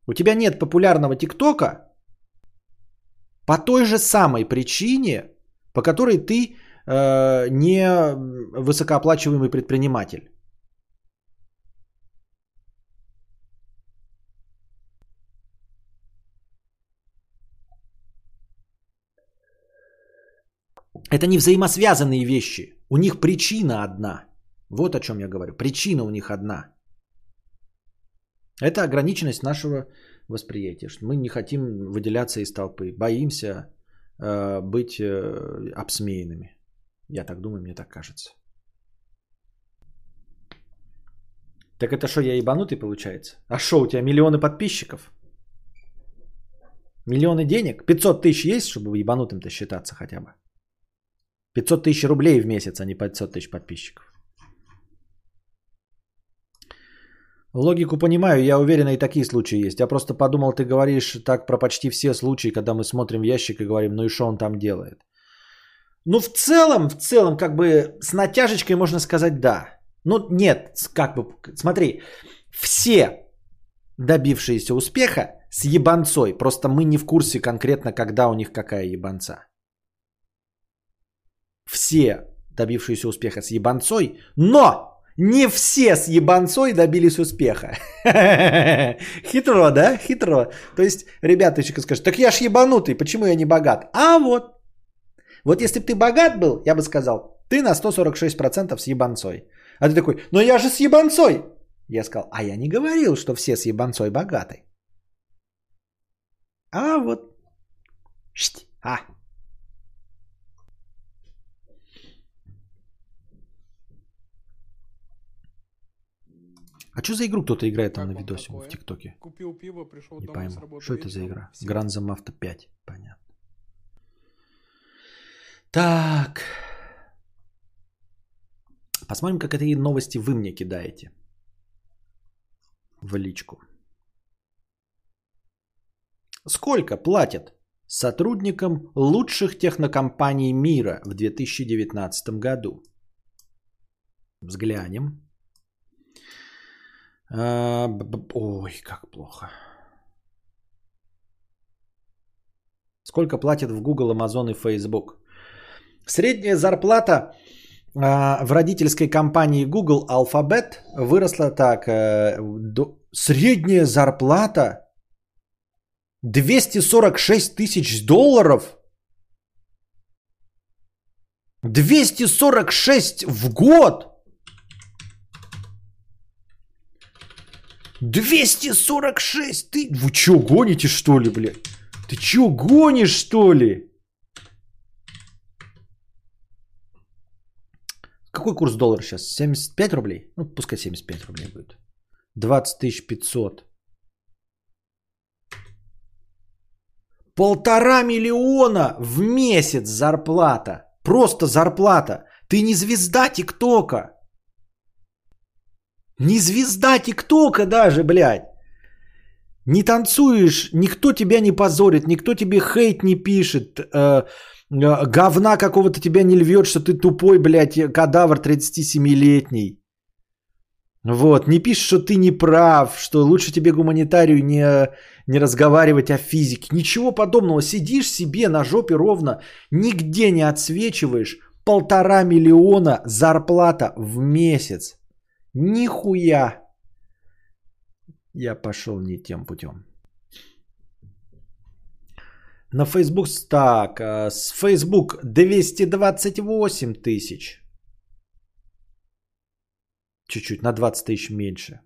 У тебя нет популярного ТикТока по той же самой причине, по которой ты э, не высокооплачиваемый предприниматель. Это не взаимосвязанные вещи. У них причина одна. Вот о чем я говорю. Причина у них одна. Это ограниченность нашего восприятия. Что мы не хотим выделяться из толпы. Боимся э, быть э, обсмеянными. Я так думаю, мне так кажется. Так это что, я ебанутый получается? А что, у тебя миллионы подписчиков? Миллионы денег? 500 тысяч есть, чтобы ебанутым-то считаться хотя бы? 500 тысяч рублей в месяц, а не 500 тысяч подписчиков. Логику понимаю, я уверен, и такие случаи есть. Я просто подумал, ты говоришь так про почти все случаи, когда мы смотрим в ящик и говорим, ну и что он там делает. Ну, в целом, в целом, как бы с натяжечкой можно сказать да. Ну, нет, как бы, смотри, все добившиеся успеха с ебанцой, просто мы не в курсе конкретно, когда у них какая ебанца все добившиеся успеха с ебанцой, но не все с ебанцой добились успеха. [laughs] Хитро, да? Хитро. То есть, ребята еще скажут, так я ж ебанутый, почему я не богат? А вот. Вот если бы ты богат был, я бы сказал, ты на 146% с ебанцой. А ты такой, но я же с ебанцой. Я сказал, а я не говорил, что все с ебанцой богаты. А вот. А. А что за игру кто-то играет там Как на видосе такое? в ТикТоке? Купил пиво, пришел Не домой пойму. Что это за игра? Гранд Авто 5. Понятно. Так. Посмотрим, как эти новости вы мне кидаете. В личку. Сколько платят сотрудникам лучших технокомпаний мира в 2019 году? Взглянем. А, Ой, как плохо. Сколько платят в Google, Amazon и Facebook? Средняя зарплата а, в родительской компании Google Alphabet выросла так. э, Средняя зарплата 246 тысяч долларов. 246 в год. 246 ты... Вы чё, гоните что ли, блядь? Ты чё, гонишь что ли? Какой курс доллара сейчас? 75 рублей? Ну, пускай 75 рублей будет. 20 500. Полтора миллиона в месяц зарплата. Просто зарплата. Ты не звезда ТикТока. Не звезда ТикТока даже, блядь. Не танцуешь, никто тебя не позорит, никто тебе хейт не пишет, э, э, говна какого-то тебя не львет, что ты тупой, блядь, кадавр 37-летний. Вот, не пишешь, что ты не прав, что лучше тебе гуманитарию не, не разговаривать о физике. Ничего подобного. Сидишь себе на жопе ровно, нигде не отсвечиваешь. Полтора миллиона зарплата в месяц. Нихуя. Я пошел не тем путем. На Facebook так, э, с Facebook 228 тысяч. Чуть-чуть, на 20 тысяч меньше.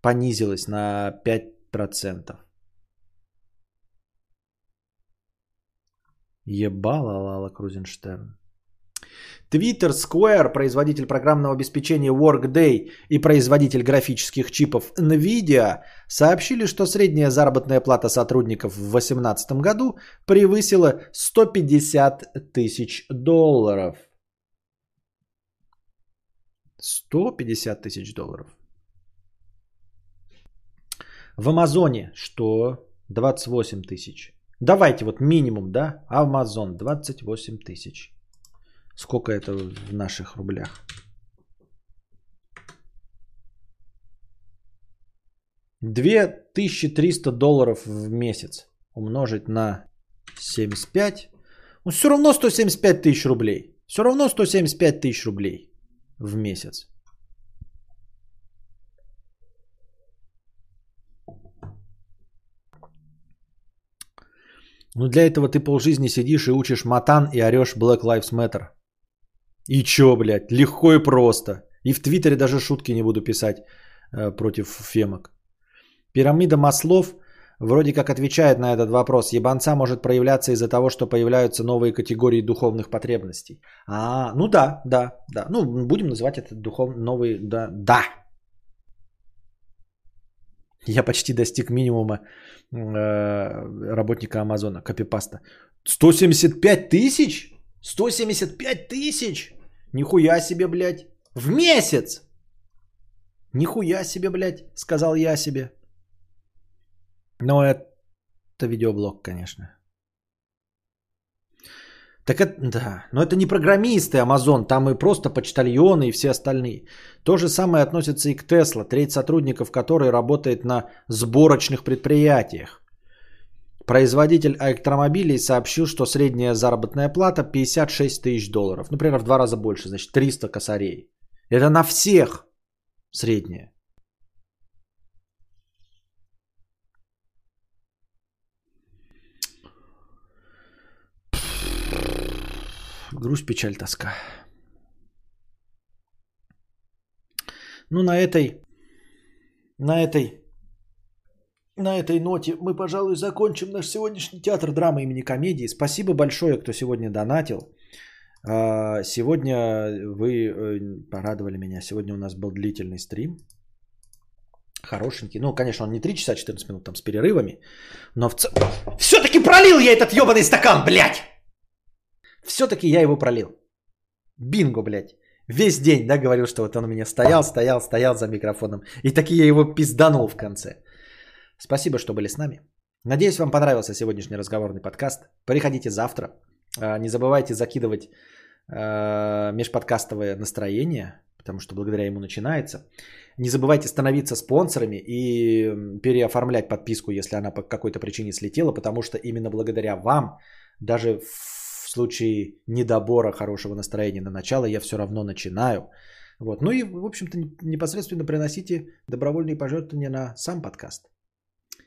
Понизилась на 5%. Ебала Лала Крузенштерн. Twitter Square, производитель программного обеспечения Workday и производитель графических чипов NVIDIA, сообщили, что средняя заработная плата сотрудников в 2018 году превысила 150 тысяч долларов. 150 тысяч долларов. В Амазоне что? 28 тысяч. Давайте вот минимум, да? Амазон 28 тысяч. Сколько это в наших рублях? 2300 долларов в месяц умножить на 75. Ну, все равно 175 тысяч рублей. Все равно 175 тысяч рублей в месяц. Ну для этого ты полжизни сидишь и учишь матан и орешь Black Lives Matter. И чё, блядь, легко и просто. И в Твиттере даже шутки не буду писать э, против фемок. Пирамида маслов вроде как отвечает на этот вопрос. Ебанца может проявляться из-за того, что появляются новые категории духовных потребностей. А, ну да, да, да. Ну, будем называть это духов... новый, да, да. Я почти достиг минимума э, работника Амазона, копипаста. 175 тысяч? 175 тысяч? Нихуя себе, блядь. В месяц! Нихуя себе, блядь, сказал я себе. Но это видеоблог, конечно. Так это, да, но это не программисты Amazon, там и просто почтальоны и все остальные. То же самое относится и к Tesla, треть сотрудников которой работает на сборочных предприятиях. Производитель электромобилей сообщил, что средняя заработная плата 56 тысяч долларов. Например, в два раза больше, значит 300 косарей. Это на всех средняя. Грусть, печаль, тоска. Ну, на этой, на этой, на этой ноте мы, пожалуй, закончим наш сегодняшний театр драмы имени комедии. Спасибо большое, кто сегодня донатил. А, сегодня вы э, порадовали меня. Сегодня у нас был длительный стрим. Хорошенький. Ну, конечно, он не 3 часа 14 минут там с перерывами. Но в целом... Все-таки пролил я этот ебаный стакан, блядь! Все-таки я его пролил. Бинго, блядь. Весь день, да, говорил, что вот он у меня стоял, стоял, стоял за микрофоном. И таки я его пизданул в конце. Спасибо, что были с нами. Надеюсь, вам понравился сегодняшний разговорный подкаст. Приходите завтра. А, не забывайте закидывать а, межподкастовое настроение, потому что благодаря ему начинается. Не забывайте становиться спонсорами и переоформлять подписку, если она по какой-то причине слетела, потому что именно благодаря вам, даже в случае недобора хорошего настроения на начало я все равно начинаю. Вот. Ну и, в общем-то, непосредственно приносите добровольные пожертвования на сам подкаст.